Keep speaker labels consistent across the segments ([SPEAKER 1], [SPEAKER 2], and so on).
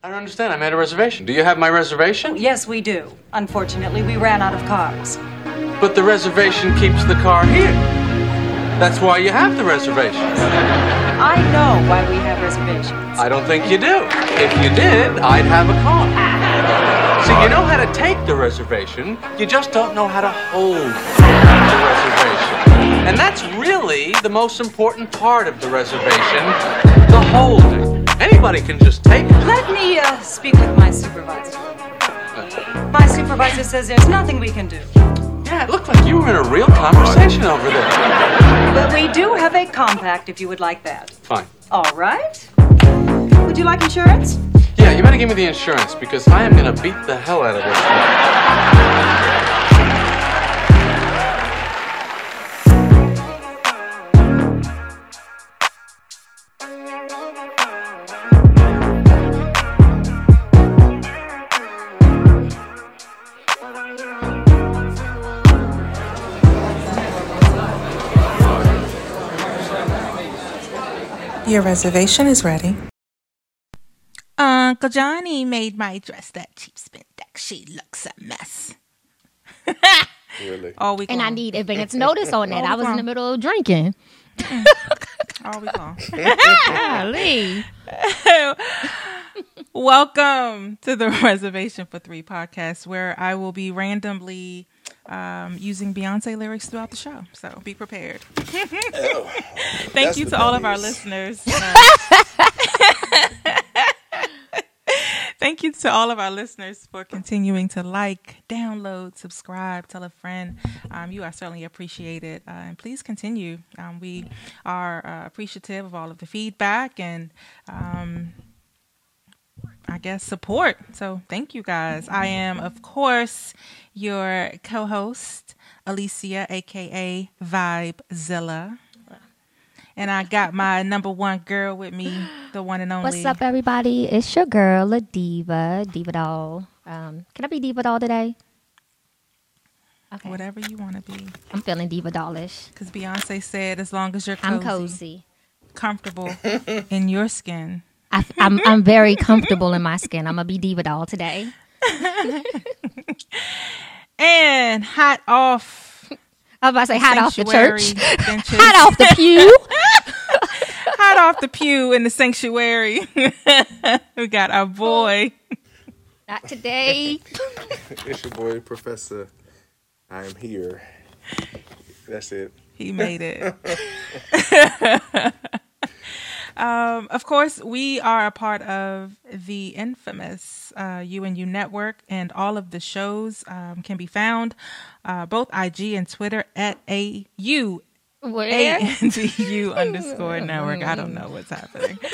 [SPEAKER 1] I don't understand. I made a reservation. Do you have my reservation?
[SPEAKER 2] Oh, yes, we do. Unfortunately, we ran out of cars.
[SPEAKER 1] But the reservation keeps the car here. That's why you have the reservation.
[SPEAKER 2] I know why we have reservations.
[SPEAKER 1] I don't think you do. If you did, I'd have a car. See, you know how to take the reservation, you just don't know how to hold the reservation. And that's really the most important part of the reservation the holding. Anybody can just take it.
[SPEAKER 2] Let me uh, speak with my supervisor. My supervisor says there's nothing we can do.
[SPEAKER 1] Yeah, it looked like you were in a real conversation over there.
[SPEAKER 2] But we do have a compact if you would like that.
[SPEAKER 1] Fine.
[SPEAKER 2] All right. Would you like insurance?
[SPEAKER 1] Yeah, you better give me the insurance because I am gonna beat the hell out of this
[SPEAKER 3] Your reservation is ready.
[SPEAKER 4] Uncle Johnny made my dress that cheap spin deck. She looks a mess.
[SPEAKER 5] Really?
[SPEAKER 4] All week
[SPEAKER 6] And I
[SPEAKER 4] long.
[SPEAKER 6] need advance notice on that. I was in the middle of drinking. Mm.
[SPEAKER 4] All week long.
[SPEAKER 6] Golly.
[SPEAKER 4] Welcome to the Reservation for Three podcast, where I will be randomly um, using Beyonce lyrics throughout the show. So be prepared. Thank you to all of our listeners. Thank you to all of our listeners for continuing to like, download, subscribe, tell a friend. Um, you are certainly appreciated. Uh, and please continue. Um, we are uh, appreciative of all of the feedback and um, I guess support. So thank you guys. I am, of course, your co-host, Alicia, aka Vibezilla. And I got my number one girl with me, the one and only.
[SPEAKER 6] What's up, everybody? It's your girl, La Diva, Diva Doll. Um, can I be Diva Doll today? Okay.
[SPEAKER 4] Whatever you want to be.
[SPEAKER 6] I'm feeling Diva Dollish.
[SPEAKER 4] Because Beyonce said, as long as you're cozy,
[SPEAKER 6] I'm cozy.
[SPEAKER 4] comfortable in your skin.
[SPEAKER 6] I, am I'm very comfortable in my skin. I'm gonna be Diva Doll today.
[SPEAKER 4] And hot off,
[SPEAKER 6] I was about to say hot off the church,
[SPEAKER 4] benches.
[SPEAKER 6] hot off the pew.
[SPEAKER 4] hot off the pew in the sanctuary. we got our boy.
[SPEAKER 6] Not today.
[SPEAKER 5] It's your boy, Professor. I am here. That's it.
[SPEAKER 4] He made it. Um, of course, we are a part of the infamous uh, UNU network, and all of the shows um, can be found uh, both IG and Twitter at AU
[SPEAKER 6] Where?
[SPEAKER 4] Underscore network. I don't know what's happening.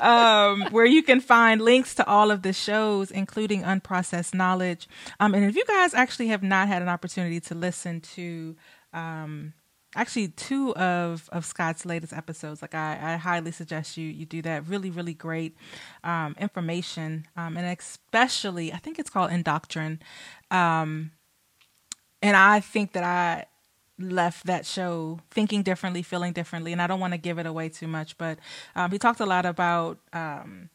[SPEAKER 4] Um, where you can find links to all of the shows, including Unprocessed Knowledge. Um, and if you guys actually have not had an opportunity to listen to um, actually two of, of Scott's latest episodes, like I, I highly suggest you you do that. Really, really great um, information. Um, and especially, I think it's called Indoctrine. Um, and I think that I left that show thinking differently, feeling differently, and I don't want to give it away too much. But um, he talked a lot about um,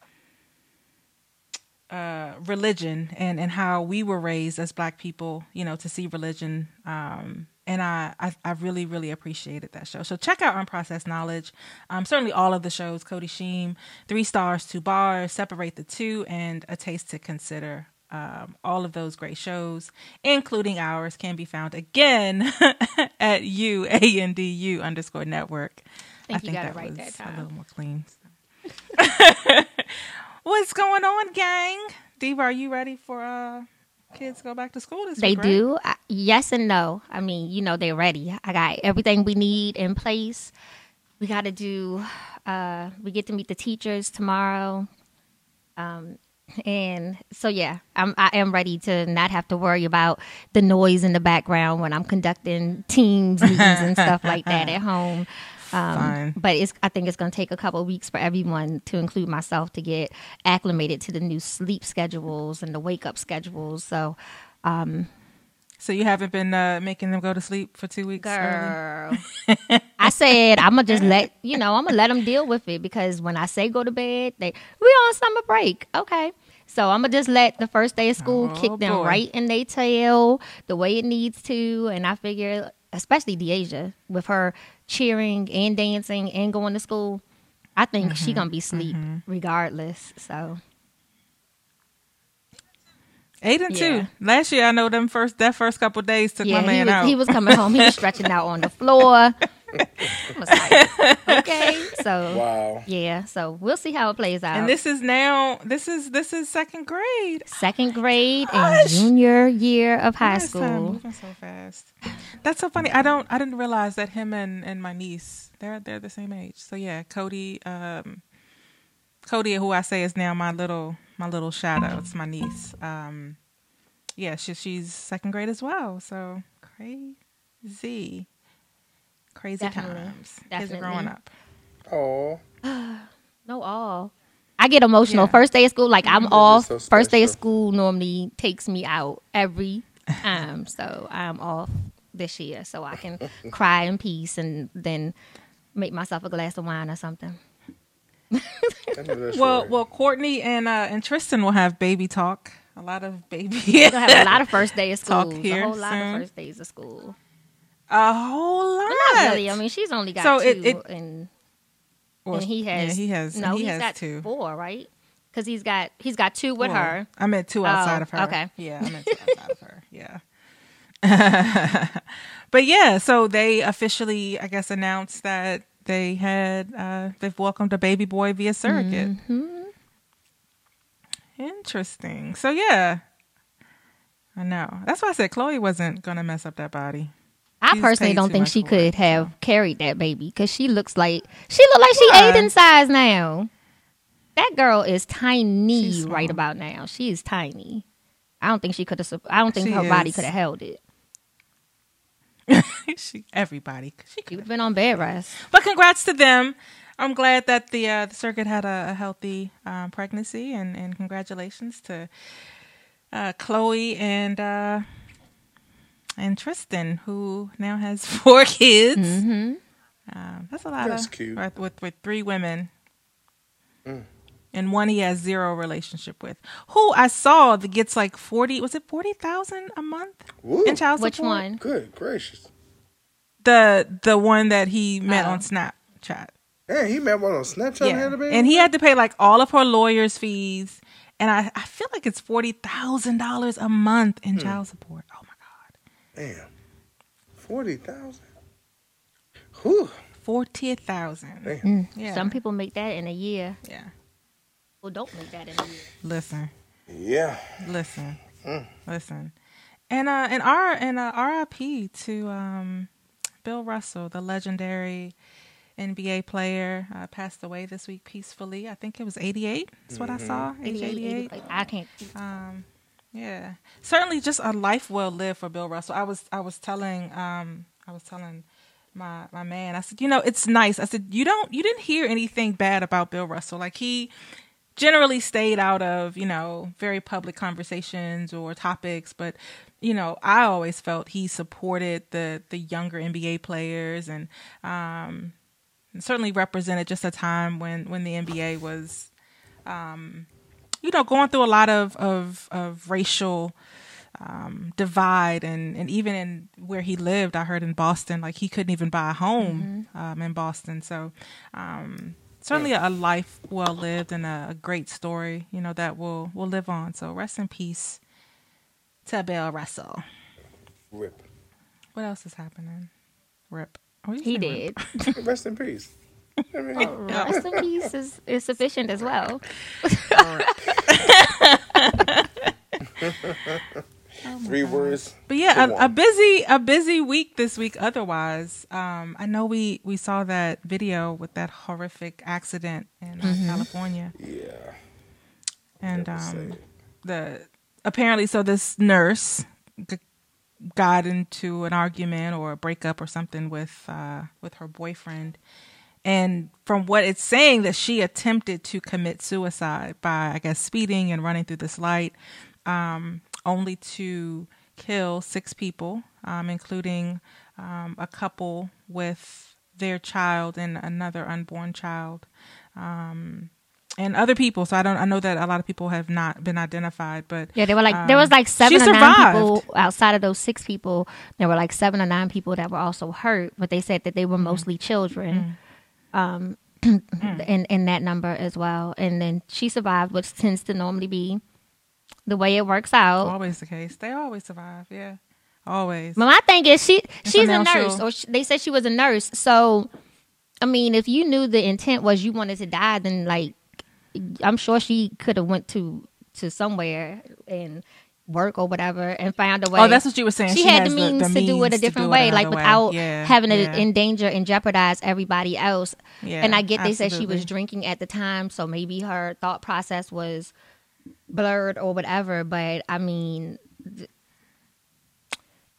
[SPEAKER 4] uh, religion and and how we were raised as Black people, you know, to see religion. Um, and I, I, I really, really appreciated that show. So check out Unprocessed Knowledge. Um, certainly all of the shows, Cody Sheem, Three Stars, Two Bars, Separate the Two, and A Taste to Consider. Um, all of those great shows, including ours, can be found again at UANDU underscore network.
[SPEAKER 6] I think you got it right
[SPEAKER 4] was
[SPEAKER 6] that
[SPEAKER 4] a little more clean. What's going on, gang? Diva, are you ready for uh kids go back to school this
[SPEAKER 6] They
[SPEAKER 4] week? right?
[SPEAKER 6] do. I, yes and no. I mean, you know, they're ready. I got everything we need in place. We got to do. Uh, we get to meet the teachers tomorrow. Um, and so yeah, I'm I am ready to not have to worry about the noise in the background when I'm conducting teams meetings and stuff like that at home. Um, but it's I think it's going to take a couple of weeks for everyone to include myself to get acclimated to the new sleep schedules and the wake up schedules. So
[SPEAKER 4] So you haven't been uh, making them go to sleep for two weeks?
[SPEAKER 6] Girl. I said I'm gonna just let you know I'm gonna let them deal with it because when I say go to bed, they we on summer break, okay. So I'm gonna just let the first day of school
[SPEAKER 4] Oh,
[SPEAKER 6] kick them
[SPEAKER 4] boy.
[SPEAKER 6] right in their tail the way it needs to. And I figure, especially Deasia, with her cheering and dancing and going to school, I think
[SPEAKER 4] Mm-hmm.
[SPEAKER 6] she gonna be asleep regardless. So
[SPEAKER 4] Eight and
[SPEAKER 6] Yeah.
[SPEAKER 4] two. Last year, I know them first that first couple days took
[SPEAKER 6] yeah,
[SPEAKER 4] my man
[SPEAKER 6] he was,
[SPEAKER 4] out.
[SPEAKER 6] he was coming home. He was stretching out on the floor. I was like, okay, so
[SPEAKER 5] Wow.
[SPEAKER 6] yeah, so we'll see how it plays out.
[SPEAKER 4] and this is now this is this is second grade.
[SPEAKER 6] second grade and junior year of high
[SPEAKER 4] Yes,
[SPEAKER 6] school.
[SPEAKER 4] moving so fast. That's so funny. I don't. I didn't realize that him and, and my niece they're they're the same age. So yeah, Cody. Um, Cody, who I say is now my little my little shadow. It's my niece. Um, yeah, she, she's second grade as well. So crazy, crazy
[SPEAKER 6] Definitely.
[SPEAKER 4] times. Kids are
[SPEAKER 6] Definitely.
[SPEAKER 4] growing up.
[SPEAKER 5] Oh,
[SPEAKER 6] No, all. I get emotional
[SPEAKER 4] Yeah.
[SPEAKER 6] first day of school. Like I'm
[SPEAKER 5] That is
[SPEAKER 6] off.
[SPEAKER 5] so
[SPEAKER 6] first day of school normally takes me out every time, so I'm off this year, so I can cry in peace and then make myself a glass of wine or something.
[SPEAKER 5] I know that's
[SPEAKER 4] Well, well, Courtney and uh, and Tristan will have baby talk. A lot of baby.
[SPEAKER 6] We'll have a lot of first day of
[SPEAKER 4] Talk
[SPEAKER 6] school.
[SPEAKER 4] here
[SPEAKER 6] A whole lot
[SPEAKER 4] soon.
[SPEAKER 6] of first days of school.
[SPEAKER 4] A whole lot.
[SPEAKER 6] Not really. I mean, she's only got
[SPEAKER 4] So
[SPEAKER 6] two,
[SPEAKER 4] it- it-
[SPEAKER 6] and
[SPEAKER 4] Well,
[SPEAKER 6] and he
[SPEAKER 4] yeah,
[SPEAKER 6] has
[SPEAKER 4] he has
[SPEAKER 6] no,
[SPEAKER 4] he
[SPEAKER 6] he's
[SPEAKER 4] has
[SPEAKER 6] got
[SPEAKER 4] two.
[SPEAKER 6] four, right? Because he's got he's got two with her.
[SPEAKER 4] I meant two outside
[SPEAKER 6] Oh,
[SPEAKER 4] of her.
[SPEAKER 6] okay.
[SPEAKER 4] Yeah, I meant two outside of her. Yeah. but yeah, so they officially, I guess, announced that they had uh, they've welcomed a baby boy via surrogate.
[SPEAKER 6] Mm-hmm.
[SPEAKER 4] Interesting. So yeah, I know. That's why I said Khloé wasn't gonna mess up that body.
[SPEAKER 6] I
[SPEAKER 4] She's
[SPEAKER 6] personally don't think she could have carried that baby because she looks like she look like she
[SPEAKER 4] Why?
[SPEAKER 6] in size now. That girl is tiny right about now. She is tiny. I don't think she could have. I don't think
[SPEAKER 4] She
[SPEAKER 6] her body could have held it.
[SPEAKER 4] she, everybody, she
[SPEAKER 6] She
[SPEAKER 4] could.
[SPEAKER 6] have been on bed rest.
[SPEAKER 4] But congrats to them. I'm glad that the uh, the circuit had a, a healthy um, pregnancy, and, and congratulations to uh, Khloé and uh, and Tristan, who now has four kids.
[SPEAKER 6] Mm-hmm.
[SPEAKER 4] Um, that's a lot
[SPEAKER 5] That's
[SPEAKER 4] of
[SPEAKER 5] cute.
[SPEAKER 4] With, with with three women,
[SPEAKER 5] Mm.
[SPEAKER 4] and one he has zero relationship with. Who I saw that gets like forty. Was it forty thousand a month
[SPEAKER 5] Woo.
[SPEAKER 4] in child
[SPEAKER 6] Which
[SPEAKER 4] support?
[SPEAKER 6] Which one?
[SPEAKER 5] Good gracious.
[SPEAKER 4] The the one that he met
[SPEAKER 6] Oh.
[SPEAKER 4] on Snapchat.
[SPEAKER 5] Hey, he met one on Snapchat and had a baby.
[SPEAKER 4] And he had to pay like all of her lawyer's fees. And I, I feel like it's forty thousand dollars a month in
[SPEAKER 5] Hmm.
[SPEAKER 4] child support. My god.
[SPEAKER 5] Damn. Forty thousand. Whew.
[SPEAKER 4] Forty thousand.
[SPEAKER 5] Damn.
[SPEAKER 4] Yeah.
[SPEAKER 6] Some people make that in a year.
[SPEAKER 4] Yeah.
[SPEAKER 6] Well, don't make that in a year.
[SPEAKER 4] Listen.
[SPEAKER 5] Yeah.
[SPEAKER 4] Listen.
[SPEAKER 5] Mm.
[SPEAKER 4] Listen. And uh and R and uh RIP to um Bill Russell, the legendary NBA player, uh, passed away this week peacefully. I think it was 88. That's what I
[SPEAKER 5] Mm-hmm.
[SPEAKER 4] saw. Age
[SPEAKER 6] 88,
[SPEAKER 4] 88.
[SPEAKER 6] like, I can't.
[SPEAKER 4] Um, yeah, certainly just a life well lived for Bill Russell. I was I was telling um I was telling my my man I said you know it's nice. I said you don't you didn't hear anything bad about Bill Russell. Like he generally stayed out of you know very public conversations or topics but you know I always felt he supported the the younger NBA players and um and certainly represented just a time when when the NBA was um, you know, going through a lot of of, of racial um, divide, and and even in where he lived, I heard in Boston, like he couldn't even buy a home um, in Boston. So, um, certainly a, life well lived and a, a great story, you know, that will will live on. So, rest in peace to Bill Russell.
[SPEAKER 5] Rip.
[SPEAKER 4] What else is happening? Rip. Oh, you
[SPEAKER 6] He
[SPEAKER 4] say rip.
[SPEAKER 6] did.
[SPEAKER 5] Rest in peace. I mean,
[SPEAKER 6] Rest in peace is, is sufficient as well.
[SPEAKER 5] three words.
[SPEAKER 4] But yeah, a, a busy a busy week this week. Otherwise, um, I know we we saw that video with that horrific accident in uh, California,
[SPEAKER 5] Yeah.
[SPEAKER 4] and um, the apparently so this nurse g- got into an argument or a breakup or something with uh, with her boyfriend. And from what it's saying, that she attempted to commit suicide by, I guess, speeding and running through this light, um, only to kill six people, um, including um, a couple with their child and another unborn child. Um, and other people. So I don't. I know that a lot of people have not been identified, but
[SPEAKER 6] Yeah, there were like there was
[SPEAKER 4] um,
[SPEAKER 6] like seven or nine people outside of those six people. There were like seven or nine people that were also hurt, but they said that they were mostly children. Um, in in that number as well, and then she survived, which tends to normally be the way it works out.
[SPEAKER 4] always the case. They always survive. Yeah, always.
[SPEAKER 6] But my thing is, she she's a
[SPEAKER 4] she'll-
[SPEAKER 6] nurse, or sh they said she was a nurse. So, I mean, if you knew the intent was you wanted to die, then like, I'm sure she could have went to to somewhere and work or whatever and found a way.
[SPEAKER 4] Oh, that's what you were saying.
[SPEAKER 6] She,
[SPEAKER 4] She
[SPEAKER 6] had
[SPEAKER 4] has
[SPEAKER 6] the
[SPEAKER 4] the-
[SPEAKER 6] means to do it a different way, like
[SPEAKER 4] way.
[SPEAKER 6] without
[SPEAKER 4] Yeah,
[SPEAKER 6] having to
[SPEAKER 4] yeah.
[SPEAKER 6] endanger and jeopardize everybody else.
[SPEAKER 4] Yeah,
[SPEAKER 6] and I get they said she was drinking at the time, so maybe her thought process was blurred or whatever. But I mean,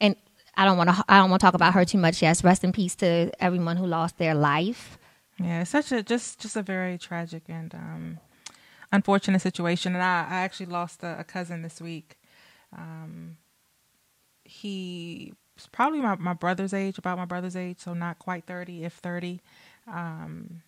[SPEAKER 6] and I don't want to. I don't want to talk about her too much. Yes, rest in peace to everyone who lost their life.
[SPEAKER 4] Yeah, it's such a just just a very tragic and um, unfortunate situation. And I, I actually lost a, a cousin this week. Um, he was probably my, my brother's age, about my brother's age, so not quite thirty, if thirty. Um,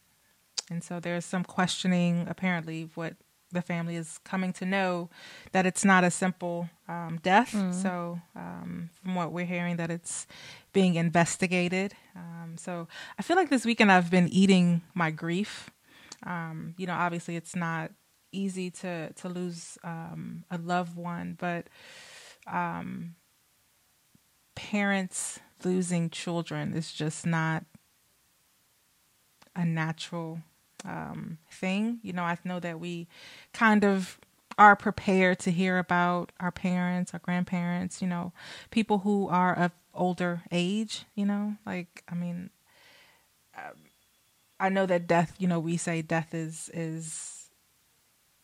[SPEAKER 4] and so there's some questioning, apparently, what the family is coming to know that it's not a simple um, death. So, um, from what we're hearing, that it's being investigated. Um, so, I feel like this weekend I've been eating my grief. Um, you know, obviously, it's not easy to to lose um, a loved one, but um, parents losing children is just not a natural um, thing. You know, I know that we kind of are prepared to hear about our parents, our grandparents, you know, people who are of older age, you know, like, I mean, um, I know that death, you know, we say death is, is,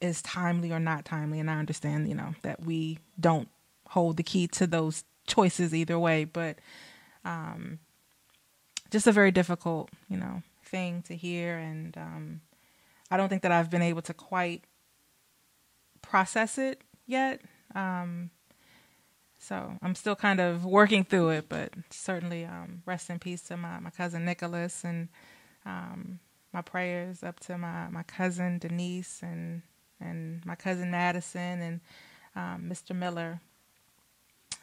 [SPEAKER 4] is timely or not timely. And I understand, you know, that we don't hold the key to those choices either way, but, um, just a very difficult, you know, thing to hear. And, um, I don't think that I've been able to quite process it yet. Um, so I'm still kind of working through it, but certainly um, rest in peace to my, my cousin Nicholas and um, my prayers up to my, my cousin Denise and and my cousin Madison and um, Mr. Miller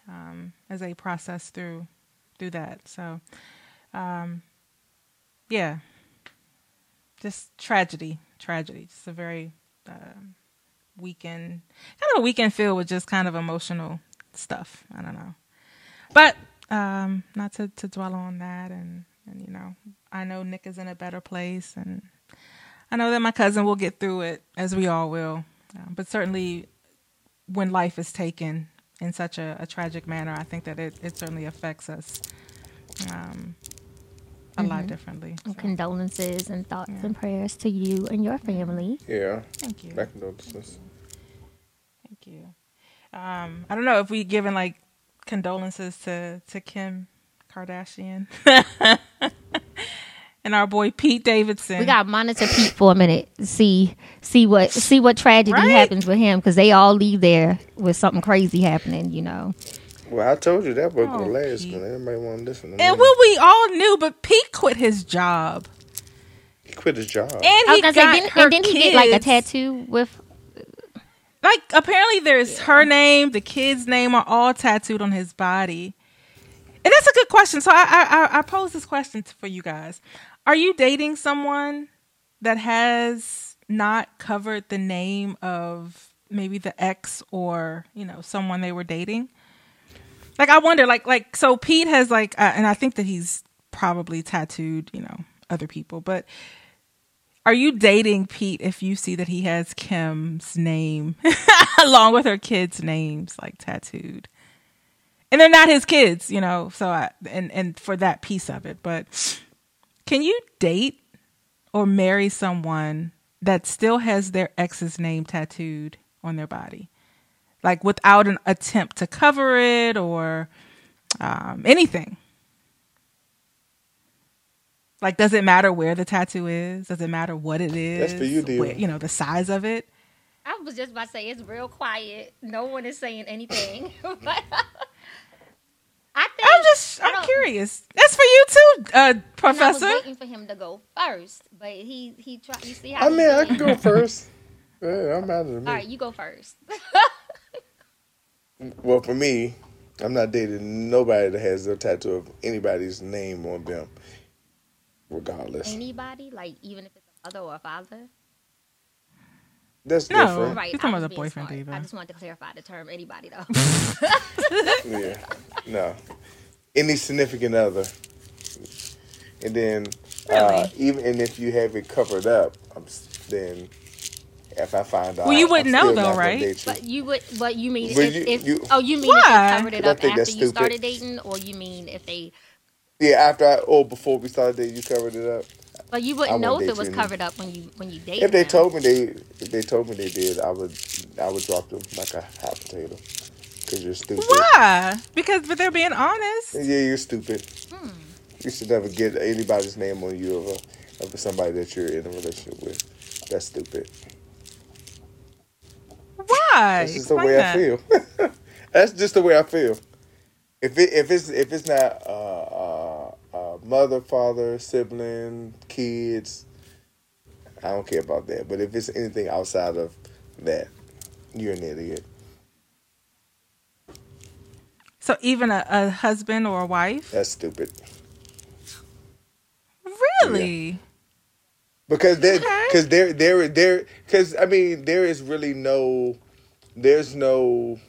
[SPEAKER 4] um, as they process through through that. So um, yeah, just tragedy, tragedy. Just a very um, weekend, kind of a weekend filled with just kind of emotional stuff. I don't know, but um, not to, to dwell on that. And, and you know, I know Nick is in a better place, and I know that my cousin will get through it, as we all will. Um, but certainly, when life is taken in such a, a tragic manner, I think that it, it certainly affects us um, a lot differently. So,
[SPEAKER 6] Condolences and thoughts
[SPEAKER 4] Yeah.
[SPEAKER 6] and prayers to you and your family.
[SPEAKER 5] Yeah.
[SPEAKER 4] thank you.
[SPEAKER 5] Back condolences.
[SPEAKER 4] Thank you. Um, I don't know if we given like condolences to to Kim Kardashian and our boy Pete Davidson.
[SPEAKER 6] We got to monitor Pete for a minute. See see what see what tragedy
[SPEAKER 4] Right?
[SPEAKER 6] happens with him because they all leave there with something crazy happening. You know.
[SPEAKER 5] Well, I told you that wasn't
[SPEAKER 4] Oh,
[SPEAKER 5] gonna last,
[SPEAKER 4] Pete.
[SPEAKER 5] man. Everybody want to listen to
[SPEAKER 4] and what we all knew, but Pete quit his job
[SPEAKER 5] he quit his job.
[SPEAKER 4] and
[SPEAKER 6] I
[SPEAKER 4] he
[SPEAKER 6] gonna
[SPEAKER 4] got
[SPEAKER 6] say, didn't,
[SPEAKER 4] her
[SPEAKER 6] and didn't he get like a tattoo with?
[SPEAKER 4] Like apparently, there's her name, the kid's name are all tattooed on his body, and that's a good question. So I I, I- I pose this question for you guys: Are you dating someone that has not covered the name of maybe the ex or you know someone they were dating? Like I wonder, like like so Pete has like, uh, and I think that he's probably tattooed, you know, other people, but are you dating Pete if you see that he has Kim's name along with her kids' names like tattooed? And they're not his kids, you know. So I and and for that piece of it, but can you date or marry someone that still has their ex's name tattooed on their body? Like without an attempt to cover it or um, anything. Like, does it matter where the tattoo is? Does it matter what it is?
[SPEAKER 5] That's for you, dear.
[SPEAKER 4] Where- you know, the size of it.
[SPEAKER 6] I was just about to say it's real quiet. No one is saying anything. But I think
[SPEAKER 4] I'm just- I'm curious. That's for you too, uh,
[SPEAKER 6] And I was
[SPEAKER 4] Professor.
[SPEAKER 6] waiting for him to go first, but he he tried. You see how?
[SPEAKER 5] I mean, I
[SPEAKER 6] did?
[SPEAKER 5] can go first. Yeah, I'm out of the
[SPEAKER 6] All right, you go first.
[SPEAKER 5] Well, for me, I'm not dating nobody that has a tattoo of anybody's name on them, regardless.
[SPEAKER 6] Anybody, like even if it's a mother or a father.
[SPEAKER 5] That's
[SPEAKER 4] No.
[SPEAKER 5] different.
[SPEAKER 6] Right.
[SPEAKER 4] You're talking
[SPEAKER 6] I
[SPEAKER 4] about
[SPEAKER 6] was
[SPEAKER 4] the boyfriend,
[SPEAKER 6] smart.
[SPEAKER 4] Diva.
[SPEAKER 6] I just wanted to clarify the term anybody though.
[SPEAKER 5] Yeah. No. Any significant other. And then, uh, even and if you have it covered up, I'm, then if I find out,
[SPEAKER 4] Well, you wouldn't know though, right?
[SPEAKER 5] you.
[SPEAKER 6] but you would, but you mean
[SPEAKER 5] But
[SPEAKER 6] if,
[SPEAKER 5] you-
[SPEAKER 6] if
[SPEAKER 5] you-
[SPEAKER 6] oh you mean
[SPEAKER 4] Why?
[SPEAKER 6] if they covered it up after you
[SPEAKER 5] stupid.
[SPEAKER 6] started dating, or you mean if they?
[SPEAKER 5] Yeah, after I, or before we started dating, you covered it up.
[SPEAKER 6] But you wouldn't know if it was
[SPEAKER 5] you.
[SPEAKER 6] covered up when you when you dated.
[SPEAKER 5] If they
[SPEAKER 6] them.
[SPEAKER 5] told me they, if they told me they did, I would, I would drop them like a hot potato. Cause you're stupid.
[SPEAKER 4] Why? Because, but they're being honest.
[SPEAKER 5] Yeah, you're stupid.
[SPEAKER 6] Hmm.
[SPEAKER 5] You should never get anybody's name on you of a, of somebody that you're in a relationship with. That's stupid.
[SPEAKER 4] Why?
[SPEAKER 5] That's just the way
[SPEAKER 4] that.
[SPEAKER 5] I feel. That's just the way I feel. If it if it's if it's not uh, uh, mother, father, sibling, kids, I don't care about that. But if it's anything outside of that, you're an idiot.
[SPEAKER 4] So even a, a husband or a wife?
[SPEAKER 5] That's stupid.
[SPEAKER 4] Really?
[SPEAKER 5] because there
[SPEAKER 4] Okay.
[SPEAKER 5] because there there there because I mean there is really no there's no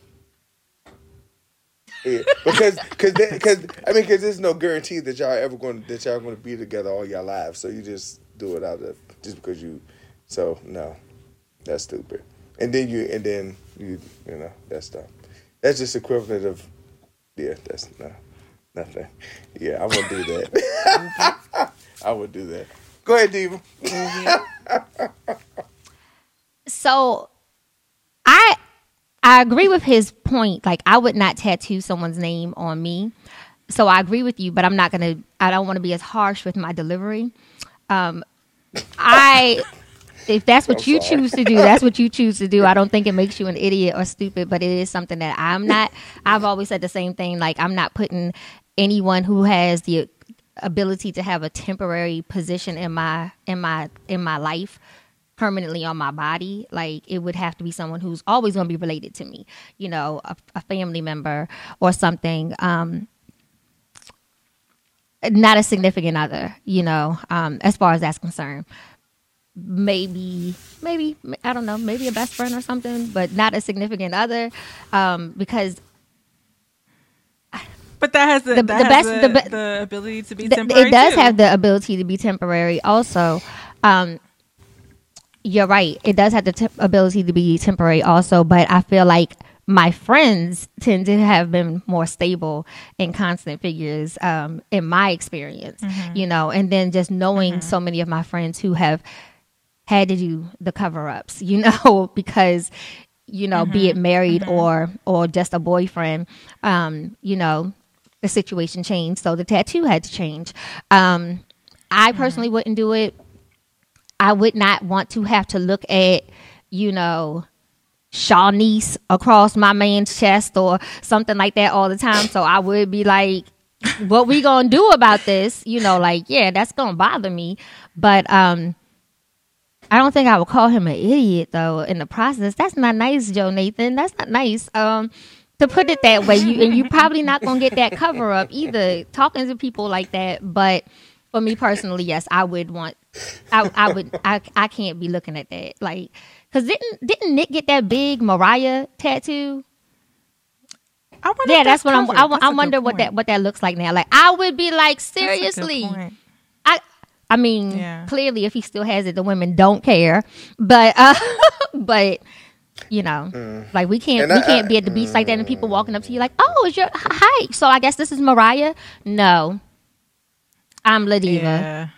[SPEAKER 5] yeah, because because because I mean because there's no guarantee that y'all ever going that y'all going to be together all your lives. So you just do it out of just because you so no. That's stupid. And then you and then you you know that's dumb. That's just equivalent of yeah that's no nothing. Yeah I would do that. I would do that. Go ahead Diva. Mm-hmm.
[SPEAKER 6] So I I agree with his point. Like I would not tattoo someone's name on me. So I agree with you, but I'm not gonna I don't want to be as harsh with my delivery. Um I if that's what
[SPEAKER 5] I'm
[SPEAKER 6] you
[SPEAKER 5] sorry.
[SPEAKER 6] choose to do, that's what you choose to do. I don't think it makes you an idiot or stupid, but it is something that I'm not. I've always said the same thing. Like I'm not putting anyone who has the ability to have a temporary position in my in my in my life permanently on my body like it would have to be someone who's always going to be related to me you know a, a family member or something um not a significant other you know um as far as that's concerned maybe maybe i don't know maybe a best friend or something but not a significant other um because
[SPEAKER 4] But that has the,
[SPEAKER 6] The-
[SPEAKER 4] that
[SPEAKER 6] the
[SPEAKER 4] has
[SPEAKER 6] best-
[SPEAKER 4] the,
[SPEAKER 6] the
[SPEAKER 4] ability to be temporary.
[SPEAKER 6] it does
[SPEAKER 4] too.
[SPEAKER 6] have the ability to be temporary also um you're right. It does have the t- ability to be temporary also but i feel like my friends tend to have been more stable and constant figures um, in my experience you know and then just knowing so many of my friends who have had to do the cover ups you know because you know be it married or or just a boyfriend um you know the situation changed so the tattoo had to change. Um i personally wouldn't do it i would not want to have to look at you know Shawnee's across my man's chest or something like that all the time. So I would be like, what we gonna do about this? You know, like, yeah, that's gonna bother me. But um I don't think I would call him an idiot though in the process. That's not nice, Joe Nathan. That's not nice. Um to put it that way, you and you're probably not gonna get that cover up either talking to people like that. But for me personally, yes, I would want I I would I I can't be looking at that. Like cause didn't didn't Nick get that big Mariah tattoo?
[SPEAKER 4] I wonder
[SPEAKER 6] Yeah,
[SPEAKER 4] if
[SPEAKER 6] that's what I'm
[SPEAKER 4] covered.
[SPEAKER 6] I,
[SPEAKER 4] That's
[SPEAKER 6] I
[SPEAKER 4] a
[SPEAKER 6] wonder what that what that looks like now. Like I would be like
[SPEAKER 4] That's a good
[SPEAKER 6] seriously. I I mean,
[SPEAKER 4] Yeah.
[SPEAKER 6] clearly, if he still has it, the women don't care. But uh, but you know, like we can't
[SPEAKER 5] And
[SPEAKER 6] we
[SPEAKER 5] I-
[SPEAKER 6] can't
[SPEAKER 5] I-
[SPEAKER 6] be at the beach like that, and people walking up to you like, "Oh, is your hi?" So I guess this is Mariah. No, I'm La Diva.
[SPEAKER 4] Yeah.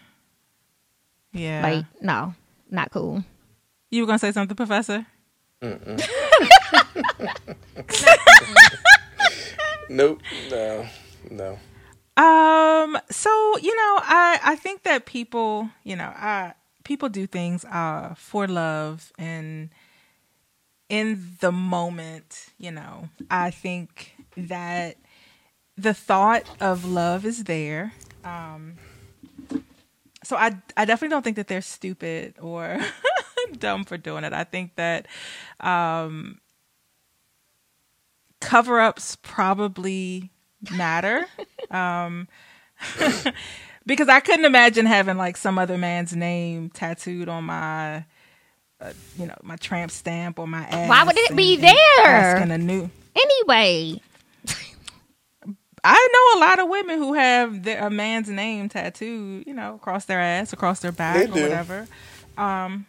[SPEAKER 4] Yeah.
[SPEAKER 6] Like no, not cool.
[SPEAKER 4] you were gonna say something, Professor?
[SPEAKER 5] Nope. No. No.
[SPEAKER 4] Um. So you know, I I think that people, you know, I people do things uh for love and in the moment. You know, I think that the thought of love is there. Um, so I I definitely don't think that they're stupid or dumb for doing it. I think that um, cover ups probably matter. um, because I couldn't imagine having like some other man's name tattooed on my, uh, you know, my tramp stamp or my ass.
[SPEAKER 6] Why would it
[SPEAKER 4] and-
[SPEAKER 6] be there?
[SPEAKER 4] Asking a new.
[SPEAKER 6] Anyway,
[SPEAKER 4] I know a lot of women who have their, a man's name tattooed, you know, across their ass, across their back,
[SPEAKER 5] They
[SPEAKER 4] or
[SPEAKER 5] do.
[SPEAKER 4] whatever. Um,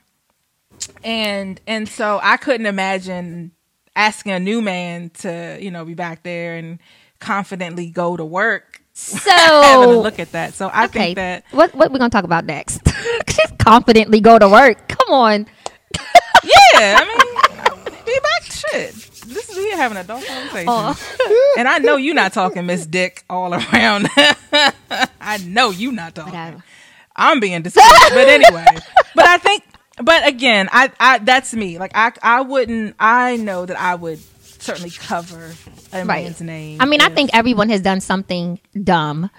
[SPEAKER 4] and and so I couldn't imagine asking a new man to, you know, be back there and confidently go to work So having a look at that. So I
[SPEAKER 6] okay,
[SPEAKER 4] think that
[SPEAKER 6] what what we gonna talk about next? Just confidently go to work. Come on.
[SPEAKER 4] yeah, I mean, be back shit. This is we having adult conversation,
[SPEAKER 6] Oh.
[SPEAKER 4] and I know you're not talking Miss Dick all around. I know you're not talking.
[SPEAKER 6] Whatever.
[SPEAKER 4] I'm being disgusted, but anyway. But I think, but again, I, I that's me. Like I, I wouldn't. I know that I would certainly cover a
[SPEAKER 6] Right.
[SPEAKER 4] man's name.
[SPEAKER 6] I mean, I think everyone has done something dumb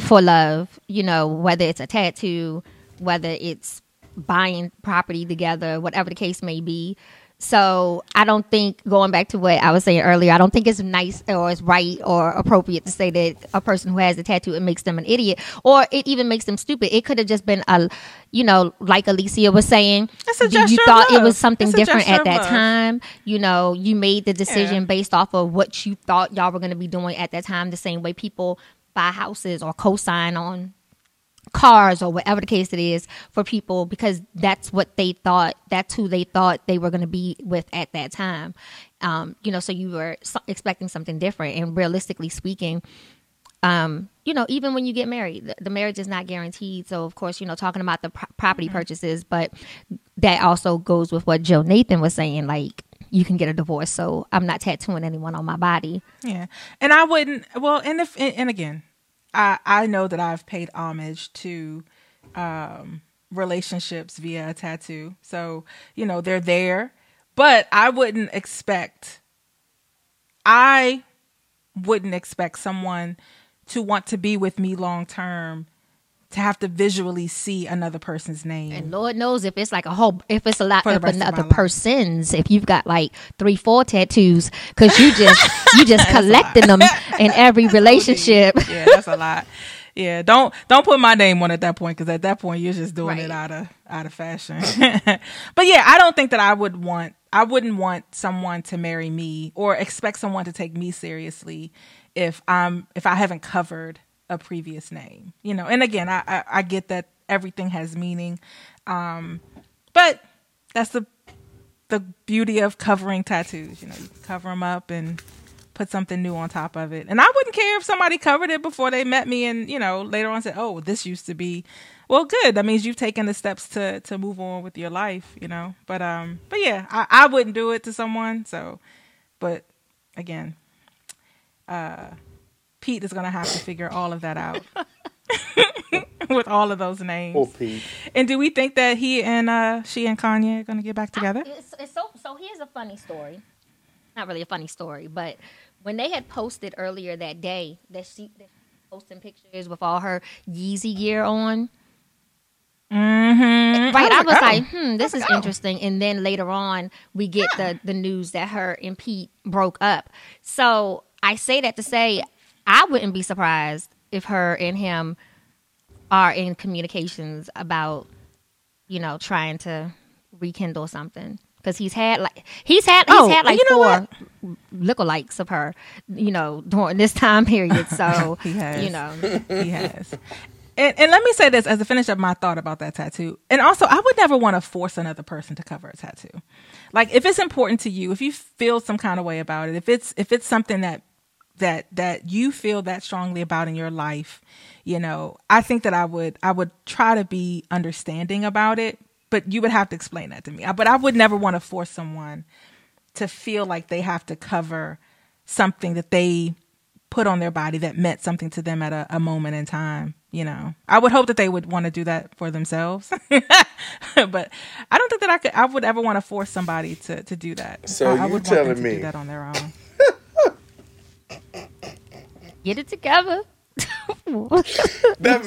[SPEAKER 6] for love, you know, whether it's a tattoo, whether it's buying property together, whatever the case may be. So I don't think going back to what I was saying earlier, I don't think it's nice or it's right or appropriate to say that a person who has a tattoo it makes them an idiot or it even makes them stupid. It could have just been a, you know, like Alicia was saying,
[SPEAKER 4] a
[SPEAKER 6] you thought it was something different at that time. You know, you made the decision
[SPEAKER 4] Yeah.
[SPEAKER 6] based off of what you thought y'all were going to be doing at that time. The same way people buy houses or co-sign on cars or whatever the case it is for people because that's what they thought that's who they thought they were going to be with at that time. Um, you know so you were expecting something different. And realistically speaking um, you know even when you get married the, the marriage is not guaranteed. So of course you know talking about the pro- property purchases but that also goes with what joe nathan was saying like you can get a divorce. So i'm not tattooing anyone on my body.
[SPEAKER 4] Yeah, and I wouldn't. Well, and if and, and again, I I know that I've paid homage to um, relationships via a tattoo, so you know they're there. But I wouldn't expect. I wouldn't expect someone to want to be with me long term to have to visually see another person's name.
[SPEAKER 6] And Lord knows if it's like a whole, if it's a lot
[SPEAKER 4] For rest
[SPEAKER 6] another
[SPEAKER 4] life.
[SPEAKER 6] person's, if you've got like three, four tattoos, because you just you just collecting them in every relationship.
[SPEAKER 4] yeah, that's a lot. Yeah, don't don't put my name on at that point because at that point you're just doing
[SPEAKER 6] Right.
[SPEAKER 4] it out of out of fashion. but yeah, I don't think that I would want I wouldn't want someone to marry me or expect someone to take me seriously if I'm if I haven't covered a previous name. You know, and again, I I, I get that everything has meaning, um, but that's the the beauty of covering tattoos. You know, you cover them up and put something new on top of it. And I wouldn't care if somebody covered it before they met me and, you know, later on said, "Oh, this used to be." Well, good. That means you've taken the steps to to move on with your life, you know. But um but yeah, I I wouldn't do it to someone, so but again, uh Pete is going to have to figure all of that out. with all of those names.
[SPEAKER 5] Poor Pete.
[SPEAKER 4] And do we think that he and uh she and Kanye are going to get back together?
[SPEAKER 6] It's, it's so so. Here's a funny story. Not really a funny story, but when they had posted earlier that day that she, that she posting pictures with all her Yeezy gear on,
[SPEAKER 4] Mm-hmm.
[SPEAKER 6] right? I was like, hmm, this is interesting. And then later on, we get the the news that her and Pete broke up. So I say that to say, I wouldn't be surprised if her and him are in communications about, you know, trying to rekindle something. Because he's had like he's had he's
[SPEAKER 4] Oh,
[SPEAKER 6] had like
[SPEAKER 4] you know
[SPEAKER 6] four lookalikes of her, you know, during this time period. So
[SPEAKER 4] He has.
[SPEAKER 6] you know,
[SPEAKER 4] he has. And, and let me say this as a finish up my thought about that tattoo. And also, I would never want to force another person to cover a tattoo. Like, if it's important to you, if you feel some kind of way about it, if it's if it's something that that that you feel that strongly about in your life, you know, I think that I would I would try to be understanding about it. But you would have to explain that to me. But I would never want to force someone to feel like they have to cover something that they put on their body that meant something to them at a, a moment in time. You know, I would hope that they would want to do that for themselves, but I don't think that I could. I would ever want to force somebody to to do that.
[SPEAKER 5] So
[SPEAKER 4] I, I
[SPEAKER 5] you
[SPEAKER 4] would want them
[SPEAKER 5] telling
[SPEAKER 4] to
[SPEAKER 5] me-
[SPEAKER 4] do that on their own?
[SPEAKER 6] Get it together.
[SPEAKER 5] Never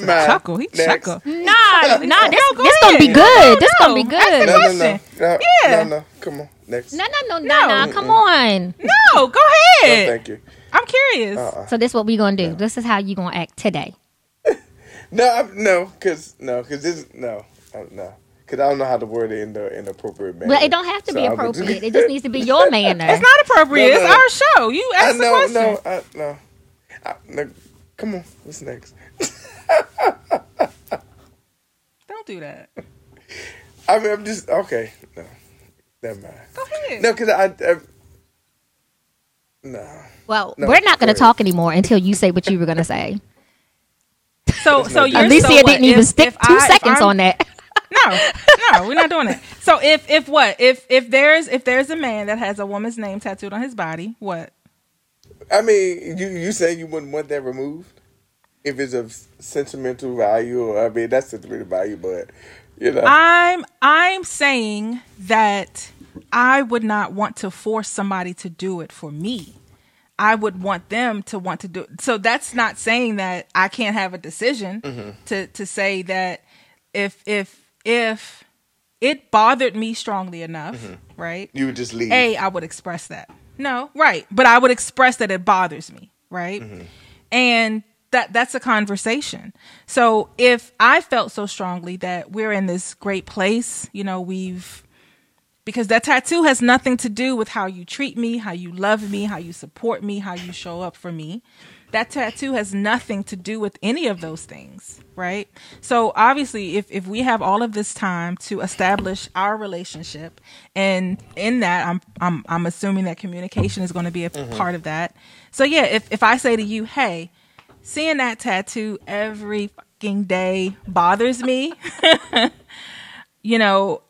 [SPEAKER 5] mind.
[SPEAKER 4] Chuckle. He
[SPEAKER 5] Next.
[SPEAKER 4] chuckle.
[SPEAKER 6] Nah, nah, this,
[SPEAKER 4] go
[SPEAKER 6] this gonna be good.
[SPEAKER 4] No,
[SPEAKER 6] this gonna be
[SPEAKER 4] no.
[SPEAKER 6] good.
[SPEAKER 5] No, no, no, no,
[SPEAKER 4] Yeah.
[SPEAKER 5] no, no. Come on, next.
[SPEAKER 6] No, no, no, no,
[SPEAKER 4] No.
[SPEAKER 6] no. Come on.
[SPEAKER 4] No, go
[SPEAKER 5] No,
[SPEAKER 4] ahead.
[SPEAKER 5] thank you.
[SPEAKER 4] I'm curious.
[SPEAKER 5] Uh-uh.
[SPEAKER 6] So this what we gonna do. This is how you gonna act today.
[SPEAKER 5] No, I'm, no, cause no, cause this no, uh, no, cause I don't know how to word it in the in appropriate manner.
[SPEAKER 6] Well, it don't have to
[SPEAKER 5] So
[SPEAKER 6] be
[SPEAKER 5] I would do-
[SPEAKER 6] appropriate. It just needs to be your manner.
[SPEAKER 4] It's not appropriate.
[SPEAKER 5] No, no, no.
[SPEAKER 4] It's our show. You
[SPEAKER 5] I
[SPEAKER 4] ask the question.
[SPEAKER 5] no, I, no, I, no. Come on, what's next?
[SPEAKER 4] Don't do that.
[SPEAKER 5] I mean, I'm just okay. No, never mind.
[SPEAKER 4] Go ahead.
[SPEAKER 5] No, cause I, I no.
[SPEAKER 6] Well,
[SPEAKER 5] No,
[SPEAKER 6] we're not gonna talk anymore until you say what you were gonna say.
[SPEAKER 4] So, so you're
[SPEAKER 6] Alicia
[SPEAKER 4] so
[SPEAKER 6] didn't even
[SPEAKER 4] if-
[SPEAKER 6] stick
[SPEAKER 4] if
[SPEAKER 6] two
[SPEAKER 4] I-
[SPEAKER 6] seconds on that.
[SPEAKER 4] No, no, we're not doing it. So if if what if if there's if there's a man that has a woman's name tattooed on his body, what?
[SPEAKER 5] I mean, you you say you wouldn't want that removed if it's of sentimental value, or I mean, that's sentimental value, but you know,
[SPEAKER 4] I'm I'm saying that I would not want to force somebody to do it for me. I would want them to want to do it. So that's not saying that I can't have a decision
[SPEAKER 5] Mm-hmm.
[SPEAKER 4] to to say that if if if it bothered me strongly enough,
[SPEAKER 5] Mm-hmm.
[SPEAKER 4] right?
[SPEAKER 5] you would just leave.
[SPEAKER 4] A, I would express that. No, right. But I would express that it bothers me, right? And that that's a conversation. So if I felt so strongly that we're in this great place, you know, we've because that tattoo has nothing to do with how you treat me, how you love me, how you support me, how you show up for me. That tattoo has nothing to do with any of those things, right? So obviously if if we have all of this time to establish our relationship and in that I'm I'm I'm assuming that communication is going to be a mm-hmm. part of that. So yeah, if if I say to you, "Hey, seeing that tattoo every fucking day bothers me," you know,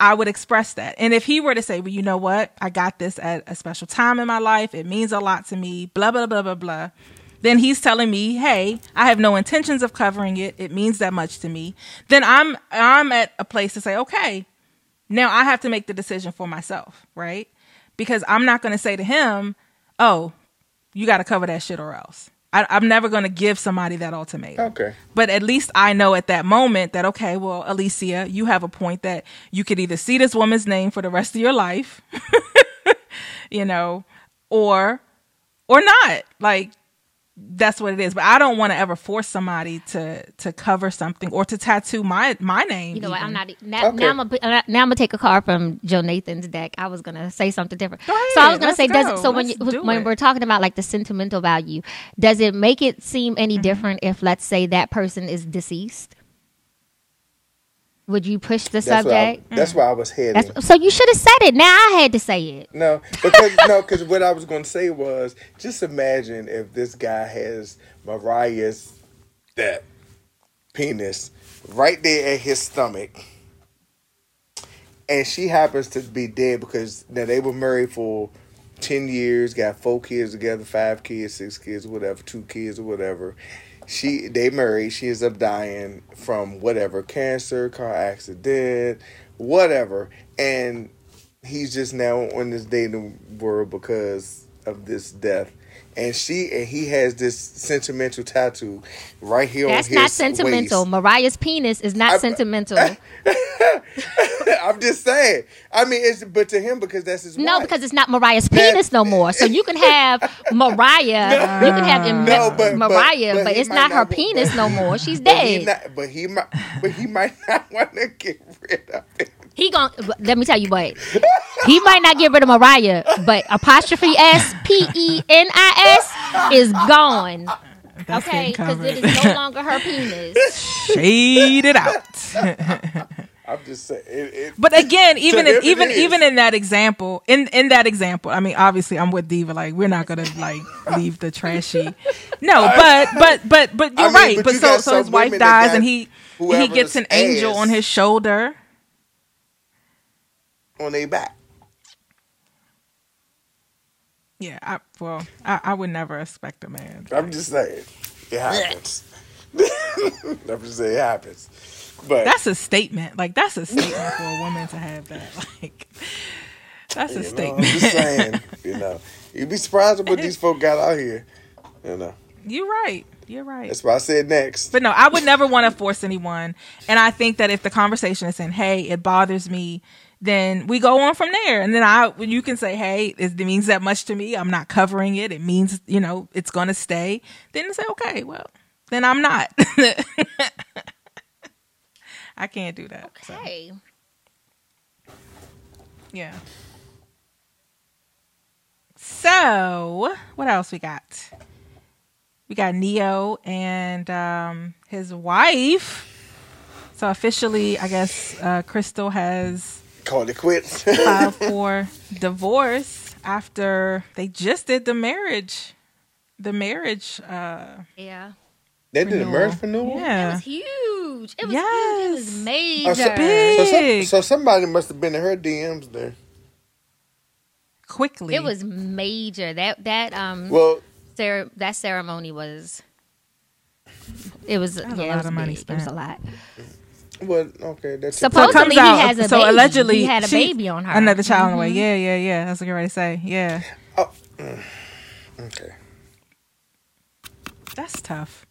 [SPEAKER 4] I would express that. And if he were to say, well, you know what? I got this at a special time in my life. It means a lot to me, blah, blah, blah, blah, blah. Then he's telling me, hey, I have no intentions of covering it. It means that much to me. Then I'm, I'm at a place to say, okay, now I have to make the decision for myself, right? Because I'm not going to say to him, oh, you got to cover that shit or else. I, I'm never going to give somebody that ultimatum.
[SPEAKER 5] Okay.
[SPEAKER 4] But at least I know at that moment that, okay, well, Alicia, you have a point that you could either see this woman's name for the rest of your life, you know, or, or not. Like, that's what it is. But I don't want to ever force somebody to to cover something or to tattoo my my name.
[SPEAKER 6] You know what? I'm not. e, Now,
[SPEAKER 5] Okay.
[SPEAKER 6] now I'm gonna now I'm gonna take a card from Joe Nathan's deck. I was gonna say something different.
[SPEAKER 4] Go
[SPEAKER 6] so I was gonna
[SPEAKER 4] let's
[SPEAKER 6] say, does it, so when
[SPEAKER 4] Let's do
[SPEAKER 6] when
[SPEAKER 4] it.
[SPEAKER 6] we're talking about like the sentimental value, does it make it seem any
[SPEAKER 4] Mm-hmm.
[SPEAKER 6] different if, let's say, that person is deceased? Would you push the
[SPEAKER 5] That's why I,
[SPEAKER 6] subject?
[SPEAKER 5] that's mm. where I was heading.
[SPEAKER 6] That's, so you should have said it. Now I had to say it.
[SPEAKER 5] No, because no, because what I was going to say was just imagine if this guy has Mariah's that penis right there at his stomach, and she happens to be dead because now they were married for ten years, got four kids together, five kids, six kids, whatever, two kids or whatever. She they married. She ends up dying from whatever cancer, car accident, whatever, and he's just now on this dating world because of this death. And she and he has this sentimental tattoo right here
[SPEAKER 6] That's
[SPEAKER 5] on his
[SPEAKER 6] not sentimental.
[SPEAKER 5] waist.
[SPEAKER 6] Mariah's penis is not
[SPEAKER 5] I-
[SPEAKER 6] sentimental.
[SPEAKER 5] I'm just saying. I mean, it's but to him because that's his
[SPEAKER 6] No,
[SPEAKER 5] wife.
[SPEAKER 6] because it's not Mariah's penis no more. So you can have Mariah, you can have Im-
[SPEAKER 5] No, but- but-
[SPEAKER 6] Mariah,
[SPEAKER 5] but
[SPEAKER 6] but,
[SPEAKER 5] he
[SPEAKER 6] it's
[SPEAKER 5] might
[SPEAKER 6] not her
[SPEAKER 5] not-
[SPEAKER 6] penis no more. She's
[SPEAKER 5] But he
[SPEAKER 6] dead.
[SPEAKER 5] not, but he might, but he might not want to get rid of it.
[SPEAKER 6] He gon' let me tell you what. He might not get rid of Mariah, but apostrophe S P E N I S is gone.
[SPEAKER 4] That's
[SPEAKER 6] Okay, because it is no longer her penis.
[SPEAKER 4] Shade it out.
[SPEAKER 5] I'm just saying. It, it,
[SPEAKER 4] But again, even in, even even in that example, in in that example, I mean, obviously, I'm with Diva. Like, we're not gonna like leave the trashy. No, but but but but you're
[SPEAKER 5] I mean,
[SPEAKER 4] right.
[SPEAKER 5] but
[SPEAKER 4] But,
[SPEAKER 5] you
[SPEAKER 4] so so his wife dies, and he he gets an angel
[SPEAKER 5] ass.
[SPEAKER 4] on his shoulder.
[SPEAKER 5] On their back.
[SPEAKER 4] Yeah, I, well, I, I would never expect a man.
[SPEAKER 5] I'm just saying, it happens. I'm just saying it happens. But
[SPEAKER 4] That's a statement. Like that's a statement for a woman to have that. Like that's a
[SPEAKER 5] know, I'm
[SPEAKER 4] statement.
[SPEAKER 5] just saying, you know, you'd be surprised what these folk got out here. You know,
[SPEAKER 4] You're right. You're right.
[SPEAKER 5] That's why I said next.
[SPEAKER 4] But no, I would never want to force anyone. And I think that if the conversation is saying, "Hey, it bothers me," then we go on from there. And then I, when you can say, "Hey, it means that much to me. I'm not covering it. It means, you know, it's going to stay." Then say, "Okay, well, then I'm not." I can't do that. so,
[SPEAKER 6] Okay.
[SPEAKER 4] yeah. So, what else we got? We got Ne-Yo and um, his wife. So officially, I guess uh, Crystal has
[SPEAKER 5] Call it quits.
[SPEAKER 4] filed for divorce after they just did the marriage, the marriage. Uh,
[SPEAKER 6] Yeah.
[SPEAKER 5] they did a
[SPEAKER 4] renewal.
[SPEAKER 5] marriage renewal.
[SPEAKER 6] It
[SPEAKER 4] Yeah, it
[SPEAKER 6] was huge. It was
[SPEAKER 4] Yes.
[SPEAKER 6] huge. It was major.
[SPEAKER 5] Oh, so,
[SPEAKER 4] Big.
[SPEAKER 5] so, some- so somebody must have been in her DMs there.
[SPEAKER 4] quickly.
[SPEAKER 6] It was major. That that um
[SPEAKER 5] Well,
[SPEAKER 6] cere- that ceremony was. It was
[SPEAKER 4] was a
[SPEAKER 6] yeah, it
[SPEAKER 4] lot
[SPEAKER 6] was
[SPEAKER 4] of money
[SPEAKER 6] big. It was a lot.
[SPEAKER 5] Well, okay. That's
[SPEAKER 4] So it
[SPEAKER 6] Supposedly
[SPEAKER 4] comes
[SPEAKER 6] he
[SPEAKER 4] out.
[SPEAKER 6] has a
[SPEAKER 4] so
[SPEAKER 6] baby.
[SPEAKER 4] allegedly,
[SPEAKER 6] He had a
[SPEAKER 4] she-
[SPEAKER 6] baby on her. Mm-hmm.
[SPEAKER 4] Another child on the way. Yeah, yeah, yeah. That's what you're ready to say. Yeah,
[SPEAKER 5] okay.
[SPEAKER 4] that's tough.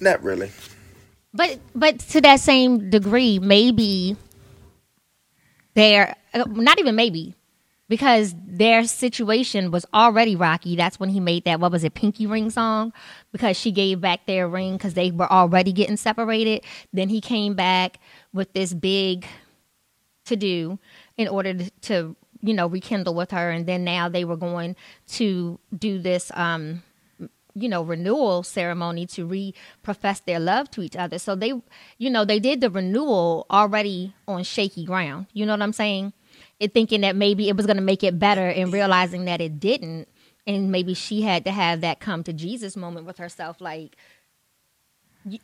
[SPEAKER 5] Not really.
[SPEAKER 6] But but to that same degree, maybe they're uh, not even maybe because their situation was already rocky. That's when he made that what was it, Pinky Ring song because she gave back their ring because they were already getting separated. Then he came back with this big to do in order to, you know rekindle with her, and then now they were going to do this. um you know renewal ceremony to re-profess their love to each other. So they you know they did the renewal already on shaky ground. You know what i'm saying? It thinking that maybe it was going to make it better and realizing that it didn't. And maybe she had to have that come to jesus moment with herself like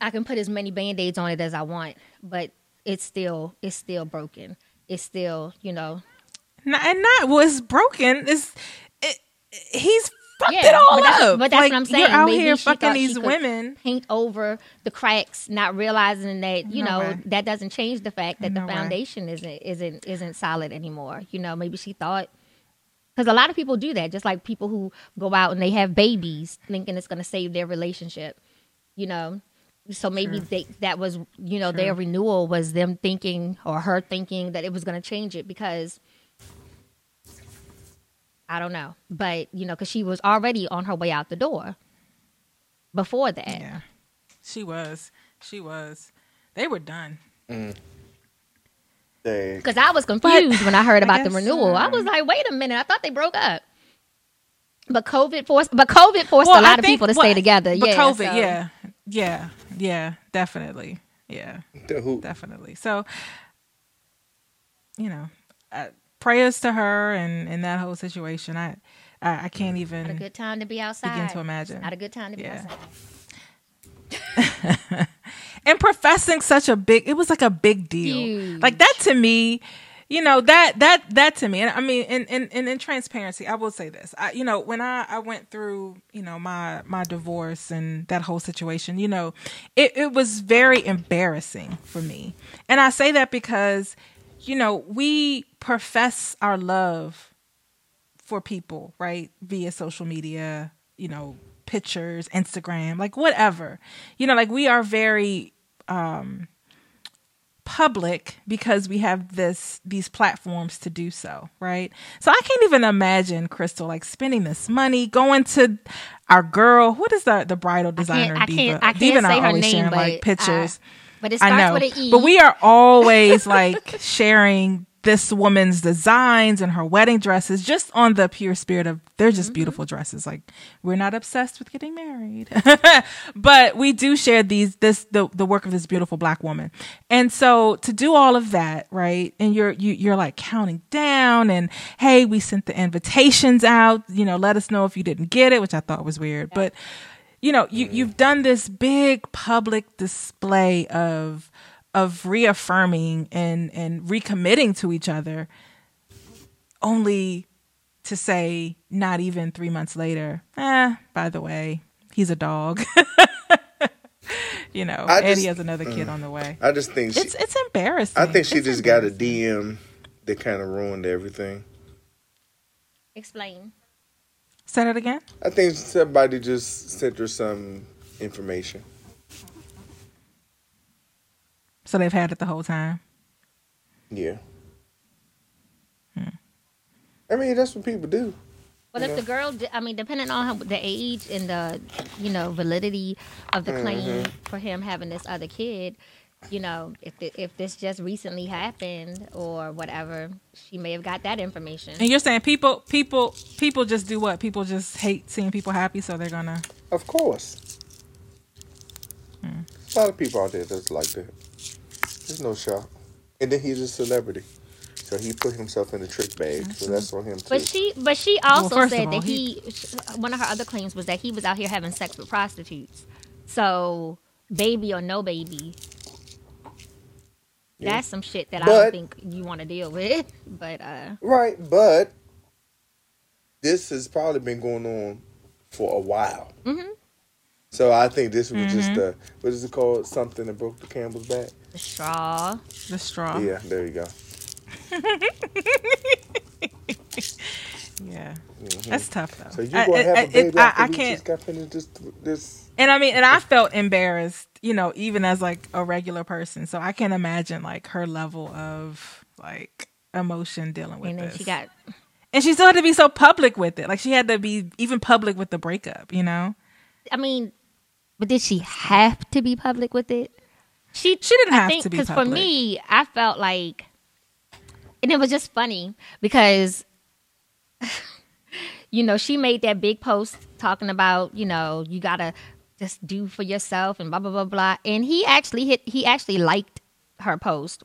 [SPEAKER 6] i can put as many band-aids on it as i want but it's still it's still broken it's still you know
[SPEAKER 4] Not, and not was broken. Is it, he's fucked
[SPEAKER 6] Yeah,
[SPEAKER 4] it all
[SPEAKER 6] but that's-
[SPEAKER 4] up.
[SPEAKER 6] but that's
[SPEAKER 4] Like,
[SPEAKER 6] what I'm saying.
[SPEAKER 4] You're out
[SPEAKER 6] Maybe
[SPEAKER 4] here fucking these women.
[SPEAKER 6] paint over the cracks, not realizing that you
[SPEAKER 4] No
[SPEAKER 6] know
[SPEAKER 4] way.
[SPEAKER 6] that doesn't change the fact that
[SPEAKER 4] No
[SPEAKER 6] the
[SPEAKER 4] way.
[SPEAKER 6] foundation isn't isn't isn't solid anymore. You know, maybe she thought because a lot of people do that, just like people who go out and they have babies thinking it's going to save their relationship. You know, so maybe they, that was you know their renewal was them thinking or her thinking that it was going to change it because. I don't know, but you know, because she was already on her way out the door before that.
[SPEAKER 4] Yeah, she was. She was. They were done.
[SPEAKER 5] Dang.
[SPEAKER 6] Because I was confused when I heard
[SPEAKER 4] I
[SPEAKER 6] about the
[SPEAKER 4] guess,
[SPEAKER 6] renewal. I
[SPEAKER 4] um,
[SPEAKER 6] was like, wait a minute, I thought they broke up. But COVID forced, but COVID forced
[SPEAKER 4] Well,
[SPEAKER 6] a lot
[SPEAKER 4] I
[SPEAKER 6] of people to
[SPEAKER 4] well,
[SPEAKER 6] stay together.
[SPEAKER 4] But
[SPEAKER 6] yeah,
[SPEAKER 4] COVID,
[SPEAKER 6] so-
[SPEAKER 4] yeah, yeah, yeah, definitely, yeah,
[SPEAKER 5] who?
[SPEAKER 4] definitely. So, you know, uh, prayers to her and in that whole situation. I I, I can't
[SPEAKER 6] Not a good time to be outside.
[SPEAKER 4] begin to imagine.
[SPEAKER 6] Not a good time to be
[SPEAKER 4] Yeah.
[SPEAKER 6] outside.
[SPEAKER 4] and professing such a big it was like a big deal
[SPEAKER 6] Huge.
[SPEAKER 4] like that to me you know that that that to me and i mean in in, in, in transparency i will say this I, you know when i i went through you know my my divorce and that whole situation you know it, it was very embarrassing for me and i say that because you know we profess our love for people, right? Via social media, you know, pictures, Instagram, like whatever. You know, like we are very um public because we have this these platforms to do so, right? So I can't even imagine Crystal like spending this money going to our girl, what is the the bridal designer
[SPEAKER 6] I
[SPEAKER 4] Diva?
[SPEAKER 6] can't, I
[SPEAKER 4] Diva
[SPEAKER 6] can't
[SPEAKER 4] and
[SPEAKER 6] say her name,
[SPEAKER 4] sharing
[SPEAKER 6] but
[SPEAKER 4] like pictures.
[SPEAKER 6] I, but it
[SPEAKER 4] I
[SPEAKER 6] starts
[SPEAKER 4] know.
[SPEAKER 6] with an E.
[SPEAKER 4] But we are always like sharing this woman's designs and her wedding dresses just on the pure spirit of they're just mm-hmm. beautiful dresses. Like we're not obsessed with getting married. but we do share these this the the work of this beautiful black woman. And so to do all of that, right? And you're you you're like counting down and hey, we sent the invitations out, you know, let us know if you didn't get it, which I thought was weird. But you know, you you've done this big public display of of reaffirming and and recommitting to each other only to say not even 3 months later, eh, by the way, he's a dog. you know,
[SPEAKER 5] I
[SPEAKER 4] and
[SPEAKER 5] just-
[SPEAKER 4] he has another kid on the way.
[SPEAKER 5] I just think she,
[SPEAKER 4] It's it's embarrassing.
[SPEAKER 5] I think she
[SPEAKER 4] It's
[SPEAKER 5] just got a. DM that kind of ruined everything.
[SPEAKER 6] Explain.
[SPEAKER 4] Say that again.
[SPEAKER 5] I think somebody just sent her some information.
[SPEAKER 4] So they've had it the whole time.
[SPEAKER 5] Yeah.
[SPEAKER 4] Hmm.
[SPEAKER 5] I mean, that's what people do.
[SPEAKER 6] But if the girl, I mean, depending on how, the age and the, you know, validity of the claim for him having this other kid, you know, if the, if this just recently happened or whatever, she may have got that information.
[SPEAKER 4] And you're saying people, people, people just do what? People just hate seeing people happy, so they're gonna.
[SPEAKER 5] Of course. A lot of people out there just like that. There's no shock. And then he's a celebrity. So he put himself in the trick bag. So that's on him too.
[SPEAKER 6] But she, but she also
[SPEAKER 4] first of
[SPEAKER 6] said
[SPEAKER 4] all,
[SPEAKER 6] that
[SPEAKER 4] he-
[SPEAKER 6] he, one of her other claims was that he was out here having sex with prostitutes. So, baby or no baby,
[SPEAKER 5] Yeah.
[SPEAKER 6] that's some shit that I don't think you want to deal with. But uh,
[SPEAKER 5] Right, but this has probably been going on for a while.
[SPEAKER 6] Mhm.
[SPEAKER 5] So I think this was just a what is it called? Something that broke the camel's back.
[SPEAKER 6] The straw.
[SPEAKER 4] The straw.
[SPEAKER 5] Yeah, there you go.
[SPEAKER 4] Yeah. That's tough though.
[SPEAKER 5] Mm-hmm. So you
[SPEAKER 4] I-
[SPEAKER 5] gonna have
[SPEAKER 4] I-
[SPEAKER 5] a baby
[SPEAKER 4] it- I- I can't.
[SPEAKER 5] just got finished this this
[SPEAKER 4] And I mean, and I felt embarrassed, you know, even as like a regular person. So I can't imagine like her level of like emotion dealing with
[SPEAKER 6] And then
[SPEAKER 4] this.
[SPEAKER 6] she got
[SPEAKER 4] and she still had to be so public with it. Like she had to be even public with the breakup, you know?
[SPEAKER 6] I mean, but did she have to be public with it? She
[SPEAKER 4] She didn't have
[SPEAKER 6] think,
[SPEAKER 4] to be
[SPEAKER 6] because
[SPEAKER 4] for
[SPEAKER 6] me, I felt like, and it was just funny because, you know, she made that big post talking about, you know, you gotta just do for yourself and blah blah blah blah. And he actually hit. He actually liked her post.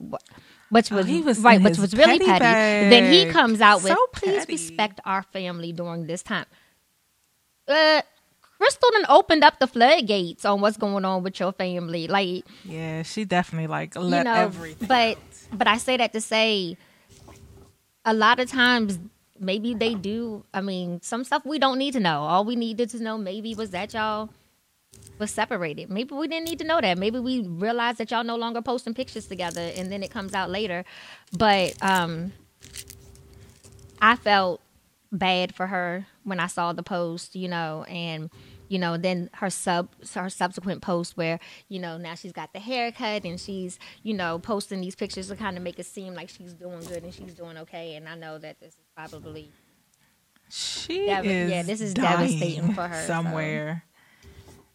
[SPEAKER 6] Which was,
[SPEAKER 4] Oh, he was
[SPEAKER 6] right, which was really
[SPEAKER 4] petty
[SPEAKER 6] petty. Then he comes out with,
[SPEAKER 4] So
[SPEAKER 6] "Please respect our family during this time." Uh, Crystal done opened up the floodgates on what's going on with your family. Like,
[SPEAKER 4] Yeah, she definitely like let
[SPEAKER 6] you know,
[SPEAKER 4] everything.
[SPEAKER 6] but but I say that to say, a lot of times maybe they do. I mean, some stuff we don't need to know. All we needed to know maybe was that y'all was separated. Maybe we didn't need to know that. Maybe we realized that y'all no longer posting pictures together, and then it comes out later. But um, I felt bad for her when I saw the post, you know, and you know, then her sub her subsequent post where you know now she's got the haircut and she's you know posting these pictures to kind of make it seem like she's doing good and she's doing okay. And I know that this is probably
[SPEAKER 4] She
[SPEAKER 6] Dev-
[SPEAKER 4] is
[SPEAKER 6] yeah, this is devastating for her, so.
[SPEAKER 4] somewhere.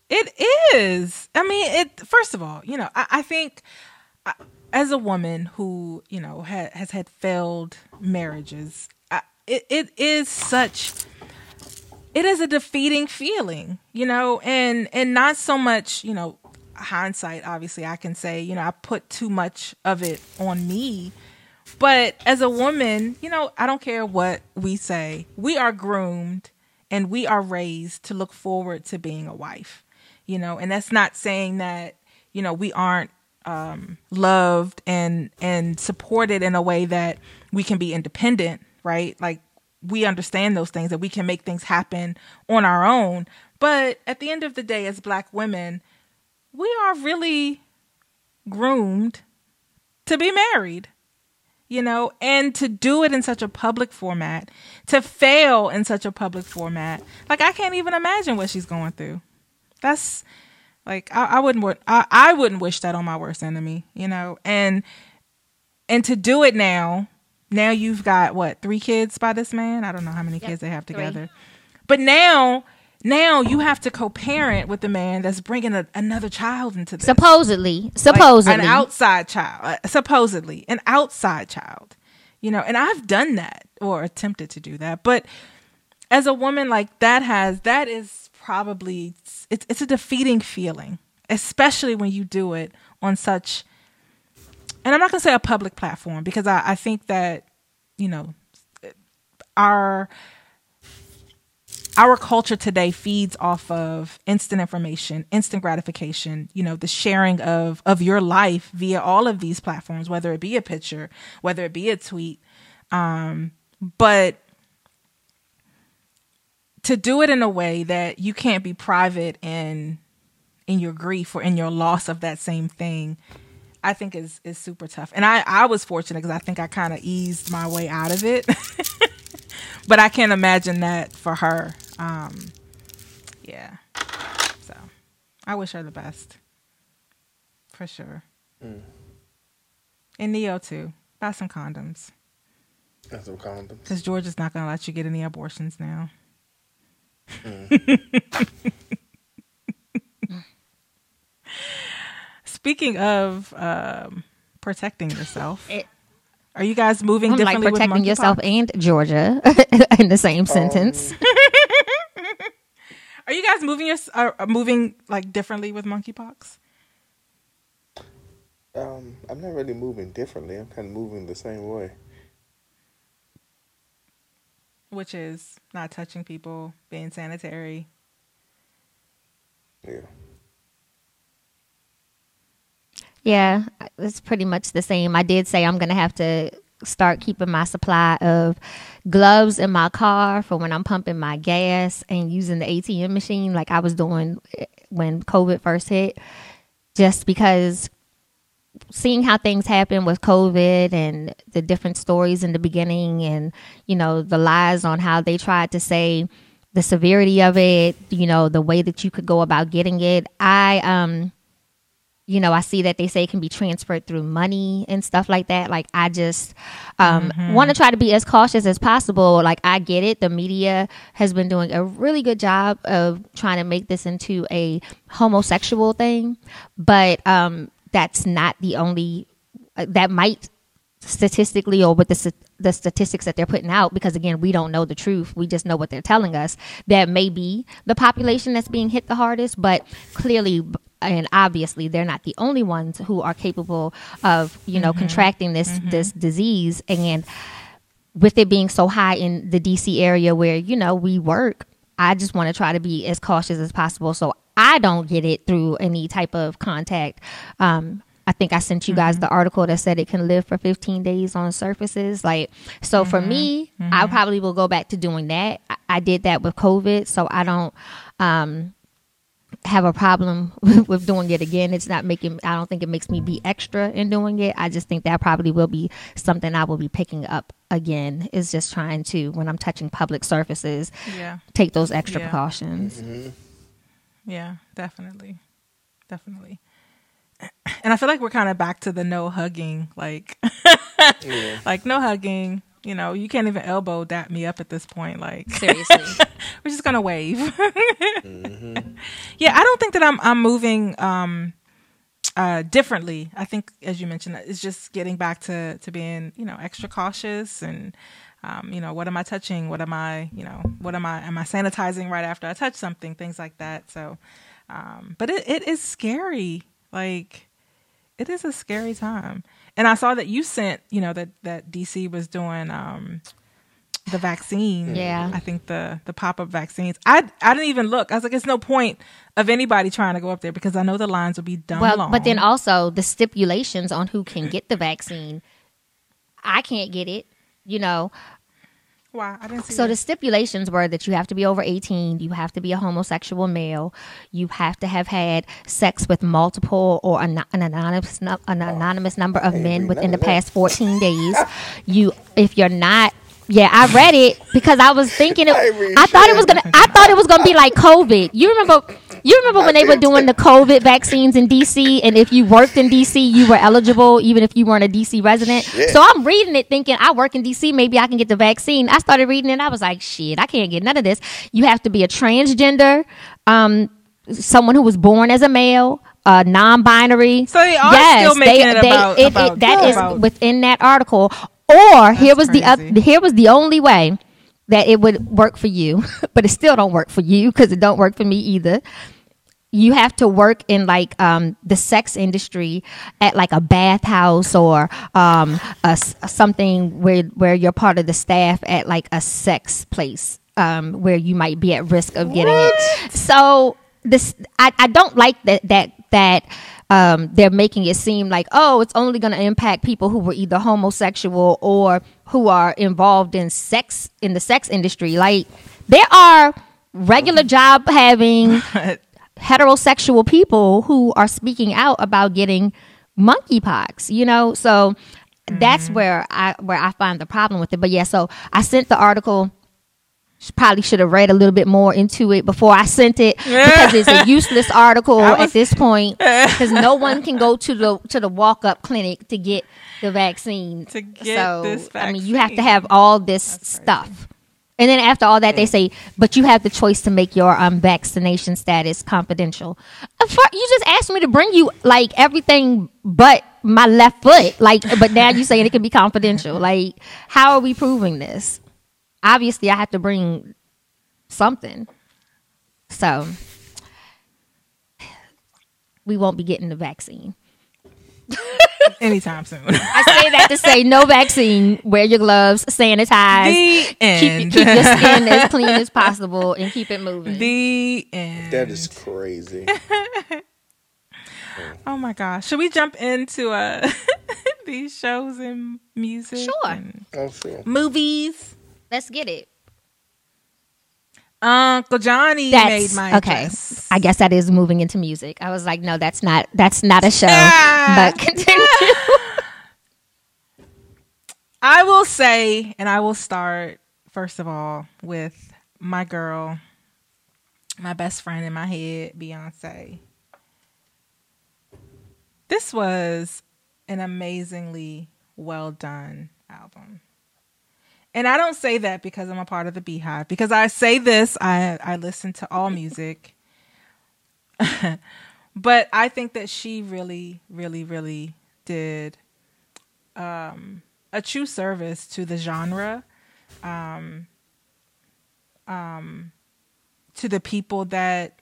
[SPEAKER 4] It is. I mean, it. First of all, you know, I, I think uh, as a woman who you know ha, has had failed marriages, I, it it is such. It is a defeating feeling, you know, and and not so much, you know, hindsight. Obviously, I can say, you know, I put too much of it on me but as a woman, you know, I don't care what we say. We are groomed and we are raised to look forward to being a wife. You know, and that's not saying that, you know, we aren't um loved and and supported in a way that we can be independent, right? Like we understand those things that we can make things happen on our own. But at the end of the day as black women, we are really groomed to be married you know, and to do it in such a public format, to fail in such a public format, like I can't even imagine what she's going through. That's like I, I wouldn't I, I wouldn't wish that on my worst enemy, you know, and and to do it now, now you've got what three kids by this man? I don't know how many kids they have
[SPEAKER 6] three.
[SPEAKER 4] together, but now. Now you have to co-parent with the man that's bringing a, another child into this
[SPEAKER 6] supposedly
[SPEAKER 4] like,
[SPEAKER 6] supposedly
[SPEAKER 4] an outside child, uh, supposedly an outside child, you know. And I've done that or attempted to do that, but as a woman, like that has that is probably it's it's a defeating feeling, especially when you do it on such. And I'm not gonna say a public platform because I, I think that you know our our culture today feeds off of instant information, instant gratification, you know, the sharing of of your life via all of these platforms, whether it be a picture, whether it be a tweet. Um, but to do it in a way that you can't be private in in your grief or in your loss of that same thing, I think is is super tough. And I I was fortunate because I think I kind of eased my way out of it. but I can't imagine that for her. Um, yeah. So I wish her the best. For sure. And Ne-Yo too. Buy some condoms.
[SPEAKER 5] And some condoms.
[SPEAKER 4] Because George is not going to let you get any abortions now. Speaking of um, protecting yourself,
[SPEAKER 6] It-
[SPEAKER 4] are you guys moving
[SPEAKER 6] I'm like protecting
[SPEAKER 4] with
[SPEAKER 6] yourself
[SPEAKER 4] monkeypox?
[SPEAKER 6] and Georgia in the same sentence.
[SPEAKER 4] Are you guys moving your uh, moving like differently with monkeypox?
[SPEAKER 5] Um, I'm not really moving differently. I'm kind of moving the same way.
[SPEAKER 4] Which is not touching people, being sanitary.
[SPEAKER 5] Yeah.
[SPEAKER 6] Yeah, it's pretty much the same. I did say I'm going to have to start keeping my supply of gloves in my car for when I'm pumping my gas and using the ATM machine like I was doing eh, when COVID first hit. Just because seeing how things happen with COVID and the different stories in the beginning and, you know, the lies on how they tried to say the severity of it, you know, the way that you could go about getting it. I, um, you know, I see that they say it can be transferred through money and stuff like that. Like, I just um, want to try to be as cautious as possible. Like, I get it. The media has been doing a really good job of trying to make this into a homosexual thing, but um, that's not the only. Uh, that might statistically or with the the statistics that they're putting out because again we don't know the truth we just know what they're telling us that may be the population that's being hit the hardest but clearly and obviously they're not the only ones who are capable of you know mm-hmm. contracting this mm-hmm. this disease. And with it being so high in the DC area where you know we work I just want to try to be as cautious as possible. So I don't get it through any type of contact. Um I think I sent you guys mm-hmm. the article that said it can live for 15 days on surfaces. Like, so for me, I probably will go back to doing that. I, I did that with COVID, so I don't um, have a problem with doing it again. It's not making, I don't think it makes me be extra in doing it. I just think that probably will be something I will be picking up again, is just trying to, when I'm touching public surfaces,
[SPEAKER 4] Yeah.
[SPEAKER 6] take those extra
[SPEAKER 4] Yeah.
[SPEAKER 6] precautions. Mm-hmm.
[SPEAKER 4] Yeah, definitely. Definitely. And I feel like we're kind of back to the no hugging, like like no hugging. You know, you can't even elbow dap me up at this point. Like
[SPEAKER 6] Seriously.
[SPEAKER 4] we're just gonna wave. Yeah, I don't think that I'm I'm moving um uh differently. I think as you mentioned, it's just getting back to to being, you know, extra cautious and um, you know, what am I touching? What am I, you know, what am I am I sanitizing right after I touch something, things like that. So um but it, it is scary. Like it is a scary time. And I saw that you sent, you know, that that DC was doing um the vaccine.
[SPEAKER 6] Yeah.
[SPEAKER 4] I think the the pop up vaccines. I I didn't even look. I was like, it's no point of anybody trying to go up there because I know the lines will be dumb
[SPEAKER 6] well,
[SPEAKER 4] long.
[SPEAKER 6] but then also the stipulations on who can get the vaccine. I can't get it, you know.
[SPEAKER 4] Why I didn't see.
[SPEAKER 6] So
[SPEAKER 4] that.
[SPEAKER 6] the stipulations were that you have to be over 18, you have to be a homosexual male, you have to have had sex with multiple or an, an anonymous nu- an oh, anonymous number of men within the
[SPEAKER 5] of that.
[SPEAKER 6] past 14 days. You if you're not yeah, I read it because I was thinking it,
[SPEAKER 5] I
[SPEAKER 6] I thought it was gonna I thought it was gonna be like COVID. You remember you remember when they were doing the COVID vaccines in DC and if you worked in DC you were eligible even if you weren't a DC resident. So I'm reading it thinking I work in DC, maybe I can get the vaccine. I started reading it and I was like, shit, I can't get none of this. You have to be a transgender, um, someone who was born as a male, uh, non-binary.
[SPEAKER 4] So they are still making it about- about-
[SPEAKER 6] that is
[SPEAKER 4] about-
[SPEAKER 6] within that article. Or here was the
[SPEAKER 4] crazy.
[SPEAKER 6] other, here was the only way that it would work for you, but it still don't work for you because it don't work for me either. You have to work in like um, the sex industry at like a bathhouse or um, a something where where you're part of the staff at like a sex place um, where you might be at risk of getting it. So this I, I don't like that that that um, they're making it seem like oh it's only going to impact people who were either homosexual or who are involved in sex in the sex industry. Like there are regular job having heterosexual people who are speaking out about getting monkeypox you know? So that's where i where i find the problem with it. But yeah so i sent the article probably should have read a little bit more into it before I sent it because it's a useless article
[SPEAKER 4] was-
[SPEAKER 6] at this point because no one can go to the to the walk up clinic to get the vaccine.
[SPEAKER 4] To get
[SPEAKER 6] so
[SPEAKER 4] this
[SPEAKER 6] I mean, you have to have all this stuff. And then after all that, they say, but you have the choice to make your um, vaccination status confidential. Uh, You just asked me to bring you like everything but my left foot. Like, but now you're saying it can be confidential. Like, how are we proving this? Obviously, I have to bring something. So, we won't be getting the vaccine.
[SPEAKER 4] Anytime soon.
[SPEAKER 6] I say that to say no vaccine. Wear your gloves, sanitize,
[SPEAKER 4] the
[SPEAKER 6] keep, keep your skin as clean as possible, and keep it moving.
[SPEAKER 4] the end.
[SPEAKER 5] That is crazy.
[SPEAKER 4] Oh my gosh. Should we jump into uh these shows and music?
[SPEAKER 6] Sure.
[SPEAKER 4] and
[SPEAKER 5] oh, sure.
[SPEAKER 4] movies.
[SPEAKER 6] Let's get it.
[SPEAKER 4] Uncle Johnny
[SPEAKER 6] That's
[SPEAKER 4] made my
[SPEAKER 6] okay. I guess that is moving into music. I was like, no, that's not. That's not a show.
[SPEAKER 4] Ah.
[SPEAKER 6] But continue.
[SPEAKER 4] I will say, and I will start first of all with my girl, my best friend in my head, Beyonce. This was an amazingly well done album. And I don't say that because I'm a part of the BeyHive. Because I say this, I I listen to all music. but I think that she really, really, really did um, a true service to the genre, um, um, to the people that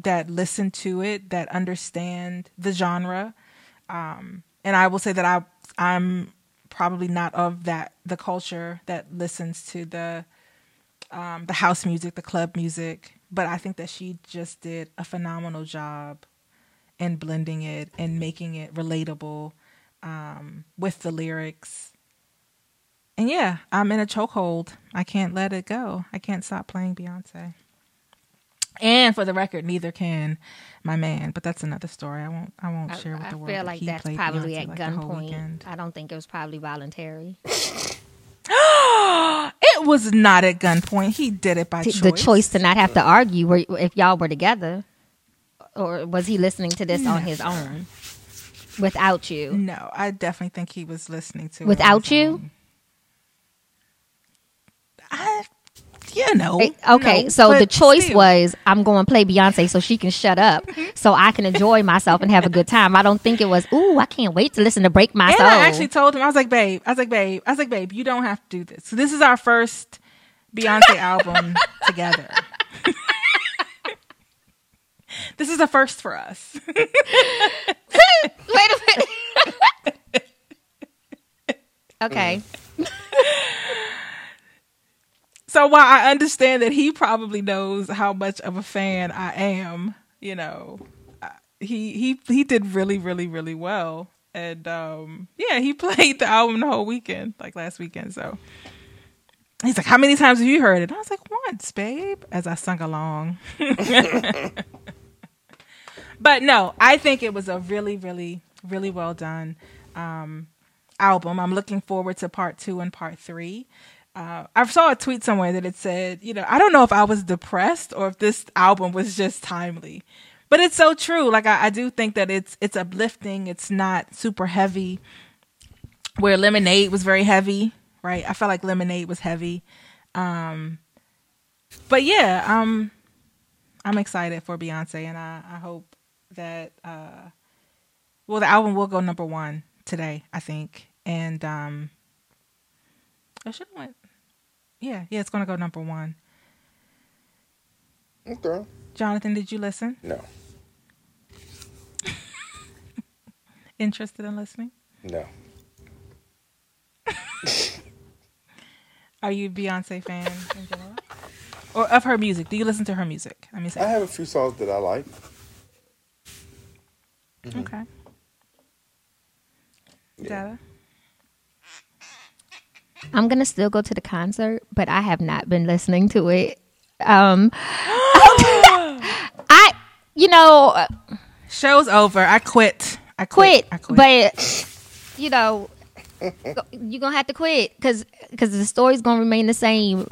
[SPEAKER 4] that listen to it, that understand the genre. Um, and I will say that I I'm probably not of that the culture that listens to the um, the house music, the club music, but I think that she just did a phenomenal job in blending it and making it relatable um, with the lyrics. And yeah, I'm in a chokehold. I can't let it go. I can't stop playing Beyonce. And for the record, neither can my man. But that's another story. I won't. I won't
[SPEAKER 6] I,
[SPEAKER 4] share with the world.
[SPEAKER 6] I
[SPEAKER 4] feel
[SPEAKER 6] like that's probably
[SPEAKER 4] Beyonce
[SPEAKER 6] at
[SPEAKER 4] like
[SPEAKER 6] gunpoint. I don't think it was probably voluntary.
[SPEAKER 4] It was not at gunpoint. He did it by
[SPEAKER 6] T-
[SPEAKER 4] choice.
[SPEAKER 6] The choice to not have to argue if y'all were together, or was he listening to this on his own without you?
[SPEAKER 4] No, I definitely think he was listening to it
[SPEAKER 6] Without you?
[SPEAKER 4] own. I, you know.
[SPEAKER 6] Okay,
[SPEAKER 4] no,
[SPEAKER 6] so the choice
[SPEAKER 4] still.
[SPEAKER 6] was I'm going to play Beyonce so she can shut up, mm-hmm. so I can enjoy myself and have a good time. I don't think it was. Ooh, I can't wait to listen to "Break My
[SPEAKER 4] And
[SPEAKER 6] Soul."
[SPEAKER 4] I actually told him, I was like, babe, I was like, babe, I was like, babe, you don't have to do this. So this is our first Beyonce album together. this is a first for us.
[SPEAKER 6] wait a minute. okay, mm.
[SPEAKER 4] So while I understand that he probably knows how much of a fan I am, you know, he he he did really really really well, and um yeah, he played the album the whole weekend, like last weekend. So he's like, "How many times have you heard it?" I was like, "Once, babe," as I sung along. but no, I think it was a really really really well done um album. I'm looking forward to part two and part three uh, I saw a tweet somewhere that it said, you know, I don't know if I was depressed or if this album was just timely, but it's so true. Like I, I do think that it's it's uplifting. It's not super heavy. Where Lemonade was very heavy, right? I felt like Lemonade was heavy. Um, but yeah, um, I'm excited for Beyonce, and I, I hope that uh, well, the album will go number one today, I think, and um, I should have went. Yeah, yeah, it's gonna go number one.
[SPEAKER 5] Okay.
[SPEAKER 4] Jonathan, did you listen?
[SPEAKER 5] No.
[SPEAKER 4] Interested in listening?
[SPEAKER 5] No.
[SPEAKER 4] Are you a Beyonce fan in general? Or of her music? Do you listen to her music? Let me say.
[SPEAKER 5] I have a few songs that I like. Mm-hmm.
[SPEAKER 4] Okay. Dada?
[SPEAKER 6] I'm gonna still go to the concert, but I have not been listening to it. Um, I, you know,
[SPEAKER 4] Show's over. I quit. I quit.
[SPEAKER 6] quit,
[SPEAKER 4] I quit.
[SPEAKER 6] but you know, you're gonna have to quit because because the story's gonna remain the same.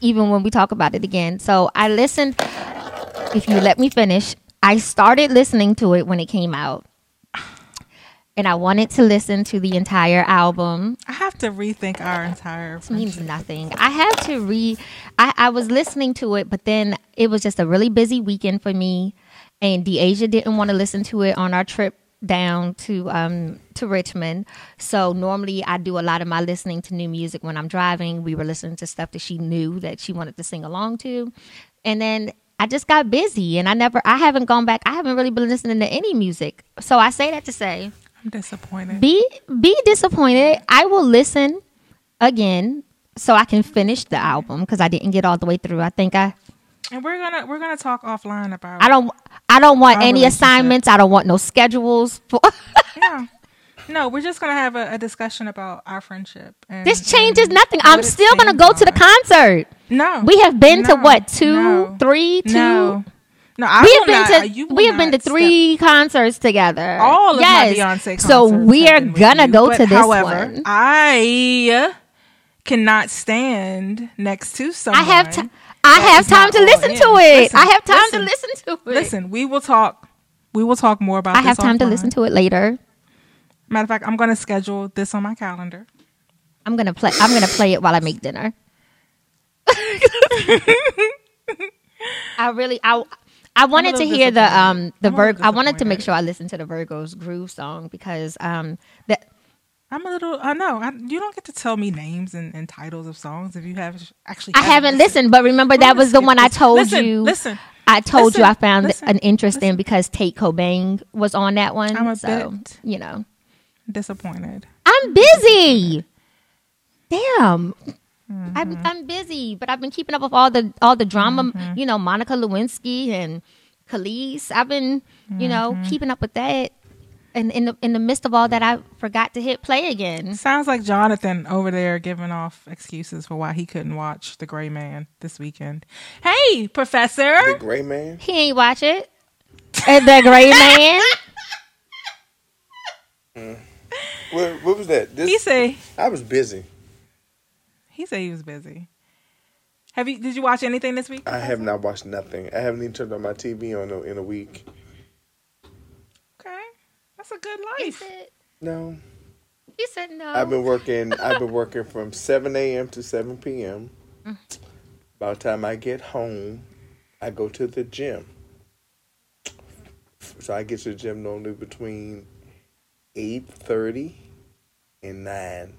[SPEAKER 6] even when we talk about it again. So I listened. If you let me finish, I started listening to it when it came out, and I wanted to listen to the entire album.
[SPEAKER 4] I have to rethink our entire.
[SPEAKER 6] It means nothing. I have to re. I, I was listening to it, but then it was just a really busy weekend for me, and DeAsia didn't want to listen to it on our trip down to um to Richmond. So normally I do a lot of my listening to new music when I'm driving. We were listening to stuff that she knew that she wanted to sing along to. And then I just got busy and I never I haven't gone back. I haven't really been listening to any music. So I say that to say
[SPEAKER 4] I'm disappointed.
[SPEAKER 6] be be disappointed. I will listen again so I can finish the album because I didn't get all the way through. I think I
[SPEAKER 4] and we're gonna we're gonna talk offline about.
[SPEAKER 6] I don't I don't want any assignments. I don't want no schedules. For,
[SPEAKER 4] Yeah. No, we're just gonna have a, a discussion about our friendship. And,
[SPEAKER 6] this changes nothing. I'm still gonna go to the concert.
[SPEAKER 4] No,
[SPEAKER 6] We have been to what two,
[SPEAKER 4] no,
[SPEAKER 6] three, two.
[SPEAKER 4] No, no, I
[SPEAKER 6] We have been
[SPEAKER 4] not-
[SPEAKER 6] to
[SPEAKER 4] uh, you
[SPEAKER 6] we have been to
[SPEAKER 4] not step-
[SPEAKER 6] three concerts together.
[SPEAKER 4] all of
[SPEAKER 6] yes.
[SPEAKER 4] my Beyonce concerts.
[SPEAKER 6] So we are gonna
[SPEAKER 4] you,
[SPEAKER 6] go to this
[SPEAKER 4] however,
[SPEAKER 6] one.
[SPEAKER 4] I cannot stand next to someone.
[SPEAKER 6] I have time. I have time to listen
[SPEAKER 4] in.
[SPEAKER 6] to it.
[SPEAKER 4] Listen,
[SPEAKER 6] I have time
[SPEAKER 4] listen,
[SPEAKER 6] to listen to it.
[SPEAKER 4] Listen, we will talk. We will talk more about.
[SPEAKER 6] I have time to listen to it later.
[SPEAKER 4] Matter of fact, I'm going to schedule this on my calendar.
[SPEAKER 6] I'm gonna play. I'm gonna play it while I make dinner. I really, I, I wanted to hear the um the
[SPEAKER 4] I'm a
[SPEAKER 6] Virg.
[SPEAKER 4] little
[SPEAKER 6] I wanted to make sure I listened to the Virgo's groove song because um that
[SPEAKER 4] I'm a little. I know. I, you don't get to tell me names and, and titles of songs if you have actually.
[SPEAKER 6] I haven't listened, but remember that was the one I told
[SPEAKER 4] Listen,
[SPEAKER 6] you.
[SPEAKER 4] listen,
[SPEAKER 6] I told you I found
[SPEAKER 4] listen,
[SPEAKER 6] an interest in because Tate Kobang was on that one.
[SPEAKER 4] I'm a
[SPEAKER 6] so
[SPEAKER 4] bit-
[SPEAKER 6] you know,
[SPEAKER 4] Disappointed.
[SPEAKER 6] I'm busy. Damn.
[SPEAKER 4] Mm-hmm.
[SPEAKER 6] I'm I'm busy, but I've been keeping up with all the all the drama.
[SPEAKER 4] Mm-hmm.
[SPEAKER 6] You know, Monica Lewinsky and Kelis. I've been, you know,
[SPEAKER 4] Mm-hmm.
[SPEAKER 6] keeping up with that. And in the in the midst of all that, I forgot to hit play again.
[SPEAKER 4] Sounds like Jonathan over there giving off excuses for why he couldn't watch The Gray Man this weekend. Hey, Professor.
[SPEAKER 5] The gray man.
[SPEAKER 6] He ain't watch it. And the Gray Man.
[SPEAKER 5] What, what was that? This,
[SPEAKER 4] He say
[SPEAKER 5] I was busy.
[SPEAKER 4] He said he was busy. Have you? Did you watch anything this week?
[SPEAKER 5] I have not watched nothing. I haven't even turned on my TV on a, in a week.
[SPEAKER 4] Okay, that's a good
[SPEAKER 6] He
[SPEAKER 4] life.
[SPEAKER 6] said,
[SPEAKER 5] No,
[SPEAKER 6] he said no.
[SPEAKER 5] I've been working. I've been working from seven a.m. to seven p.m. Mm. By the time I get home, I go to the gym. So I get to the gym normally between eight thirty and nine,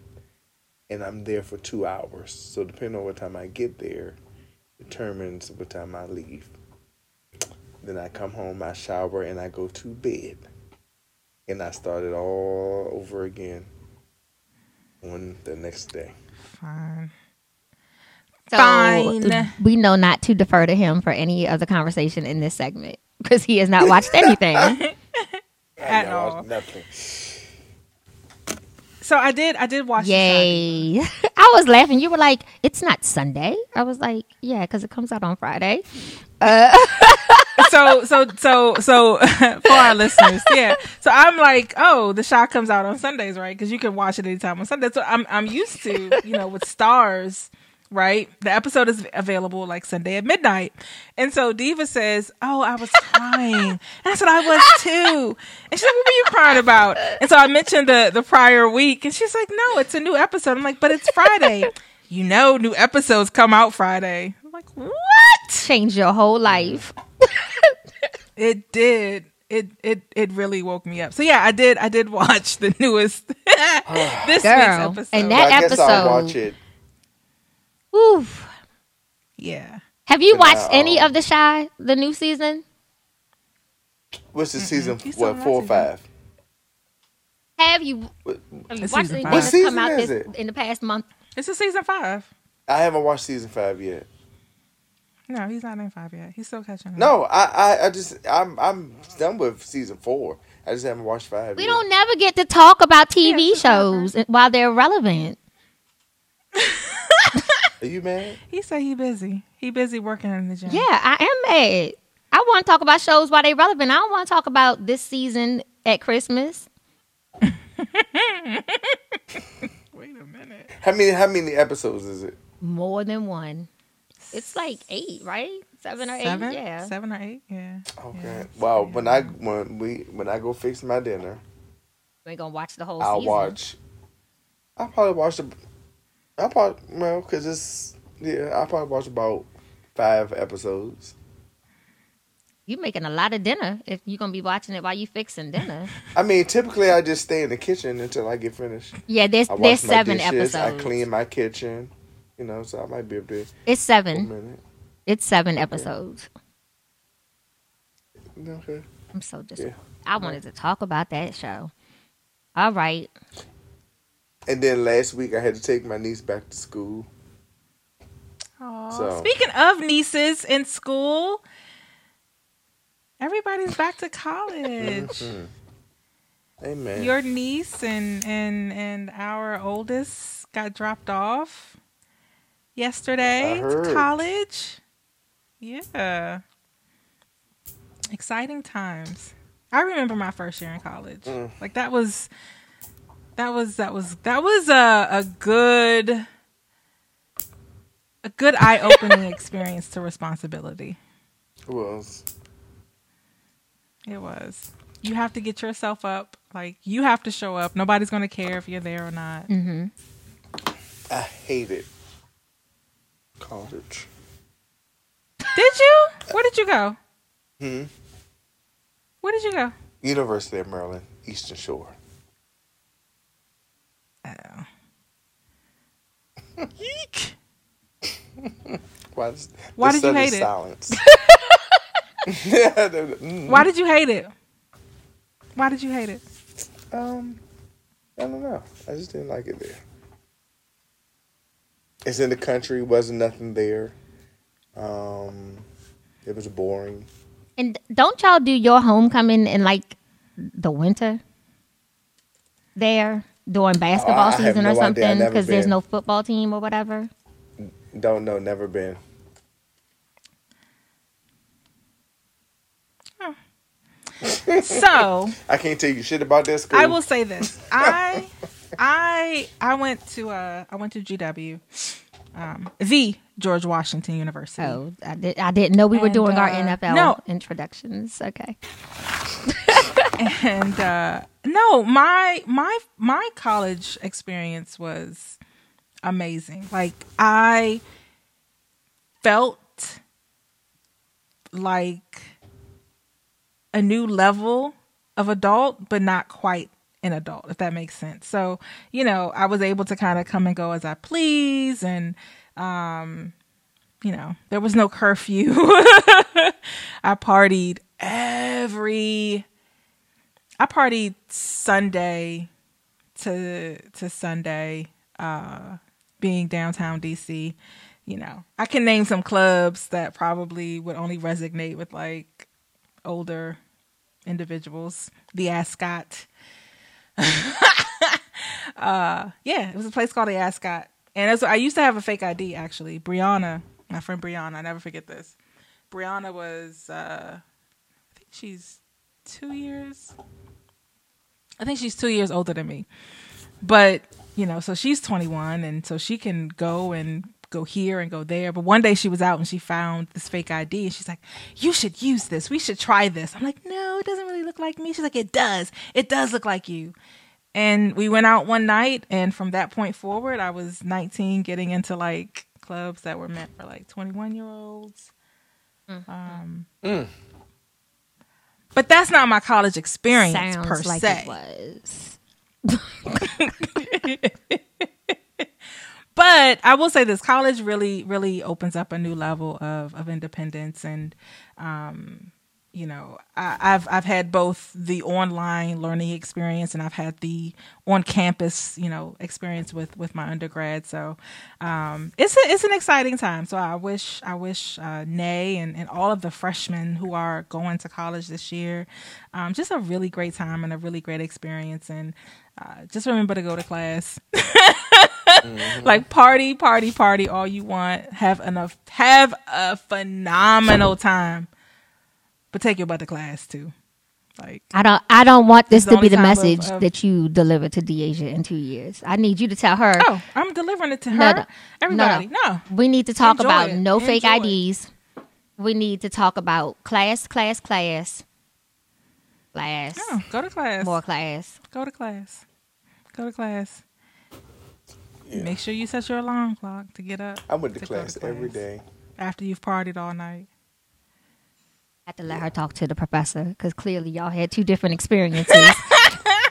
[SPEAKER 5] and I'm there for two hours. So depending on what time I get there, determines what time I leave. Then I come home, I shower, and I go to bed, and I start it all over again on the next day.
[SPEAKER 4] Fine.
[SPEAKER 6] So,
[SPEAKER 4] Fine.
[SPEAKER 6] We know not to defer to him for any of the conversation in this segment because he has not watched anything.
[SPEAKER 4] At
[SPEAKER 5] know,
[SPEAKER 4] all.
[SPEAKER 5] Nothing.
[SPEAKER 4] So I did. I did watch.
[SPEAKER 6] Yay. I was laughing. You were like, it's not Sunday. I was like, yeah, because it comes out on Friday.
[SPEAKER 4] Uh, so so so so for our listeners, yeah. So I'm like, oh, the shot comes out on Sundays, right? Because you can watch it anytime on Sunday. So I'm I'm used to you know with Starz, right? The episode is available like Sunday at midnight, and so Diva says, oh, I was crying, and I said I was too, and she said, what were you crying about? And so I mentioned the the prior week, and she's like, no, it's a new episode. I'm like, but it's Friday. You know, new episodes come out Friday. I'm like, what?
[SPEAKER 6] Change your whole life.
[SPEAKER 4] It did. It it it really woke me up. So yeah, I did. I did watch the newest this week's
[SPEAKER 6] Girl,
[SPEAKER 4] episode.
[SPEAKER 6] and
[SPEAKER 5] Well,
[SPEAKER 6] That
[SPEAKER 5] I guess I'll
[SPEAKER 6] episode-
[SPEAKER 5] watch it.
[SPEAKER 6] Oof.
[SPEAKER 4] yeah,
[SPEAKER 6] Have you
[SPEAKER 5] But
[SPEAKER 6] watched
[SPEAKER 5] now-
[SPEAKER 6] any um, of The Chi, the new season?
[SPEAKER 5] What's the season?
[SPEAKER 4] He's still
[SPEAKER 5] What four or
[SPEAKER 4] that
[SPEAKER 5] five?
[SPEAKER 6] Have you,
[SPEAKER 5] What-
[SPEAKER 6] have you watched anything.
[SPEAKER 5] What
[SPEAKER 6] that's
[SPEAKER 5] season
[SPEAKER 6] come out
[SPEAKER 5] is
[SPEAKER 6] this,
[SPEAKER 5] it?
[SPEAKER 6] in the past month?
[SPEAKER 4] it's a season five.
[SPEAKER 5] I haven't watched season five yet.
[SPEAKER 4] No, he's not in five yet. He's still catching up.
[SPEAKER 5] No, I, I, I just, I'm, I'm done with season four. I just haven't watched five.
[SPEAKER 6] We
[SPEAKER 5] yet.
[SPEAKER 6] don't never get to talk about TV
[SPEAKER 4] it's about
[SPEAKER 6] shows while they're relevant.
[SPEAKER 5] Are you mad?
[SPEAKER 4] he said he busy. He busy working in the gym.
[SPEAKER 6] Yeah, I am mad. I want to talk about shows while they're relevant. I don't want to talk about this season at Christmas.
[SPEAKER 4] Wait a minute.
[SPEAKER 5] How many, how many episodes is it?
[SPEAKER 6] More than one. It's like eight, right? Seven or
[SPEAKER 4] seven,
[SPEAKER 6] eight. Yeah.
[SPEAKER 4] seven or eight. Yeah.
[SPEAKER 5] Oh, okay. Well, when I when we when I go fix my dinner,
[SPEAKER 6] We ain't gonna watch the whole show.
[SPEAKER 5] I'll
[SPEAKER 6] season.
[SPEAKER 5] watch. I'll probably watch the. I'll probably well because it's yeah. I'll probably watch about five episodes.
[SPEAKER 6] You making a lot of dinner if you're gonna be watching it while you fixing dinner.
[SPEAKER 5] I mean, typically I just stay in the kitchen until I get finished.
[SPEAKER 6] yeah, there's
[SPEAKER 5] I
[SPEAKER 6] there's seven
[SPEAKER 5] dishes.
[SPEAKER 6] episodes.
[SPEAKER 5] I clean my kitchen. You know, so I might be able to.
[SPEAKER 6] It's seven. It's seven episodes.
[SPEAKER 5] Okay.
[SPEAKER 6] I'm so disappointed.
[SPEAKER 5] Yeah.
[SPEAKER 6] I wanted to talk about that show. All right.
[SPEAKER 5] And then last week I had to take my niece back to school. So-
[SPEAKER 4] Speaking of nieces in school, everybody's back to college.
[SPEAKER 5] Amen.
[SPEAKER 4] Your niece and and and our oldest got dropped off yesterday to college. Yeah. Exciting times. I remember my first year in college.
[SPEAKER 5] Mm.
[SPEAKER 4] Like that was that was that was that was a a good a good eye-opening experience to responsibility.
[SPEAKER 5] It was.
[SPEAKER 4] It was. You have to get yourself up. Like you have to show up. Nobody's going to care if you're there or not.
[SPEAKER 6] Mm-hmm.
[SPEAKER 5] I hated college.
[SPEAKER 4] Did you? Where did you go?
[SPEAKER 5] Hmm.
[SPEAKER 4] Where did you go?
[SPEAKER 5] University of Maryland, Eastern Shore.
[SPEAKER 4] Oh. Eek.
[SPEAKER 5] Why? Is,
[SPEAKER 4] Why
[SPEAKER 5] the
[SPEAKER 4] did you hate it?
[SPEAKER 5] silence? yeah. the- mm.
[SPEAKER 4] Why did you hate it? Why did you hate it?
[SPEAKER 5] Um, I don't know. I just didn't like it there. It's in the country. Wasn't nothing there. Um, it was boring.
[SPEAKER 6] And don't y'all do your homecoming in like the winter? There during basketball
[SPEAKER 5] I have
[SPEAKER 6] season or
[SPEAKER 5] no idea. I've
[SPEAKER 6] something because there's no football team or whatever.
[SPEAKER 5] Don't know. Never been.
[SPEAKER 4] So
[SPEAKER 5] I can't tell you shit about this. school.
[SPEAKER 4] I will say this. I I I went to uh I went to GW, um, the George Washington University.
[SPEAKER 6] Oh, I did. I didn't know we were
[SPEAKER 4] And,
[SPEAKER 6] doing our
[SPEAKER 4] uh,
[SPEAKER 6] NFL
[SPEAKER 4] no.
[SPEAKER 6] introductions. Okay.
[SPEAKER 4] and uh no my my my college experience was amazing. Like i felt like a new level of adult but not quite an adult if that makes sense. So you know i was able to kind of come and go as i please and um you know there was no curfew. I partied every I partied Sunday to to Sunday, uh, being downtown DC. You know, I can name some clubs that probably would only resonate with like older individuals. The Ascot. uh, yeah, it was a place called the Ascot, and I used to have a fake ID actually. Brianna, my friend Brianna, I never forget this. Brianna was, uh, I think she's two years. I think she's two years older than me. But, you know, so she's 21 and so she can go and go here and go there. But one day she was out and she found this fake ID and she's like, You should use this. We should try this. I'm like, No, it doesn't really look like me. She's like, It does. It does look like you. And we went out one night and from that point forward, I was 19 getting into like clubs that were meant for like 21 year olds. Um, But that's not my college experience
[SPEAKER 6] Sounds
[SPEAKER 4] per
[SPEAKER 6] like
[SPEAKER 4] se.
[SPEAKER 6] it was.
[SPEAKER 4] but I will say this: college really, really opens up a new level of of independence, and um, you know, I, I've I've had both the online learning experience and I've had the on campus, you know, experience with with my undergrad. So um, it's a, it's an exciting time. So I wish I wish uh, Nay and and all of the freshmen who are going to college this year, um, just a really great time and a really great experience. And uh, just remember to go to class. like party, party, party all you want. Have enough have a phenomenal time. But take your butt to class too. Like
[SPEAKER 6] I don't. I don't want this to be the
[SPEAKER 4] time of-
[SPEAKER 6] message
[SPEAKER 4] of-
[SPEAKER 6] that you deliver to Deasia in two years. I need you to tell her.
[SPEAKER 4] oh, I'm delivering it to her.
[SPEAKER 6] No, no.
[SPEAKER 4] Everybody, no.
[SPEAKER 6] We need to talk
[SPEAKER 4] Enjoy
[SPEAKER 6] about
[SPEAKER 4] it.
[SPEAKER 6] no fake
[SPEAKER 4] Enjoy it.
[SPEAKER 6] IDs. We need to talk about class, class, class, class,
[SPEAKER 4] No, go to class.
[SPEAKER 6] more class.
[SPEAKER 4] Go to class. Go to class.
[SPEAKER 5] Yeah.
[SPEAKER 4] Make sure you set your alarm clock to get up.
[SPEAKER 5] I went to
[SPEAKER 4] to
[SPEAKER 5] class every
[SPEAKER 4] class.
[SPEAKER 5] day.
[SPEAKER 4] after you've partied all night.
[SPEAKER 6] I had to let her talk to the professor because clearly y'all had two different experiences.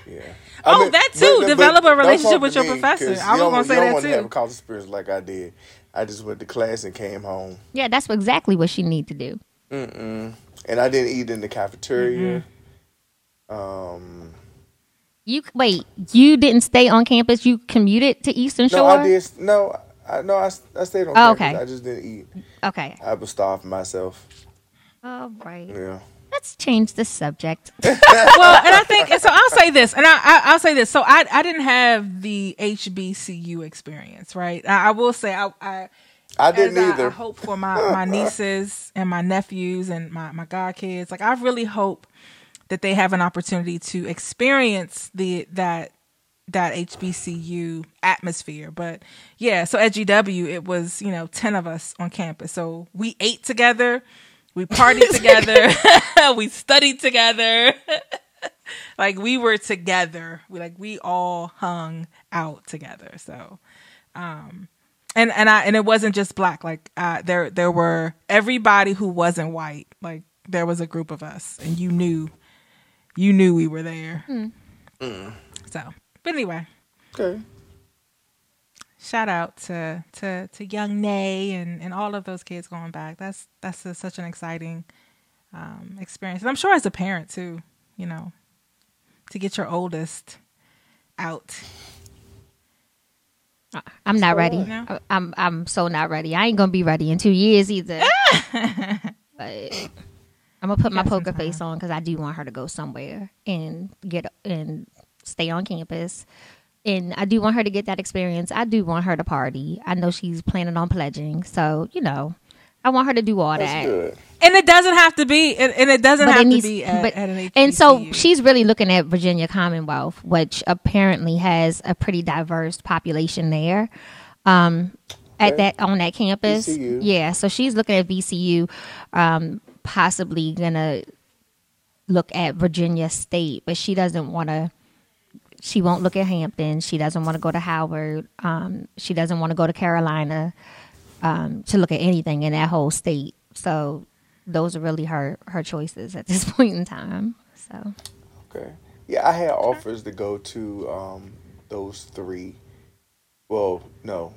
[SPEAKER 5] Yeah.
[SPEAKER 4] Oh, that too. Develop a relationship with your
[SPEAKER 5] me,
[SPEAKER 4] professor.
[SPEAKER 5] 'cause
[SPEAKER 4] I was
[SPEAKER 5] don't-
[SPEAKER 4] gonna say
[SPEAKER 5] you don't
[SPEAKER 4] that
[SPEAKER 5] want to
[SPEAKER 4] too.
[SPEAKER 5] have a college experience like I did. I just went to class and came home.
[SPEAKER 6] yeah, that's exactly what she need to do.
[SPEAKER 5] Mm-mm. And I didn't eat in the cafeteria.
[SPEAKER 4] Mm-hmm.
[SPEAKER 5] Um,
[SPEAKER 6] You wait. You didn't stay on campus. You commuted to Eastern Shore.
[SPEAKER 5] no,
[SPEAKER 6] Shore.
[SPEAKER 5] I did. No, I, no, I, I stayed on
[SPEAKER 6] Oh,
[SPEAKER 5] campus.
[SPEAKER 6] okay.
[SPEAKER 5] I just didn't eat.
[SPEAKER 6] Okay.
[SPEAKER 5] I was starving myself.
[SPEAKER 6] All right.
[SPEAKER 5] Yeah.
[SPEAKER 6] Let's change the subject.
[SPEAKER 4] well, and I think, and so I'll say this, and I, I, I'll say this. So I, I didn't have the HBCU experience, right? I, I will say, I, I,
[SPEAKER 5] I didn't
[SPEAKER 4] as I-
[SPEAKER 5] either.
[SPEAKER 4] I, hope for my, my nieces and my nephews and my, my godkids. Like, I really hope that they have an opportunity to experience the, that, that HBCU atmosphere. But yeah, so at GW, it was, you know, 10 of us on campus. So we ate together, we partied together, we studied together. like we were together. We like we all hung out together. So um and and I and it wasn't just black. Like uh there there were everybody who wasn't white. Like there was a group of us and you knew you knew we were there. So, but anyway,
[SPEAKER 5] Okay.
[SPEAKER 4] Shout out to to to young Nay and and all of those kids going back. That's that's a, such an exciting um, experience, and I'm sure as a parent too. You know, to get your oldest out.
[SPEAKER 6] I'm not ready.
[SPEAKER 4] No?
[SPEAKER 6] I- I'm I'm so not ready. I ain't gonna be ready in two years either. but I'm gonna put my poker face on because I do want her to go somewhere and get and stay on campus. And I do want her to get that experience. I do want her to party. I know she's planning on pledging, so you know, I want her to do all
[SPEAKER 5] That's
[SPEAKER 6] that.
[SPEAKER 5] good.
[SPEAKER 4] And it doesn't have to be, and, and it doesn't
[SPEAKER 6] But
[SPEAKER 4] have
[SPEAKER 6] it needs-
[SPEAKER 4] to be at,
[SPEAKER 6] but-
[SPEAKER 4] at an
[SPEAKER 6] and so she's really looking at Virginia Commonwealth, which apparently has a pretty diverse population there. Um, at
[SPEAKER 5] Okay.
[SPEAKER 6] that on that campus,
[SPEAKER 5] VCU.
[SPEAKER 6] yeah. So she's looking at VCU, um, possibly gonna look at Virginia State, but she doesn't want to. She won't look at Hampton. She doesn't want to go to Howard. Um, she doesn't want to go to Carolina um, to look at anything in that whole state. So those are really her her choices at this point in time. So
[SPEAKER 5] Okay. Yeah, I had offers to go to um, those three. Well, no.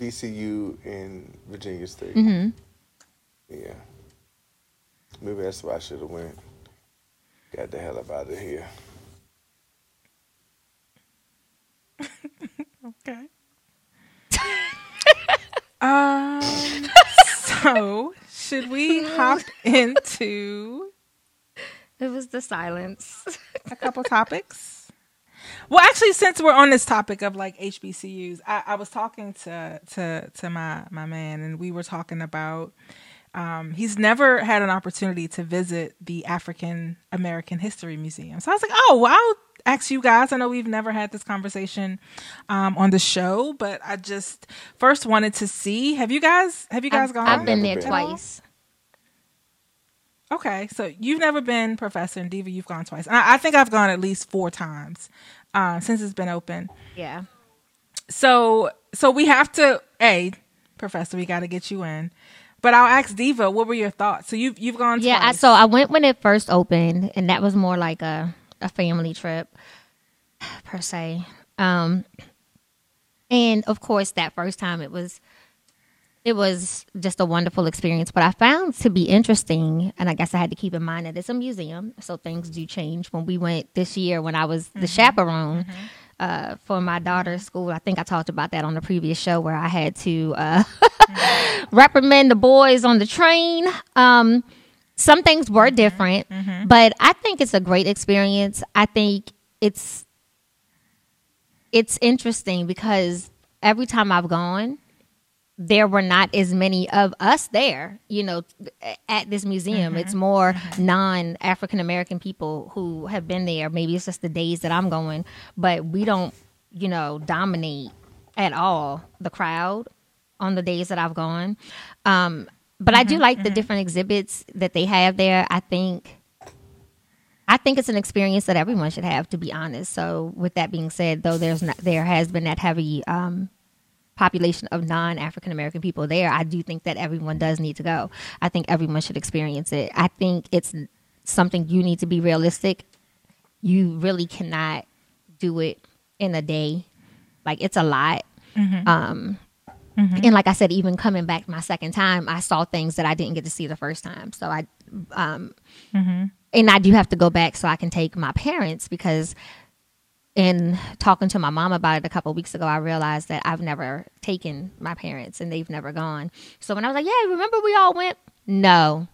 [SPEAKER 5] VCU and Virginia State.
[SPEAKER 6] Mhm.
[SPEAKER 5] Yeah. Maybe that's why I should have went. Got the hell up out of here.
[SPEAKER 4] Okay. um. So, should we hop into
[SPEAKER 6] it was the silence.
[SPEAKER 4] a couple topics? Well, actually, since we're on this topic of like HBCUs, I, I was talking to to to my my man, and we were talking about. Um, he's never had an opportunity to visit the African American History Museum. So I was like, oh, well, I'll ask you guys. I know we've never had this conversation um, on the show, but I just first wanted to see. Have you guys? Have you guys
[SPEAKER 6] I've,
[SPEAKER 4] gone?
[SPEAKER 6] I've been there twice.
[SPEAKER 4] Okay, so you've never been professor, and Diva, you've gone twice. And I, I think I've gone at least four times uh, since it's been open.
[SPEAKER 6] Yeah.
[SPEAKER 4] So, so we have to, a professor, we got to get you in. But I'll ask Diva, what were your thoughts? So you've you've gone
[SPEAKER 6] Yeah, I, so I went when it first opened, and that was more like a a family trip per se. Um, and of course, that first time it was it was just a wonderful experience. But I found to be interesting, and I guess I had to keep in mind that it's a museum, so things do change. When we went this year, when I was the chaperone. Uh, for my daughter's school, I think I talked about that on the previous show where I had to uh, reprimand the boys on the train. Um, some things were different, but I think it's a great experience. I think it's it's interesting because every time I've gone, there were not as many of us there, you know, at this museum. It's more non African American people who have been there. Maybe it's just the days that I'm going, but we don't, you know, dominate at all the crowd on the days that I've gone. Um, but I do like the different exhibits that they have there. I think. I think it's an experience that everyone should have, to be honest. So, with that being said, though, there's not, there has been that heavy um, population of non African American people there, I do think that everyone does need to go. I think everyone should experience it. I think it's something you need to be realistic. You really cannot do it in a day. Like it's a lot. Um, And like I said, even coming back my second time, I saw things that I didn't get to see the first time. So I, um, and I do have to go back so I can take my parents because in talking to my mom about it a couple weeks ago, I realized that I've never taken my parents and they've never gone. So when I was like, "Yeah, remember we all went?" No,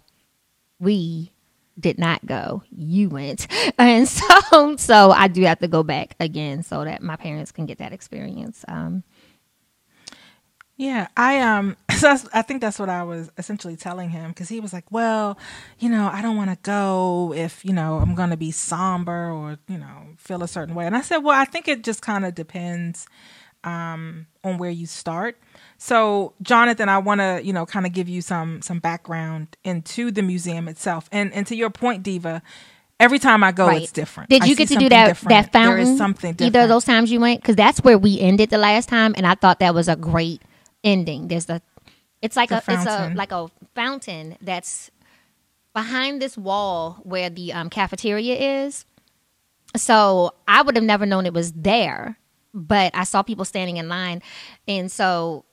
[SPEAKER 6] we did not go. You went, and so so I do have to go back again so that my parents can get that experience. Um,
[SPEAKER 4] Yeah, I um, so I think that's what I was essentially telling him because he was like, "Well, you know, I don't want to go if you know I'm going to be somber or you know feel a certain way." And I said, "Well, I think it just kind of depends um, on where you start." So, Jonathan, I want to you know kind of give you some some background into the museum itself, and and to your point, Diva. Every time I go,
[SPEAKER 6] right.
[SPEAKER 4] it's different.
[SPEAKER 6] Did
[SPEAKER 4] I
[SPEAKER 6] you get to do that
[SPEAKER 4] different.
[SPEAKER 6] that fountain?
[SPEAKER 4] There is something different.
[SPEAKER 6] Either of those times you went because that's where we ended the last time, and I thought that was a great ending. There's the, it's like
[SPEAKER 4] The
[SPEAKER 6] a it's a like a fountain that's behind this wall where the um, cafeteria is. So I would have never known it was there, but I saw people standing in line, and so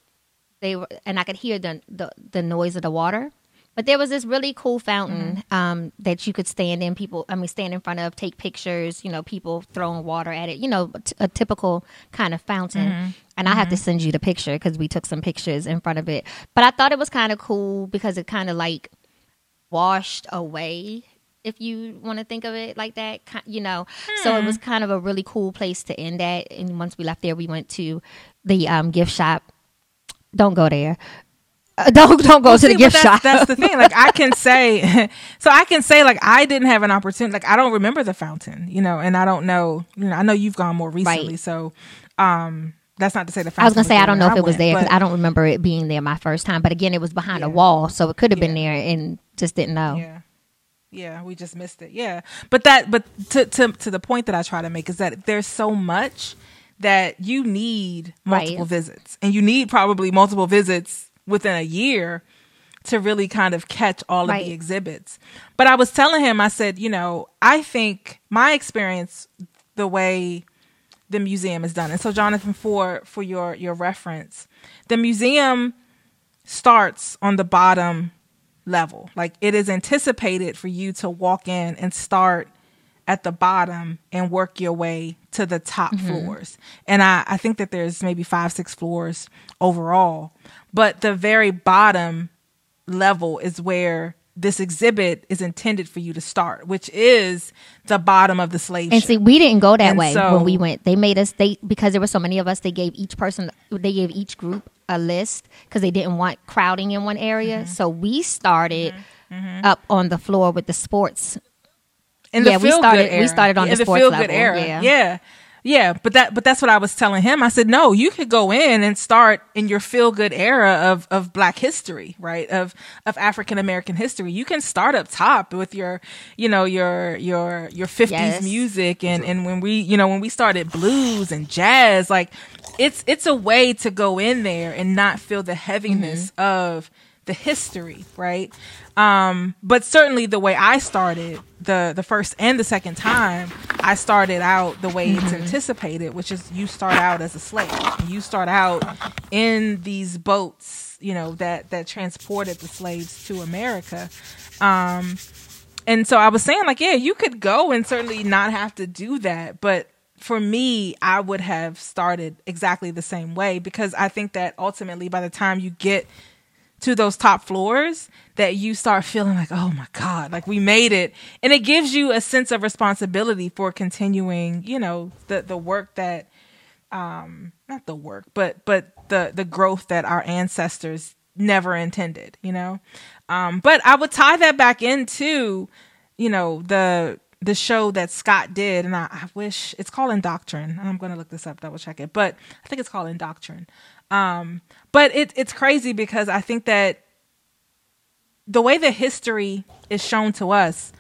[SPEAKER 6] they were, and I could hear the the, the noise of the water. But there was this really cool fountain um, that you could stand in. People, I mean, stand in front of, take pictures. You know, people throwing water at it. You know, t- a typical kind of fountain. And I have to send you the picture because we took some pictures in front of it. But I thought it was kind of cool because it kind of like washed away if you want to think of it like that you know so it was kind of a really cool place to end at and once we left there we went to the um, gift shop don't go there Uh, don't don't go
[SPEAKER 4] Well,
[SPEAKER 6] to the gift
[SPEAKER 4] but
[SPEAKER 6] shop
[SPEAKER 4] that's, That's the thing. Like I can say, so I can say like I didn't have an opportunity. Like I don't remember the fountain, you know, and I don't know. You know, I know you've gone more recently,
[SPEAKER 6] Right.
[SPEAKER 4] so um, that's not to say the fountain.
[SPEAKER 6] I was gonna say I don't know if it was
[SPEAKER 4] went,
[SPEAKER 6] there because I don't remember it being there my first time. But again, it was behind a wall, so it could have been there and just didn't know.
[SPEAKER 4] Yeah. Yeah, we just missed it. Yeah. But that but to to to the point that I try to make is that there's so much that you need multiple
[SPEAKER 6] Right.
[SPEAKER 4] visits. And you need probably multiple visits within a year to really kind of catch all of the exhibits. But I was telling him I said, you know, I think my experience the way the museum is done. And so Jonathan for for your your reference, the museum starts on the bottom level. Like it is anticipated for you to walk in and start at the bottom and work your way to the top mm-hmm. floors. And I, I think that there's maybe five, six floors overall. But the very bottom level is where this exhibit is intended for you to start, which is the bottom of the slave
[SPEAKER 6] And
[SPEAKER 4] ship.
[SPEAKER 6] see, we didn't go that
[SPEAKER 4] And
[SPEAKER 6] way
[SPEAKER 4] so-
[SPEAKER 6] when we went. They made us they because there were so many of us. They gave each person, they gave each group a list because they didn't want crowding in one area.
[SPEAKER 4] Mm-hmm.
[SPEAKER 6] So we started up on the floor with the sports.
[SPEAKER 4] in
[SPEAKER 6] Yeah,
[SPEAKER 4] the
[SPEAKER 6] we started- we started on
[SPEAKER 4] in
[SPEAKER 6] the sports
[SPEAKER 4] feel good
[SPEAKER 6] level,
[SPEAKER 4] era.
[SPEAKER 6] yeah.
[SPEAKER 4] yeah, yeah. But that, but that's what I was telling him. I said, no, you could go in and start in your feel good era of of Black history, right? Of of African American history. You can start up top with your, you know, your your your fifties
[SPEAKER 6] Yes.
[SPEAKER 4] music, and and when we, you know, when we started blues and jazz, like it's it's a way to go in there and not feel the heaviness mm-hmm. of the history, right? Um, but certainly the way I started the the first and the second time, I started out the way it's anticipated, which is you start out as a slave. You start out in these boats, you know, that that transported the slaves to America. Um, and so I was saying, like, yeah, you could go and certainly not have to do that, but for me, I would have started exactly the same way because I think that ultimately, by the time you get to those top floors that you start feeling like oh my god like we made it and it gives you a sense of responsibility for continuing you know the the work that um not the work, but but the the growth that our ancestors never intended, you know. Um but I would tie that back into, you know, the the show that Scott did, and I, I wish it's called Indoctrine. I'm going to look this up, double check it, but I think it's called Indoctrine. Um, but it, it's crazy because I think that the way the history is shown to us,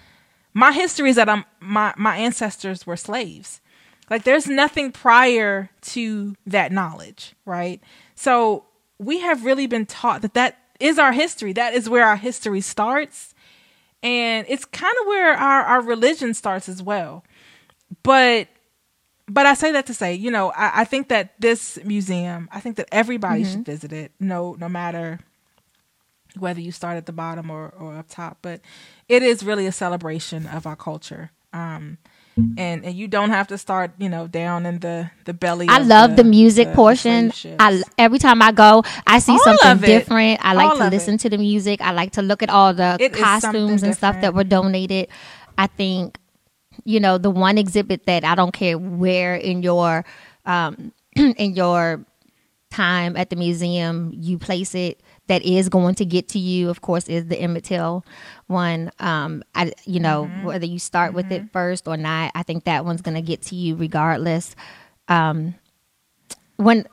[SPEAKER 4] my history is that I'm my my ancestors were slaves. Like there's nothing prior to that knowledge, right? So we have really been taught that that is our history. That is where our history starts. And it's kind of where our, our religion starts as well. But but I say that to say, you know, I, I think that this museum, I think that everybody mm-hmm. should visit it, no no matter whether you start at the bottom or, or up top. But it is really a celebration of our culture. Um and and you don't have to start, you know, down in the the belly.
[SPEAKER 6] I love the, music
[SPEAKER 4] the
[SPEAKER 6] portion.
[SPEAKER 4] slave
[SPEAKER 6] I every time I go, I see
[SPEAKER 4] All
[SPEAKER 6] something different. I like
[SPEAKER 4] All
[SPEAKER 6] to listen
[SPEAKER 4] it.
[SPEAKER 6] to the music. I like to look at all the
[SPEAKER 4] It
[SPEAKER 6] costumes and stuff that were donated. I think, you know, the one exhibit that I don't care where in your um in your time at the museum you place it that is going to get to you of course is the Emmett Till one um I you know
[SPEAKER 4] Mm-hmm.
[SPEAKER 6] whether you start with it first or not I think that one's going to get to you regardless um when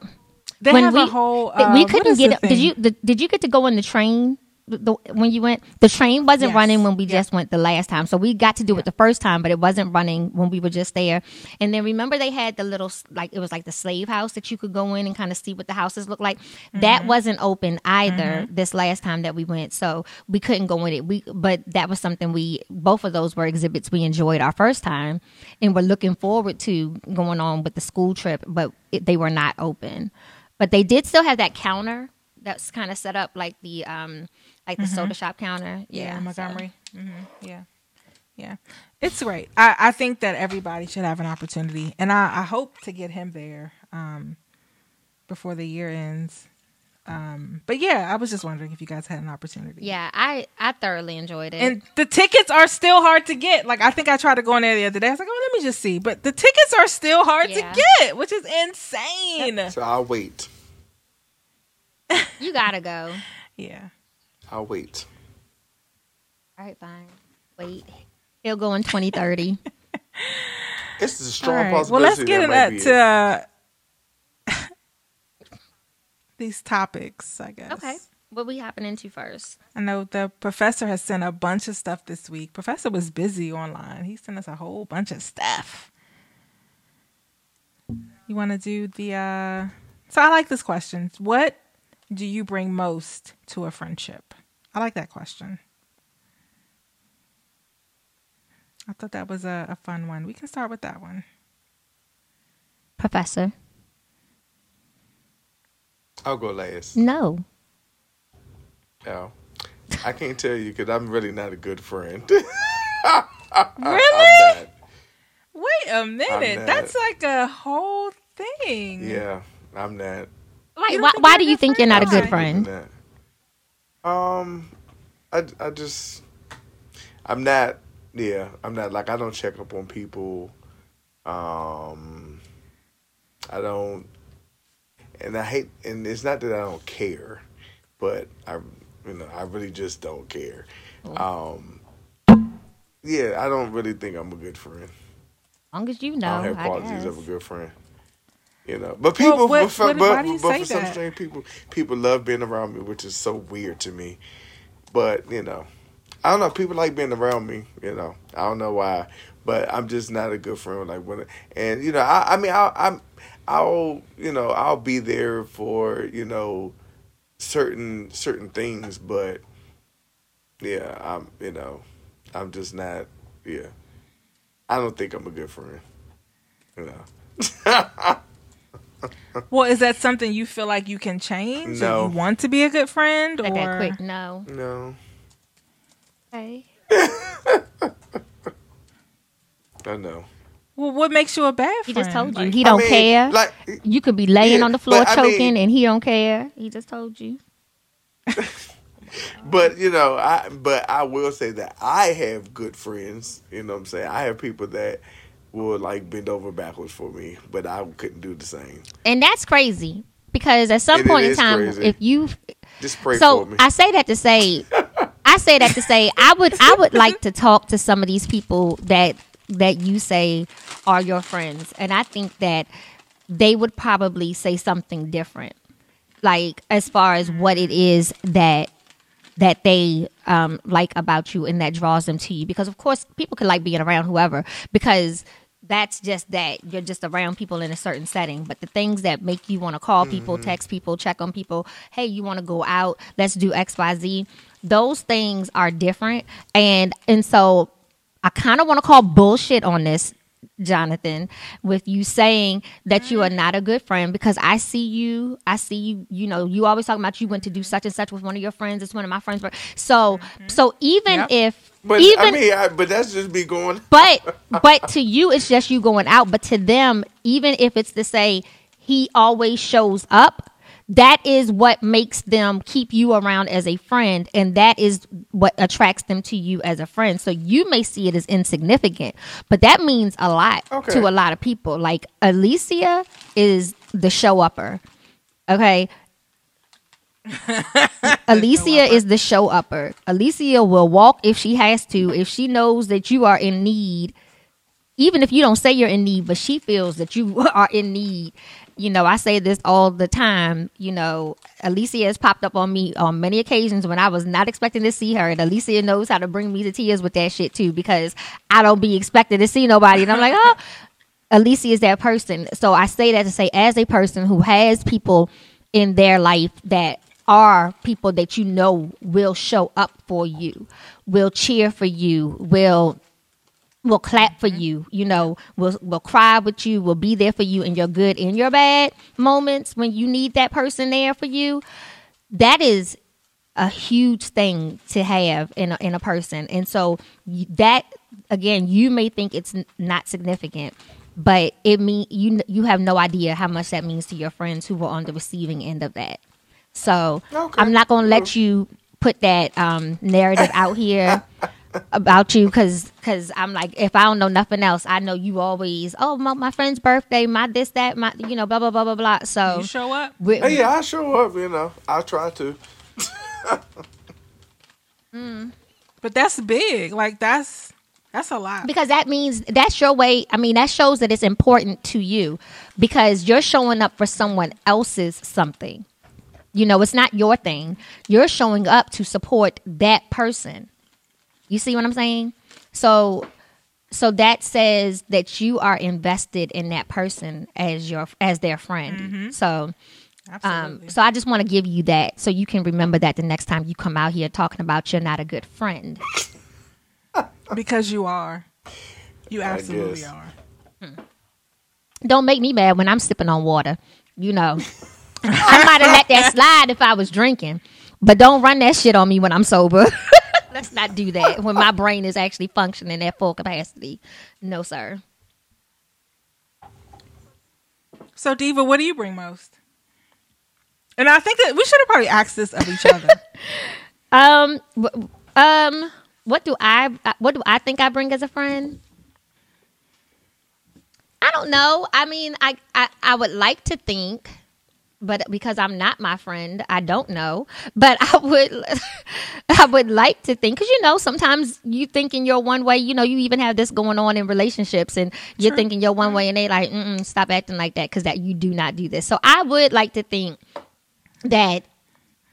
[SPEAKER 4] They
[SPEAKER 6] when
[SPEAKER 4] have
[SPEAKER 6] we
[SPEAKER 4] a whole. Uh,
[SPEAKER 6] we couldn't get. Did you the, did you get to go on the train the, when you went? The train wasn't
[SPEAKER 4] Yes.
[SPEAKER 6] running when we
[SPEAKER 4] Yeah.
[SPEAKER 6] just went the last time, so we got to do it the first time, but it wasn't running when we were just there. And then remember they had the little like it was like the slave house that you could go in and kind of see what the houses look like. That
[SPEAKER 4] Mm-hmm.
[SPEAKER 6] wasn't open either this last time that we went, so we couldn't go in it. We but that was something we both of those were exhibits we enjoyed our first time, and we're looking forward to going on with the school trip, but it, they were not open but they did still have that counter that's kind of set up like the um like the soda shop counter
[SPEAKER 4] yeah,
[SPEAKER 6] yeah, so-
[SPEAKER 4] Montgomery. hmm Yeah, yeah, it's great. I, I think that everybody should have an opportunity, and I, I hope to get him there um, before the year ends. Um, but yeah, I was just wondering if you guys had an opportunity.
[SPEAKER 6] yeah i i thoroughly enjoyed it
[SPEAKER 4] And the tickets are still hard to get. Like I think I tried to go in there the other day. I was like, oh, let me just see. But the tickets are still hard
[SPEAKER 6] Yeah.
[SPEAKER 4] to get, which is insane.
[SPEAKER 5] So I'll wait.
[SPEAKER 6] you gotta go
[SPEAKER 4] Yeah.
[SPEAKER 5] I'll wait.
[SPEAKER 6] all right fine wait he'll go in 2030
[SPEAKER 5] this is
[SPEAKER 4] a
[SPEAKER 5] strong
[SPEAKER 4] right. Well, let's get
[SPEAKER 5] that
[SPEAKER 4] in that to uh, these topics, I guess.
[SPEAKER 6] okay what we hopping into first
[SPEAKER 4] I know the professor has sent a bunch of stuff this week. Professor was busy online. He sent us a whole bunch of stuff. You want to do the uh So I like this question. What do you bring most to a friendship? I like that question. I thought that was a, a fun one. We can start with that one.
[SPEAKER 6] professor
[SPEAKER 5] I'll go last.
[SPEAKER 6] no
[SPEAKER 5] No. I can't tell you because I'm really not a good friend.
[SPEAKER 4] Really? Wait a minute. That's like a whole thing.
[SPEAKER 5] Yeah, I'm not.
[SPEAKER 6] like
[SPEAKER 4] don't
[SPEAKER 6] why, why do you
[SPEAKER 4] good
[SPEAKER 6] think you're not a good
[SPEAKER 4] friend?
[SPEAKER 6] Friend
[SPEAKER 5] I'm not. Um, I, I just, I'm not, yeah, I'm not, like, I don't check up on people. Um, I don't, and I hate, and it's not that I don't care, but I, you know, I really just don't care. Um, yeah, I don't really think I'm a good friend.
[SPEAKER 6] as long as you
[SPEAKER 5] I
[SPEAKER 6] know
[SPEAKER 5] don't have
[SPEAKER 6] I
[SPEAKER 5] qualities
[SPEAKER 6] guess.
[SPEAKER 5] of a good friend. You know, but people,
[SPEAKER 4] what-
[SPEAKER 5] but, for,
[SPEAKER 4] what-
[SPEAKER 5] but,
[SPEAKER 4] why do you
[SPEAKER 5] but for some
[SPEAKER 4] that?
[SPEAKER 5] strange people, people love being around me, which is so weird to me. But you know, I don't know. People like being around me. You know, I don't know why, but I'm just not a good friend. Like when, and you know, I, I mean, I, I'm, I'll, you know, I'll be there for you know, certain certain things, but yeah, I'm, you know, I'm just not. Yeah, I don't think I'm a good friend. You know.
[SPEAKER 4] Well, is that something you feel like you can change?
[SPEAKER 5] No.
[SPEAKER 4] Or you want to be a good friend?
[SPEAKER 6] like
[SPEAKER 4] or
[SPEAKER 6] that quick no
[SPEAKER 5] No,
[SPEAKER 6] okay
[SPEAKER 5] I know.
[SPEAKER 4] Well, what makes you a bad
[SPEAKER 6] he
[SPEAKER 4] friend?
[SPEAKER 6] just told you
[SPEAKER 4] Like,
[SPEAKER 6] he don't
[SPEAKER 5] mean,
[SPEAKER 6] care
[SPEAKER 5] Like,
[SPEAKER 6] You could be laying
[SPEAKER 5] Yeah,
[SPEAKER 6] on the floor
[SPEAKER 5] but I mean-
[SPEAKER 6] choking and he don't care. He just told you.
[SPEAKER 5] but you know, I but I will say that I have good friends. You know what I'm saying? I have people that would like bend over backwards for me, but I couldn't do the same.
[SPEAKER 6] And that's crazy because at some
[SPEAKER 5] And
[SPEAKER 6] point in time,
[SPEAKER 5] crazy.
[SPEAKER 6] if you
[SPEAKER 5] Just pray
[SPEAKER 6] so
[SPEAKER 5] for me.
[SPEAKER 6] I say that to say, I say that to say, I would I would like to talk to some of these people that that you say are your friends, and I think that they would probably say something different, like as far as what it is that that they um, like about you and that draws them to you. Because of course, people could like being around whoever because that's just that you're just around people in a certain setting. But the things that make you want to call people, text people, check on people, hey, you want to go out? Let's do X, Y, Z. Those things are different, and and so I kind of want to call bullshit on this Jonathan, with you saying that you are mm-hmm. not a good friend because I see you, I see you, you know, you always talk about you went to do such and such with one of your friends. It's one of my friends. So, mm-hmm. so even
[SPEAKER 4] Yep.
[SPEAKER 6] if,
[SPEAKER 5] but
[SPEAKER 6] even,
[SPEAKER 5] I mean, I, but that's just me going.
[SPEAKER 6] but, but to you, it's just you going out. But to them, even if it's to say he always shows up, that is what makes them keep you around as a friend, and that is what attracts them to you as a friend. So you may see it as insignificant, but that means a lot
[SPEAKER 5] Okay.
[SPEAKER 6] to a lot of people. Like Alicia is the show upper. Okay. Alicia is the show upper. Alicia will walk if she has to, if she knows that you are in need, even if you don't say you're in need, but she feels that you are in need. You know, I say this all the time. You know, Alicia has popped up on me on many occasions when I was not expecting to see her, and Alicia knows how to bring me to tears with that shit too, because I don't be expecting to see nobody, and I'm like, oh, Alicia is that person. So I say that to say, as a person who has people in their life that are people that you know will show up for you, will cheer for you, will will clap for you, you know, will will cry with you, will be there for you in your good and your bad moments when you need that person there for you. That is a huge thing to have in a, in a person. And so that again, you may think it's n- not significant, but it mean you you have no idea how much that means to your friends who were on the receiving end of that. So
[SPEAKER 5] Okay.
[SPEAKER 6] I'm not going to let you put that um, narrative out here about you because cause I'm like if I don't know nothing else, I know you always oh my, my friend's birthday, my this that my you know blah blah blah blah blah. So
[SPEAKER 4] You show up.
[SPEAKER 6] we-
[SPEAKER 5] Hey, yeah, I show up. You know, I try to. Mm.
[SPEAKER 4] But that's big. Like that's that's a lot.
[SPEAKER 6] because that means that's your way. I mean that shows that it's important to you because you're showing up for someone else's something. You know, it's not your thing. You're showing up to support that person. You see what I'm saying? So so that says that you are invested in that person as your as their friend. So
[SPEAKER 4] Absolutely.
[SPEAKER 6] um so I just want to give you that so you can remember that the next time you come out here talking about you're not a good friend.
[SPEAKER 4] because you are. You absolutely
[SPEAKER 5] guess.
[SPEAKER 4] are.
[SPEAKER 6] Don't make me mad when I'm sipping on water. You know, I might have let that slide if I was drinking, but don't run that shit on me when I'm sober. Let's not do that when my brain is actually functioning at full capacity. No, sir.
[SPEAKER 4] So Diva, what do you bring most? And I think that we should have probably asked this of each other.
[SPEAKER 6] Um, um, what do I what do I think I bring as a friend? I don't know. I mean, I I, I would like to think, but because I'm not my friend, I don't know. But I would I would like to think because you know sometimes you thinking you're one way. You know, you even have this going on in relationships, and you're thinking you're one way, and they like, Mm-mm, stop acting like that because that you do not do this. So I would like to think that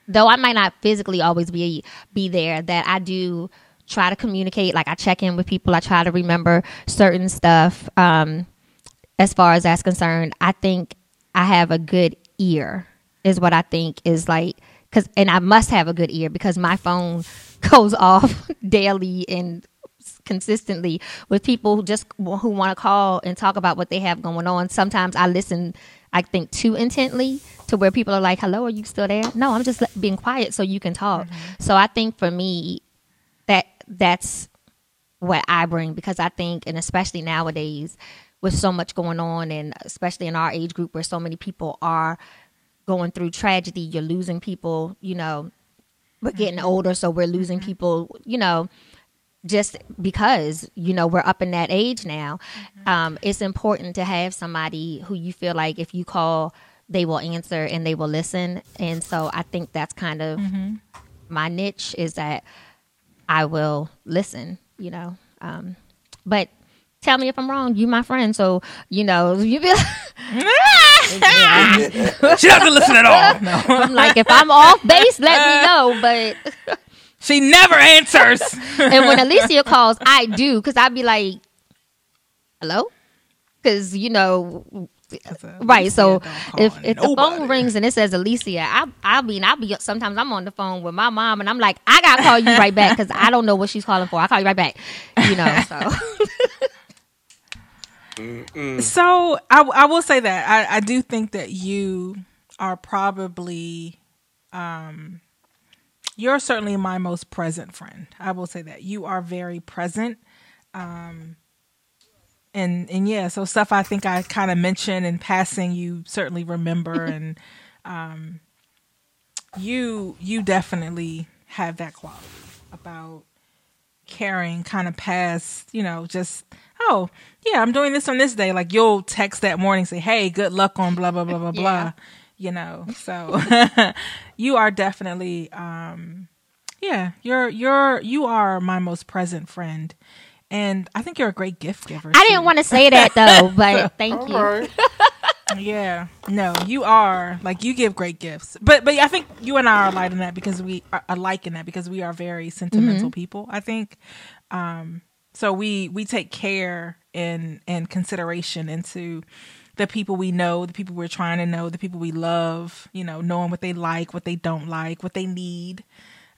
[SPEAKER 6] though I might not physically always be be there, that I do try to communicate. Like I check in with people. I try to remember certain stuff. Um, as far as that's concerned, I think I have a good ear. Is what I think is like because, and I must have a good ear because my phone goes off daily and consistently with people who just who want to call and talk about what they have going on. Sometimes I listen, I think too intently to where people are like, "Hello, are you still there?" No, I'm just being quiet so you can talk. Mm-hmm. So I think for me, that that's what I bring because I think, and especially nowadays with so much going on, and especially in our age group where so many people are going through tragedy, you're losing people. You know, we're getting older, so we're losing people. You know, just because you know we're up in that age now, um, it's important to have somebody who you feel like if you call, they will answer and they will listen. And so I think that's kind of my niche is that I will listen. You know, um, but tell me if I'm wrong. You my friend, so you know you be.
[SPEAKER 4] Like, She doesn't listen at all. No.
[SPEAKER 6] I'm like, if I'm off base, let me know. But
[SPEAKER 4] She never answers.
[SPEAKER 6] and when Alicia calls, I do because I'd be like, "Hello," because you know, right. So if if the phone rings and it says Alicia, I I mean I'll be sometimes I'm on the phone with my mom and I'm like, I gotta call you right back because I don't know what she's calling for. I'll call you right back. You know, so
[SPEAKER 4] So I, I will say that I, I do think that you are probably, um, you're certainly my most present friend. I will say that you are very present. Um, and and yeah, so stuff I think I kind of mentioned in passing, you certainly remember, and um, you you definitely have that quality about caring, kind of past, you know, just oh yeah, I'm doing this on this day. Like you'll text that morning, say, hey, good luck on blah blah blah blah blah. You know, so you are definitely, um, yeah, you're you're you are my most present friend, and I think you're a great gift giver.
[SPEAKER 6] I didn't want to say that though. But thank you.
[SPEAKER 5] All right.
[SPEAKER 4] Yeah, no, you are like you give great gifts, but but I think you and I are alike in that because we are alike in that because we are very sentimental people. I think, um, so we we take care and and consideration into the people we know, the people we're trying to know, the people we love. You know, knowing what they like, what they don't like, what they need.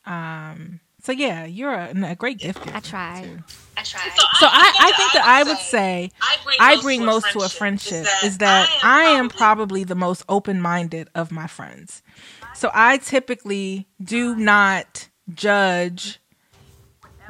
[SPEAKER 4] Um, so yeah, you're a, a great gift.
[SPEAKER 6] I tried.
[SPEAKER 4] too.
[SPEAKER 7] I tried.
[SPEAKER 4] So I, I think that I would say I bring most to a friendship is that I am probably the most open minded of my friends. So I typically do not judge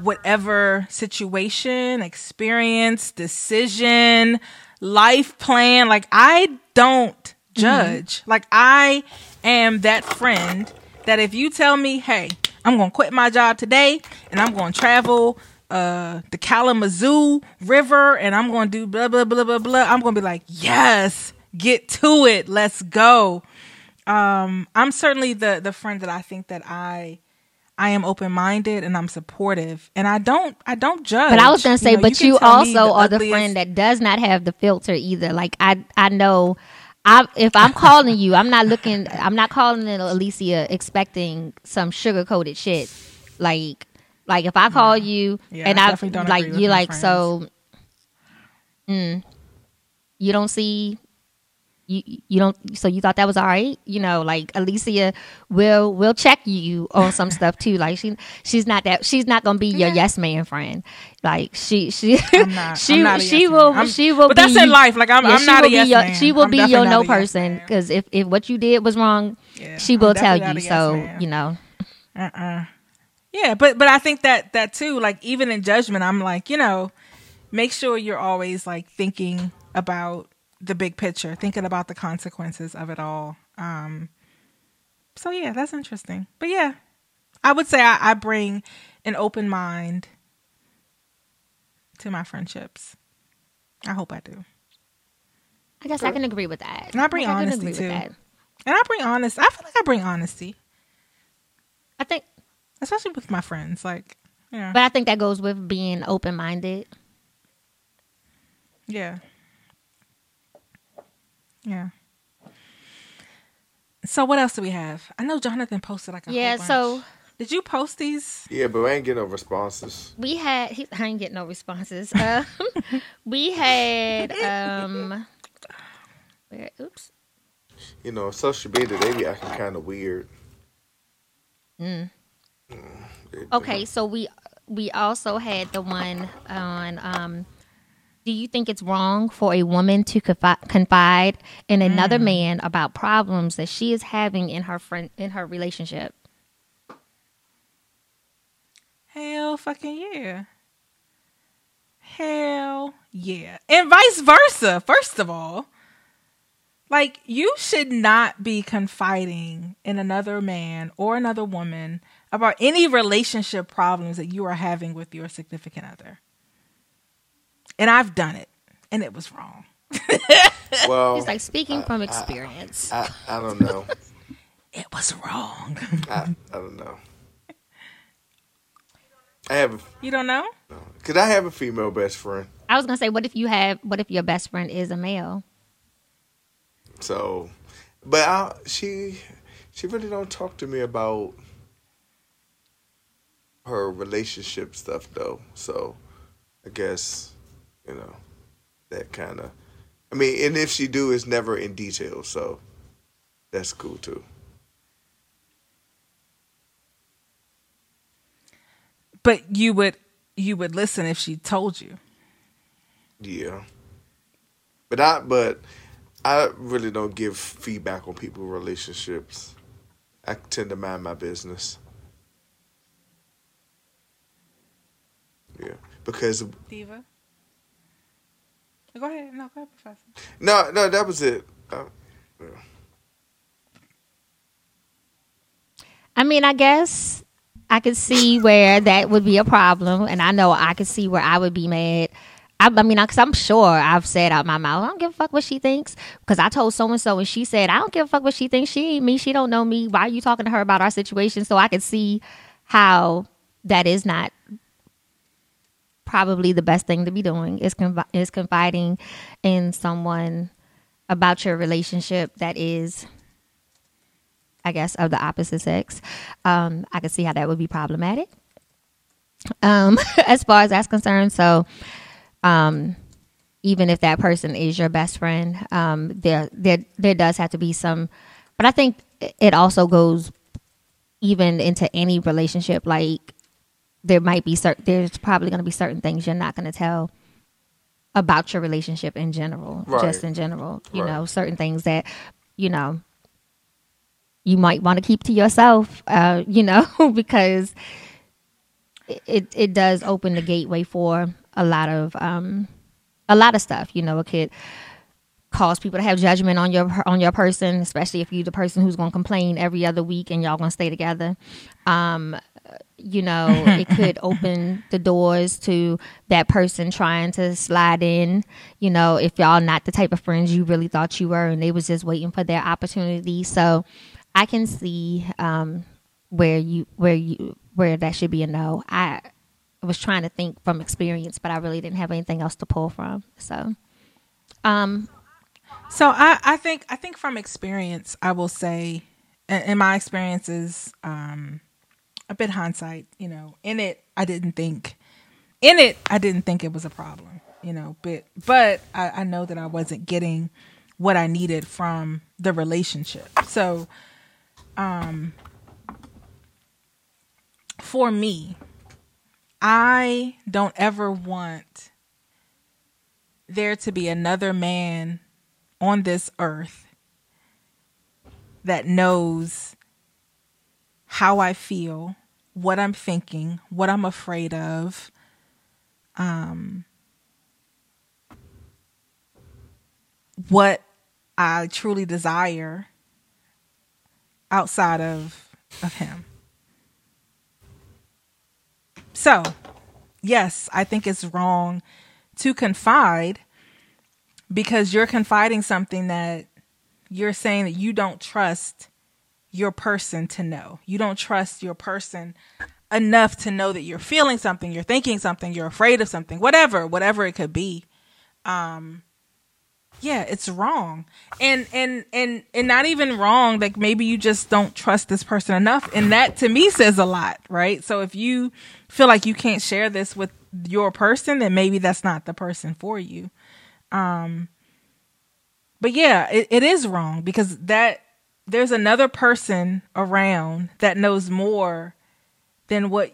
[SPEAKER 4] whatever situation, experience, decision, life plan. Like I don't judge. Like I am that friend that if you tell me, hey, I'm gonna quit my job today and I'm gonna travel uh the Kalamazoo River and I'm gonna do blah blah blah blah blah, I'm gonna be like, yes, get to it, let's go. Um, I'm certainly the the friend that I think that I I am open minded and I'm supportive and I don't I don't judge.
[SPEAKER 6] But I was gonna say,
[SPEAKER 4] know,
[SPEAKER 6] but you,
[SPEAKER 4] me
[SPEAKER 6] also are the
[SPEAKER 4] ugliest-
[SPEAKER 6] friend that does not have the filter either. Like I, I know, I if I'm calling you, I'm not looking, I'm not calling it Alicia expecting some sugar coated shit. Like, like if I call you
[SPEAKER 4] Yeah,
[SPEAKER 6] and
[SPEAKER 4] I
[SPEAKER 6] I,
[SPEAKER 4] don't
[SPEAKER 6] like you
[SPEAKER 4] my
[SPEAKER 6] like so, mm, you don't see. You, you don't so you thought that was all right you know like Alicia will will check you on some stuff too like she she's not that she's not gonna be your yes man friend like she she
[SPEAKER 4] not-
[SPEAKER 6] she
[SPEAKER 4] a
[SPEAKER 6] she
[SPEAKER 4] yes
[SPEAKER 6] will.
[SPEAKER 4] I'm-
[SPEAKER 6] she will
[SPEAKER 4] but
[SPEAKER 6] be
[SPEAKER 4] that's in life. Like, I'm- I'm not a yes
[SPEAKER 6] your,
[SPEAKER 4] man.
[SPEAKER 6] she will
[SPEAKER 4] I'm
[SPEAKER 6] be your no
[SPEAKER 4] yes
[SPEAKER 6] person because if if what you did was wrong
[SPEAKER 4] Yeah,
[SPEAKER 6] she will tell you
[SPEAKER 4] a
[SPEAKER 6] so
[SPEAKER 4] man.
[SPEAKER 6] you know
[SPEAKER 4] uh-uh. Yeah, but but I think that that too, like even in judgment, I'm like, you know, make sure you're always like thinking about the big picture, thinking about the consequences of it all. Um so yeah, that's interesting. But yeah, I would say I, I bring an open mind to my friendships. I hope I do.
[SPEAKER 6] I guess I can agree with that
[SPEAKER 4] And I bring
[SPEAKER 6] can
[SPEAKER 4] honesty,
[SPEAKER 6] agree
[SPEAKER 4] too.
[SPEAKER 6] that.
[SPEAKER 4] And I bring honesty. I feel like I bring honesty.
[SPEAKER 6] I think
[SPEAKER 4] Especially with my friends. Like yeah.
[SPEAKER 6] but I think that goes with being open minded
[SPEAKER 4] Yeah. Yeah. So what else do we have? I know Jonathan posted like a
[SPEAKER 6] yeah
[SPEAKER 4] whole
[SPEAKER 6] so
[SPEAKER 4] did you post these?
[SPEAKER 5] Yeah, but I ain't getting no responses.
[SPEAKER 6] we had he, I ain't getting no responses uh, we had um where, oops
[SPEAKER 5] You know, social media they be acting kind of weird.
[SPEAKER 6] Mm.
[SPEAKER 5] Mm, they.
[SPEAKER 6] Okay, so we we also had the one on um do you think it's wrong for a woman to confi- confide in another mm. man about problems that she is having in her friend in her relationship?
[SPEAKER 4] Hell fucking yeah. Hell yeah. And vice versa, first of all. Like you should not be confiding in another man or another woman about any relationship problems that you are having with your significant other. And I've done it, and it was wrong.
[SPEAKER 5] Well,
[SPEAKER 6] He's like speaking from experience.
[SPEAKER 5] I, I don't know.
[SPEAKER 4] It was wrong.
[SPEAKER 5] I, I don't know. I have a,
[SPEAKER 4] You don't know?
[SPEAKER 5] cause I have a female best friend.
[SPEAKER 6] I was gonna say, what if you have? What if your best friend is a male?
[SPEAKER 5] So, but I, she, she really don't talk to me about her relationship stuff though. So, I guess you know that kind of. I mean, and if she do, it's never in detail. So, that's cool too.
[SPEAKER 4] But you would you would listen if she told you.
[SPEAKER 5] Yeah. But I but I really don't give feedback on people's relationships. I tend to mind my business. Yeah. Because
[SPEAKER 4] Diva. Go ahead. No, go ahead, Professor.
[SPEAKER 5] no, no, that was it. Uh,
[SPEAKER 6] I mean, I guess I could see where that would be a problem, and I know I could see where I would be mad. I, I mean, because I'm sure I've said out my mouth, I don't give a fuck what she thinks. Because I told so and so, and she said, I don't give a fuck what she thinks. She ain't me. She don't know me. Why are you talking to her about our situation? So I could see how that is not probably the best thing to be doing is confi- is confiding in someone about your relationship that is I guess, of the opposite sex. Um, I could see how that would be problematic. Um, as far as that's concerned, so um, even if that person is your best friend, um, there there there does have to be some. But I think it also goes even into any relationship. Like there might be certain. There's probably going to be certain things you're not going to tell about your relationship in general,
[SPEAKER 5] Right.
[SPEAKER 6] just in general. You
[SPEAKER 5] Right.
[SPEAKER 6] know, certain things that you know you might want to keep to yourself, uh, you know, because it it does open the gateway for a lot of um, a lot of stuff. You know, it could cause people to have judgment on your on your person, especially if you're the person who's going to complain every other week and y'all going to stay together. Um, you know, it could open the doors to that person trying to slide in. You know, if y'all not the type of friends you really thought you were, and they was just waiting for their opportunity. So, I can see um, where you where you where that should be a no. I was trying to think from experience, but I really didn't have anything else to pull from. So, um,
[SPEAKER 4] So I, I think I think from experience, I will say, in, in my experiences, um, a bit hindsight. You know, in it, I didn't think, in it, I didn't think it was a problem. You know, but but I, I know that I wasn't getting what I needed from the relationship. So, um, for me, I don't ever want there to be another man on this earth that knows how I feel, what I'm thinking, what I'm afraid of. Um, what I truly desire outside of of him. So, yes, I think it's wrong to confide because you're confiding something that you're saying that you don't trust your person to know. You don't trust your person enough to know that you're feeling something, you're thinking something, you're afraid of something, whatever, whatever it could be. Um yeah, it's wrong. And and and and not even wrong, like maybe you just don't trust this person enough. And that to me says a lot, right? So if you feel like you can't share this with your person, then maybe that's not the person for you. Um but yeah, it, it is wrong because that there's another person around that knows more than what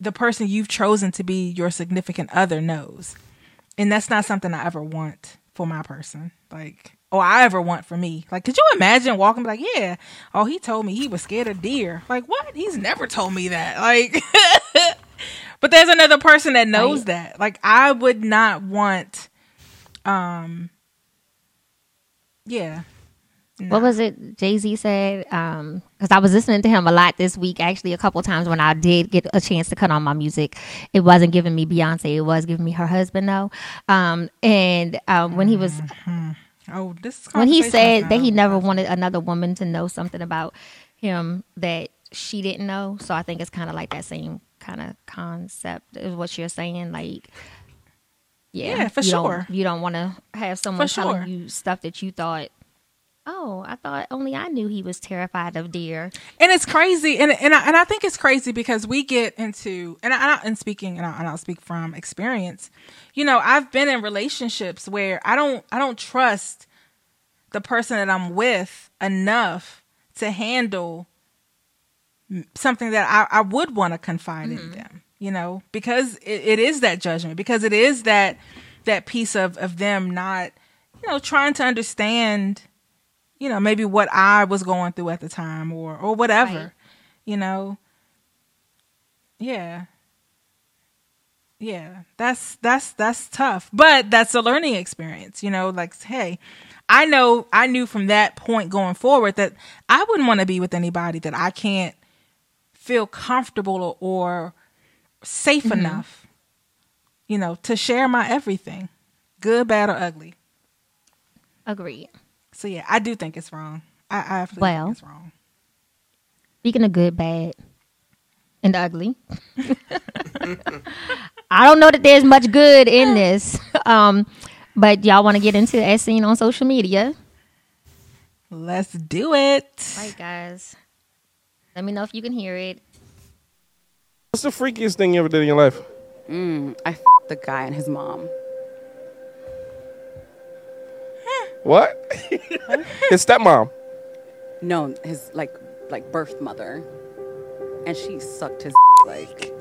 [SPEAKER 4] the person you've chosen to be your significant other knows. And that's not something I ever want for my person. Like, or I ever want for me. Like, could you imagine walking like, yeah, oh, he told me he was scared of deer. Like, what? He's never told me that. Like, but there's another person that knows
[SPEAKER 6] Right.
[SPEAKER 4] that. Like, I would not want, um, yeah,
[SPEAKER 6] What was it Jay Z said? Because I was listening to him a lot this week, actually, a couple times when I did get a chance to cut on my music. It wasn't giving me Beyonce, it was giving me her husband, though. Um, and um, when he was,
[SPEAKER 4] Oh, this is
[SPEAKER 6] when he said
[SPEAKER 4] is
[SPEAKER 6] that he never wanted another woman to know something about him that she didn't know. So I think it's kind of like that same kind of concept is what you're saying. Like, yeah,
[SPEAKER 4] Yeah, for
[SPEAKER 6] you don't-
[SPEAKER 4] sure.
[SPEAKER 6] you don't want to have someone
[SPEAKER 4] For
[SPEAKER 6] telling
[SPEAKER 4] sure.
[SPEAKER 6] you stuff that you thought. Oh, I thought only I knew he was terrified of deer.
[SPEAKER 4] and it's crazy and and I, and I think it's crazy because we get into and I, and speaking and, I, and I'll speak from experience you know I've been in relationships where I don't I don't trust the person that I'm with enough to handle something that I, I would want to confide in mm-hmm. them you know because it, it is that judgment because it is that that piece of of them not you know trying to understand you know maybe what I was going through at the time or or whatever
[SPEAKER 6] Right.
[SPEAKER 4] you know yeah yeah that's that's that's tough but that's a learning experience you know like hey i know i knew from that point going forward that i wouldn't want to be with anybody that i can't feel comfortable or safe mm-hmm. enough you know to share my everything good bad or ugly
[SPEAKER 6] Agreed.
[SPEAKER 4] So yeah i do think it's wrong i, I absolutely
[SPEAKER 6] Well.
[SPEAKER 4] think it's wrong
[SPEAKER 6] Speaking of good, bad, and ugly, I don't know that there's much good in this. Um, but y'all want to get into as seen on social media,
[SPEAKER 4] let's do it
[SPEAKER 6] right, guys? Let me know if you can hear it.
[SPEAKER 7] What's the freakiest thing you ever did in your life?
[SPEAKER 8] I f- the guy and his mom.
[SPEAKER 7] What? His stepmom.
[SPEAKER 8] No, his like like birth mother, and she sucked his like.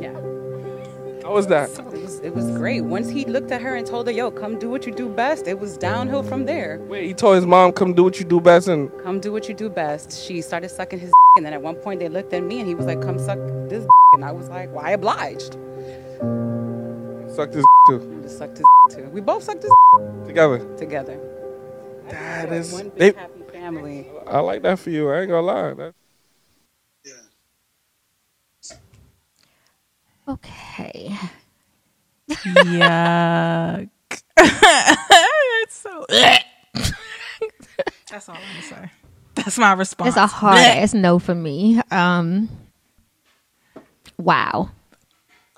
[SPEAKER 8] Yeah,
[SPEAKER 7] How was that?
[SPEAKER 8] it was it was great. Once he looked at her and told her, "Yo, come do what you do best," it was downhill from there.
[SPEAKER 7] Wait, he told his mom, "Come do what you do best," and
[SPEAKER 8] Come do what you do best. She started sucking his, and then at one point they looked at me and he was like, "Come suck this," and I was like, "Why obliged?"
[SPEAKER 7] Sucked his too
[SPEAKER 8] Just sucked his too. We both sucked his
[SPEAKER 7] together.
[SPEAKER 8] together.
[SPEAKER 7] That is.
[SPEAKER 8] One big
[SPEAKER 7] They,
[SPEAKER 8] happy family.
[SPEAKER 7] I like that for you. I ain't gonna lie. That,
[SPEAKER 6] Okay.
[SPEAKER 4] Yuck. it's so. That's all I'm gonna say. That's my response.
[SPEAKER 6] It's a hard ass no for me. Um, wow.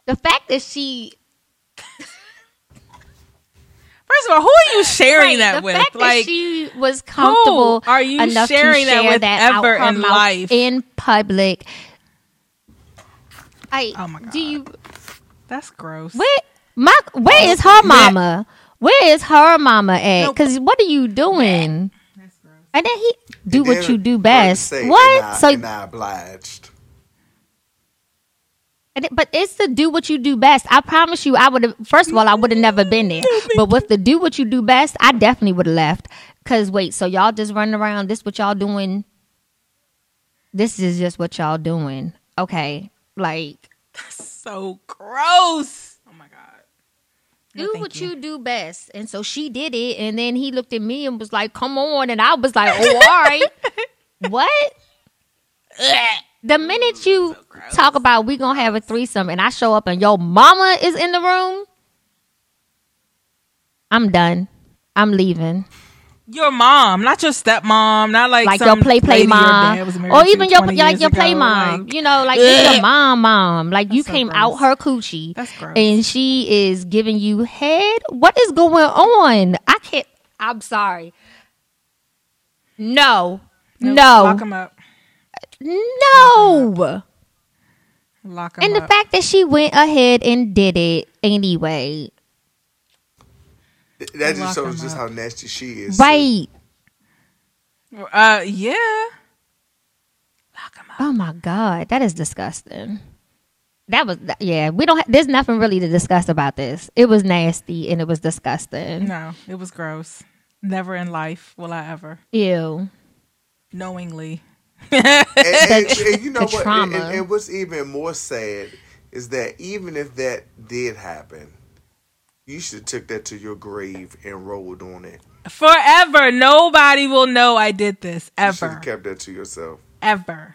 [SPEAKER 6] The fact that she
[SPEAKER 4] First of all, who are you sharing
[SPEAKER 6] Right,
[SPEAKER 4] that
[SPEAKER 6] the
[SPEAKER 4] with?
[SPEAKER 6] fact
[SPEAKER 4] like,
[SPEAKER 6] that she was comfortable
[SPEAKER 4] are you
[SPEAKER 6] enough
[SPEAKER 4] sharing
[SPEAKER 6] to
[SPEAKER 4] that
[SPEAKER 6] share
[SPEAKER 4] with
[SPEAKER 6] that
[SPEAKER 4] ever
[SPEAKER 6] her
[SPEAKER 4] in life?
[SPEAKER 6] in public. I,
[SPEAKER 4] Oh my god!
[SPEAKER 6] Do you
[SPEAKER 4] that's gross.
[SPEAKER 6] where my where is her mama? Where is her mama at? Because what are you doing? And then he do
[SPEAKER 5] And
[SPEAKER 6] what
[SPEAKER 5] then
[SPEAKER 6] you do best.
[SPEAKER 5] say,
[SPEAKER 6] What?
[SPEAKER 5] And I,
[SPEAKER 6] so,
[SPEAKER 5] and I obliged.
[SPEAKER 6] But it's to do what you do best. I promise you, I would have. First of all, I would have never been there. But with the do what you do best, I definitely would have left. Cause wait, so y'all just running around? This what y'all doing? This is just what y'all doing. Okay, like that's
[SPEAKER 4] so gross. Oh my god.
[SPEAKER 6] do what
[SPEAKER 4] you.
[SPEAKER 6] you. do best. And so she did it, and then he looked at me and was like, "Come on," and I was like, "Oh, all right." what? The minute you talk about we gonna have a threesome, and I show up and your mama is in the room, I'm done. I'm leaving.
[SPEAKER 4] Your mom, not your stepmom, not like
[SPEAKER 6] Like your play play mom, or even your like your play mom.
[SPEAKER 4] like-
[SPEAKER 6] you know, like your mom, mom. Like you
[SPEAKER 4] so
[SPEAKER 6] came
[SPEAKER 4] gross.
[SPEAKER 6] out her coochie,
[SPEAKER 4] That's gross.
[SPEAKER 6] and she is giving you head. What is going on? I can't. I'm sorry. No, no,
[SPEAKER 4] Lock him up.
[SPEAKER 6] No.
[SPEAKER 4] Lock him
[SPEAKER 6] And the fact that she went ahead and did it anyway,
[SPEAKER 5] That
[SPEAKER 4] Lock
[SPEAKER 5] just shows just
[SPEAKER 4] up.
[SPEAKER 5] how nasty she is.
[SPEAKER 6] right?
[SPEAKER 4] uh, yeah. Lock him up.
[SPEAKER 6] Oh my god, that is disgusting. That was yeah. We don't. Ha- there's nothing really to discuss about this. It was nasty and it was disgusting.
[SPEAKER 4] No, it was gross. Never in life will I ever
[SPEAKER 6] Ew.
[SPEAKER 4] knowingly.
[SPEAKER 5] And, and- and you know what? And,
[SPEAKER 6] trauma.
[SPEAKER 5] and- and what's even more sad is that even if that did happen, You should have took that to your grave and rolled on it.
[SPEAKER 4] Forever. Nobody will know I did this. Ever.
[SPEAKER 5] You should have kept that to yourself.
[SPEAKER 4] Ever.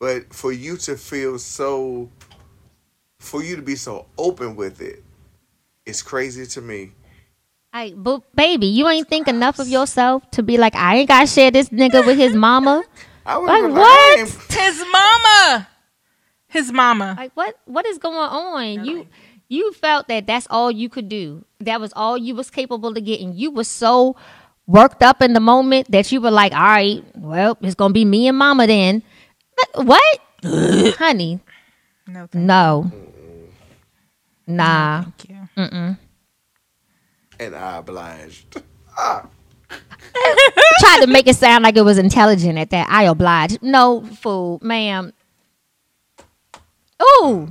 [SPEAKER 5] But for you to feel so, for you to be so open with it, it's crazy to me.
[SPEAKER 6] Like, but baby, you ain't think enough of yourself to be like, I ain't gotta share this nigga with his mama.
[SPEAKER 5] I
[SPEAKER 6] Like,
[SPEAKER 5] like,
[SPEAKER 6] what?
[SPEAKER 5] I
[SPEAKER 4] His mama. His mama.
[SPEAKER 6] Like, what? What is going on? You, you felt that that's all you could do. That was all you was capable of getting. You were so worked up in the moment that you were like, all right, well, it's gonna be me and mama then. But What, honey?
[SPEAKER 4] No, thank
[SPEAKER 6] No. Nah.
[SPEAKER 4] you.
[SPEAKER 5] And I obliged.
[SPEAKER 6] tried to make it sound like it was intelligent at that. I obliged. No, fool, ma'am. Ooh,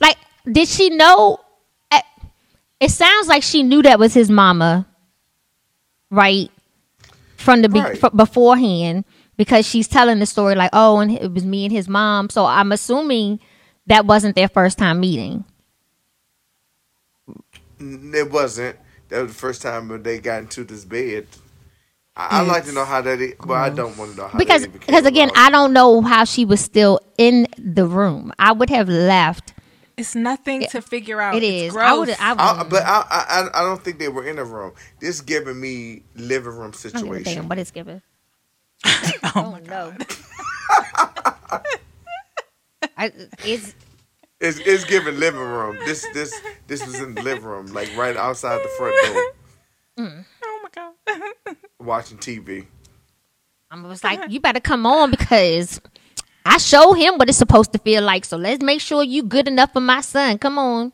[SPEAKER 6] like did she know? eh, It sounds like she knew that was his mama, right? From the be-
[SPEAKER 5] Right.
[SPEAKER 6] fr- beforehand, because she's telling the story like, oh, and it was me and his mom. So I'm assuming that wasn't their first time meeting.
[SPEAKER 5] It wasn't. That was the first time when they got into this bed. I, I'd like to know how that. Is, but I don't want to know how
[SPEAKER 6] because
[SPEAKER 5] that even came
[SPEAKER 6] because again,
[SPEAKER 5] about.
[SPEAKER 6] I don't know how she was still in the room. I would have left.
[SPEAKER 4] It's nothing to figure out.
[SPEAKER 6] It
[SPEAKER 4] It's
[SPEAKER 6] is. I would.
[SPEAKER 4] gross.
[SPEAKER 6] I
[SPEAKER 5] I,
[SPEAKER 6] would.
[SPEAKER 5] but I, I I don't think they were in a room. This giving me living room
[SPEAKER 6] I'm gonna you
[SPEAKER 5] situation.
[SPEAKER 6] what it's giving. oh no. I, it's
[SPEAKER 5] It's it's giving living room. This this this was in the living room, like right outside the front door, mm.
[SPEAKER 4] oh my god.
[SPEAKER 5] watching TV.
[SPEAKER 6] I was like, you better come on because I show him what it's supposed to feel like. So let's make sure you good enough for my son. Come on.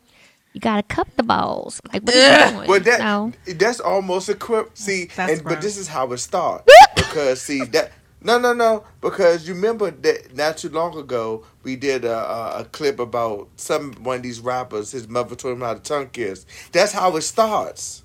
[SPEAKER 6] You gotta cup the balls. Like what are you doing?
[SPEAKER 5] But that
[SPEAKER 6] No.
[SPEAKER 5] that's almost equipped. See, and, but this is how it starts because see that no no no because you remember that not too long ago we did a, a, a clip about some one of these rappers. His mother told him how to tongue kiss. That's how it starts.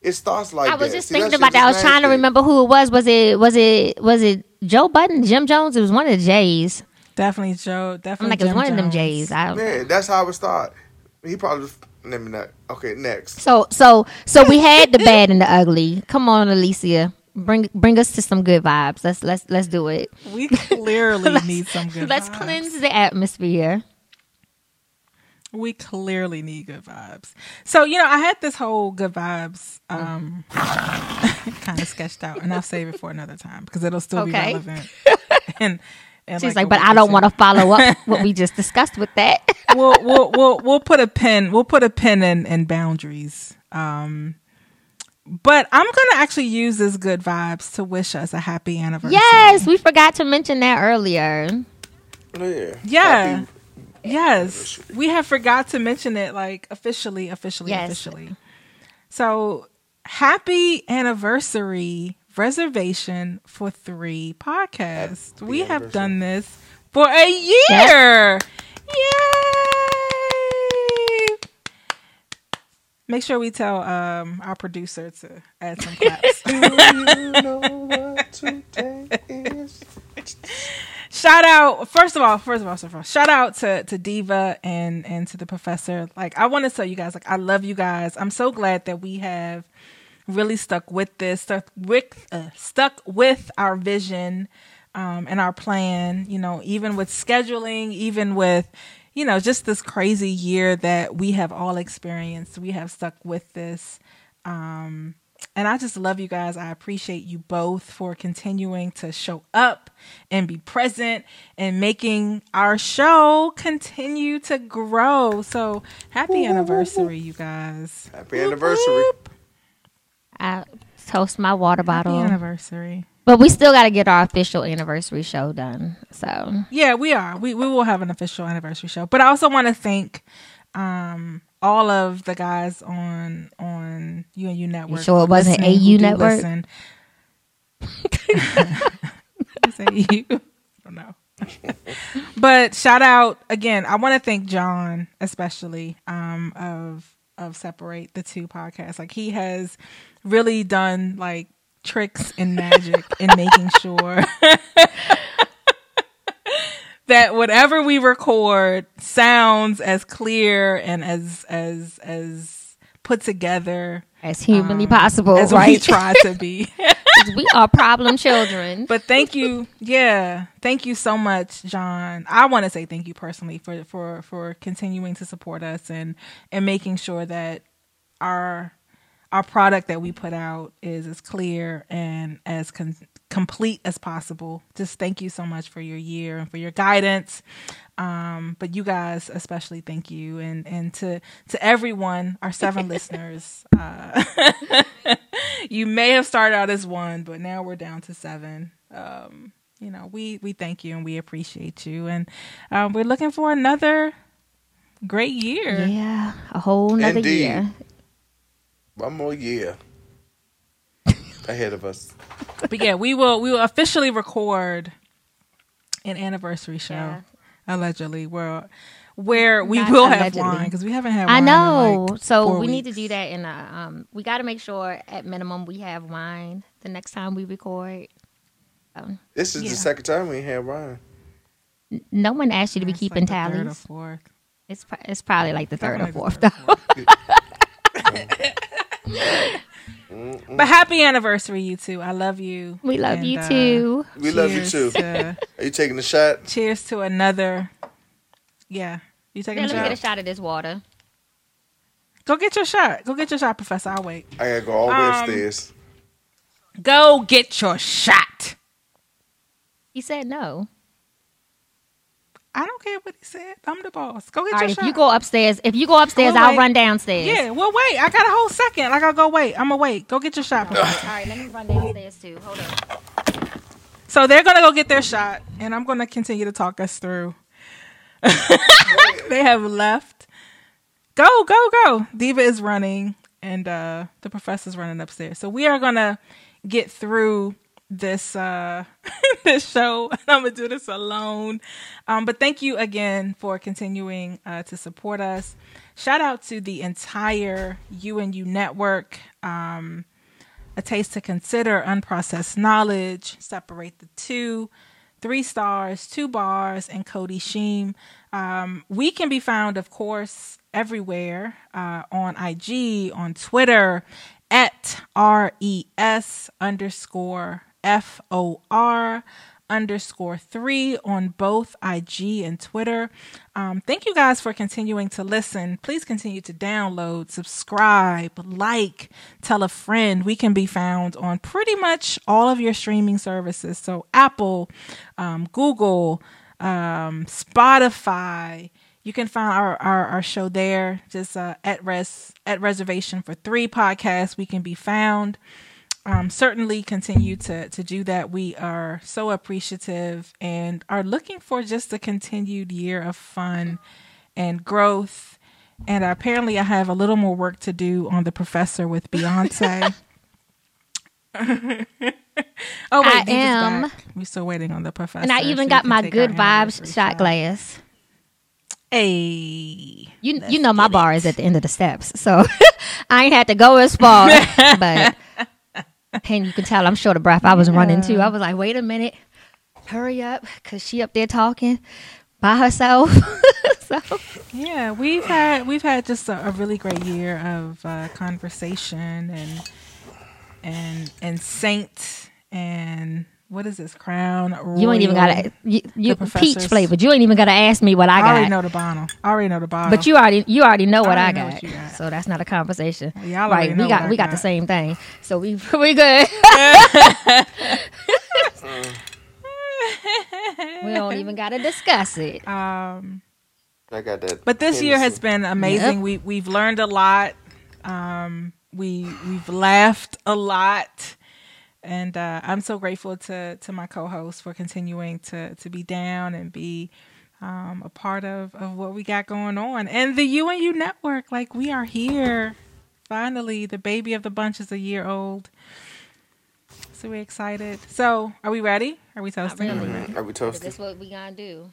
[SPEAKER 5] It starts like
[SPEAKER 6] I was
[SPEAKER 5] that.
[SPEAKER 6] just
[SPEAKER 5] See,
[SPEAKER 6] thinking
[SPEAKER 5] shit
[SPEAKER 6] about that. I was
[SPEAKER 5] just
[SPEAKER 6] trying to remember who it was. Was it was it was it Joe Budden, Jim Jones? It was one of the J's.
[SPEAKER 4] Definitely Joe.
[SPEAKER 6] I'm
[SPEAKER 4] Definitely.
[SPEAKER 6] like, it was
[SPEAKER 4] Jim
[SPEAKER 6] one of them
[SPEAKER 4] Jones.
[SPEAKER 6] J's. I don't know.
[SPEAKER 5] Yeah, that's how it started. He probably let me not. Okay, next.
[SPEAKER 6] So so so we had the bad and the ugly. Come on, Alicia. Bring bring us to some good vibes. Let's let's let's do it.
[SPEAKER 4] We clearly need some good. Vibes.
[SPEAKER 6] Let's
[SPEAKER 4] vibes.
[SPEAKER 6] cleanse the atmosphere.
[SPEAKER 4] We clearly need good vibes. So you know, I had this whole good vibes um kind of sketched out, and I'll save it for another time because it'll still be relevant. and, and
[SPEAKER 6] She's
[SPEAKER 4] a
[SPEAKER 6] like, but I don't want to follow up what we just discussed with that.
[SPEAKER 4] we'll we'll we'll we'll put a pin we'll put a pin in in boundaries. Um but I'm gonna actually use this good vibes to wish us a happy anniversary.
[SPEAKER 6] yes, we forgot to mention that earlier.
[SPEAKER 5] Oh, yeah.
[SPEAKER 4] Yeah.
[SPEAKER 5] Happy-
[SPEAKER 4] Yes. We have forgot to mention it like officially, officially,
[SPEAKER 6] Yes.
[SPEAKER 4] officially. So happy anniversary reservation for three podcasts. we have done this for a year. Yay! Make sure we tell um, our producer to add some claps.
[SPEAKER 5] you know what today is?
[SPEAKER 4] shout out first of all first of all, first of all shout out to to diva and and to the professor like i want to tell you guys like i love you guys i'm so glad that we have really stuck with this stuck with uh, stuck with our vision um and our plan you know even with scheduling even with you know just this crazy year that we have all experienced we have stuck with this um and I just love you guys. I appreciate you both for continuing to show up and be present and making our show continue to grow. So happy anniversary, you guys.
[SPEAKER 5] Happy anniversary.
[SPEAKER 6] I toast my water
[SPEAKER 4] Happy
[SPEAKER 6] bottle.
[SPEAKER 4] anniversary.
[SPEAKER 6] But we still got to get our official anniversary show done. So
[SPEAKER 4] Yeah, we are. We we will have an official anniversary show. But I also want to thank um all of the guys on on UNU Network.
[SPEAKER 6] sure it wasn't AU Network?
[SPEAKER 4] listen. Is AU? I don't know. but shout out again. I want to thank John especially um, of of separate the two podcasts. Like he has really done like tricks and magic in making sure that whatever we record sounds as clear and as as as put together
[SPEAKER 6] as humanly um, possible,
[SPEAKER 4] as we
[SPEAKER 6] right?
[SPEAKER 4] try to be
[SPEAKER 6] we are problem children.
[SPEAKER 4] but thank you, yeah, thank you so much, John. I want to say thank you personally for for for continuing to support us and and making sure that our our product that we put out is as clear and as con- complete as possible. Just thank you so much for your year and for your guidance. Um, but you guys especially thank you and and to to everyone, our seven listeners. Uh, you may have started out as one, but now we're down to seven. Um, you know, we we thank you and we appreciate you, and um, we're looking for another great year.
[SPEAKER 6] yeah, a whole nother
[SPEAKER 5] Indeed.
[SPEAKER 6] year.
[SPEAKER 5] One more year ahead of us.
[SPEAKER 4] But yeah, we will we will officially record an anniversary show
[SPEAKER 6] Yeah.
[SPEAKER 4] allegedly where where we
[SPEAKER 6] Not
[SPEAKER 4] will have
[SPEAKER 6] allegedly.
[SPEAKER 4] wine because we haven't had.
[SPEAKER 6] I
[SPEAKER 4] wine in,
[SPEAKER 6] know.
[SPEAKER 4] like,
[SPEAKER 6] so
[SPEAKER 4] four
[SPEAKER 6] we need to do that in a um we got to make sure at minimum we have wine the next time we record.
[SPEAKER 5] This is
[SPEAKER 4] Yeah.
[SPEAKER 5] the second time we had wine.
[SPEAKER 6] No one asked you to be
[SPEAKER 4] It's
[SPEAKER 6] keeping
[SPEAKER 4] like the third or
[SPEAKER 6] tallies.
[SPEAKER 4] fourth.
[SPEAKER 6] It's pro- it's probably like the third or fourth
[SPEAKER 4] the
[SPEAKER 6] though.
[SPEAKER 4] third or fourth. But happy anniversary, you two. I love you.
[SPEAKER 6] We love
[SPEAKER 4] And,
[SPEAKER 6] you
[SPEAKER 4] uh,
[SPEAKER 6] too.
[SPEAKER 5] We love you too.
[SPEAKER 4] to-
[SPEAKER 5] Are you taking a shot?
[SPEAKER 4] cheers to another. Yeah, you taking
[SPEAKER 6] Yeah,
[SPEAKER 4] a
[SPEAKER 6] let me get a
[SPEAKER 4] shot?
[SPEAKER 6] shot of this water.
[SPEAKER 4] Go get your shot. Go get your shot, Professor. I'll wait.
[SPEAKER 5] I gotta go all the way
[SPEAKER 4] Um,
[SPEAKER 5] upstairs.
[SPEAKER 4] Go get your shot.
[SPEAKER 6] He said no.
[SPEAKER 4] I don't care what he said. I'm the boss. Go get
[SPEAKER 6] All
[SPEAKER 4] your
[SPEAKER 6] right, if
[SPEAKER 4] shot.
[SPEAKER 6] you go upstairs, if you go upstairs, I'll run downstairs.
[SPEAKER 4] Yeah, well, wait. I got a whole second. I gotta go wait. I'm gonna wait. Go get your shot.
[SPEAKER 6] All right, let me run downstairs too. Hold on.
[SPEAKER 4] so they're gonna go get their shot, and I'm gonna continue to talk us through. they have left. Go, go, go. Diva is running, and uh the professor's running upstairs. So we are gonna get through this uh this show. and I'm gonna do this alone. Um, but thank you again for continuing uh, to support us. Shout out to the entire UNU network. Um, a taste to consider, unprocessed knowledge, separate the two, three stars, two bars, and Cody Sheem. Um, we can be found, of course, everywhere uh, on IG, on Twitter, at res underscore f o r underscore three on both IG and Twitter. Um, thank you guys for continuing to listen. Please continue to download, subscribe, like, tell a friend. We can be found on pretty much all of your streaming services. So Apple, um, Google, um, Spotify. You can find our, our, our show there. Just uh, at res at reservation for three podcasts. We can be found um, certainly continue to to do that. We are so appreciative and are looking for just a continued year of fun and growth. And apparently, I have a little more work to do on the professor with Beyonce. oh wait,
[SPEAKER 6] I am.
[SPEAKER 4] We're still waiting on the professor.
[SPEAKER 6] And I even
[SPEAKER 4] we
[SPEAKER 6] got my good vibes shot glass.
[SPEAKER 4] Hey,
[SPEAKER 6] You you know my bar is at the end of the steps, so I ain't had to go as far. but and you can tell I'm short of breath. I was running too. I was like, wait a minute, hurry up, cause she up there talking by herself. so
[SPEAKER 4] Yeah, we've had we've had just a, a really great year of uh, conversation and and and saint and what is this crown?
[SPEAKER 6] you ain't even gotta you, you
[SPEAKER 4] The
[SPEAKER 6] peach
[SPEAKER 4] professors.
[SPEAKER 6] flavored. You ain't even gotta ask me what I
[SPEAKER 4] I
[SPEAKER 6] got.
[SPEAKER 4] I already know the bottle. I already know the bottle.
[SPEAKER 6] But you already you already know what I,
[SPEAKER 4] already know
[SPEAKER 6] got.
[SPEAKER 4] what you got.
[SPEAKER 6] So that's not a conversation.
[SPEAKER 4] Y'all already
[SPEAKER 6] right.
[SPEAKER 4] know
[SPEAKER 6] We got
[SPEAKER 4] what I
[SPEAKER 6] we got, the same thing. So we we good. we don't even gotta discuss it.
[SPEAKER 4] um,
[SPEAKER 5] I got that.
[SPEAKER 4] but this year has been amazing.
[SPEAKER 6] Yep.
[SPEAKER 4] We we've learned a lot. Um, we we've laughed a lot. And uh, I'm so grateful to to my co-host for continuing to to be down and be um, a part of of what we got going on and the UNU network. Like we are here, finally. The baby of the bunch is a year old, so we're excited. So, are we ready? Are we toasting?
[SPEAKER 6] really.
[SPEAKER 5] Mhm. Are we toasting?
[SPEAKER 6] this what we gonna do?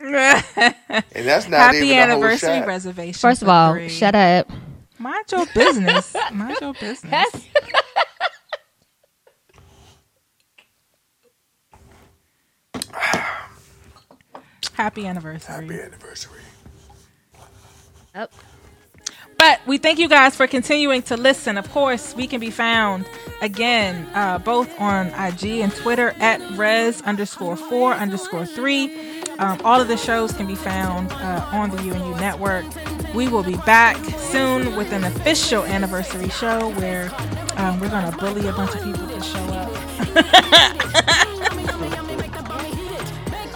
[SPEAKER 5] And that's not
[SPEAKER 4] Happy
[SPEAKER 5] even a whole
[SPEAKER 4] anniversary reservation.
[SPEAKER 6] First of all,
[SPEAKER 4] three.
[SPEAKER 6] shut up.
[SPEAKER 4] Mind your business. Mind your business. Happy anniversary.
[SPEAKER 5] Happy anniversary.
[SPEAKER 6] Up.
[SPEAKER 4] But we thank you guys for continuing to listen. Of course, we can be found again uh, both on IG and Twitter at res underscore four underscore three. Um, all of the shows can be found uh, on the UNU network. We will be back soon with an official anniversary show where um, we're going to bully a bunch of people to show up.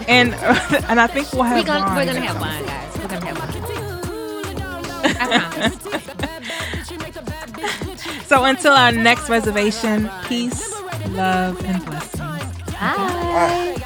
[SPEAKER 4] and and I think we'll have
[SPEAKER 6] We're gonna, we're gonna have
[SPEAKER 4] something.
[SPEAKER 6] wine, guys. We're gonna have wine. I promise.
[SPEAKER 4] So until our next reservation, peace, love, and blessings.
[SPEAKER 6] Bye.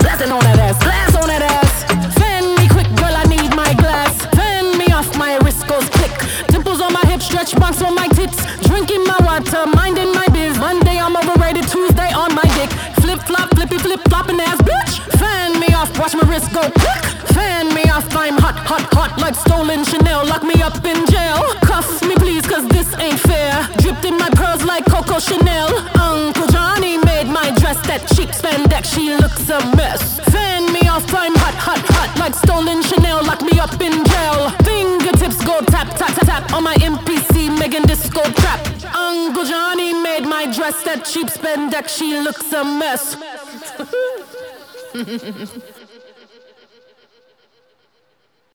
[SPEAKER 9] Blasting on that ass, blast on that ass. Fan me quick, girl, I need my glass. Fan me off, my wrist goes click. Dimples on my hips, stretch marks on my tits. Drinking my water, minding my biz. Monday I'm overrated, Tuesday on my dick. Flip flop, flippy flip flopping ass bitch. Fan me off, watch my wrist go click. Fan me off, I'm hot, hot, hot like stolen Chanel. Lock me up in jail. Cuff me please, cause this ain't fair. Dripped in my pearls like Coco Chanel. Uncle Johnny made my dress that cheap spandex. She looks a mess. Fan me off, I'm hot, hot, hot like stolen Chanel. Lock me up in jail. Fingertips go tap, tap, tap, tap on my MPC, Megan Disco trap. Uncle Johnny made my dress that cheap spandex. She looks a mess.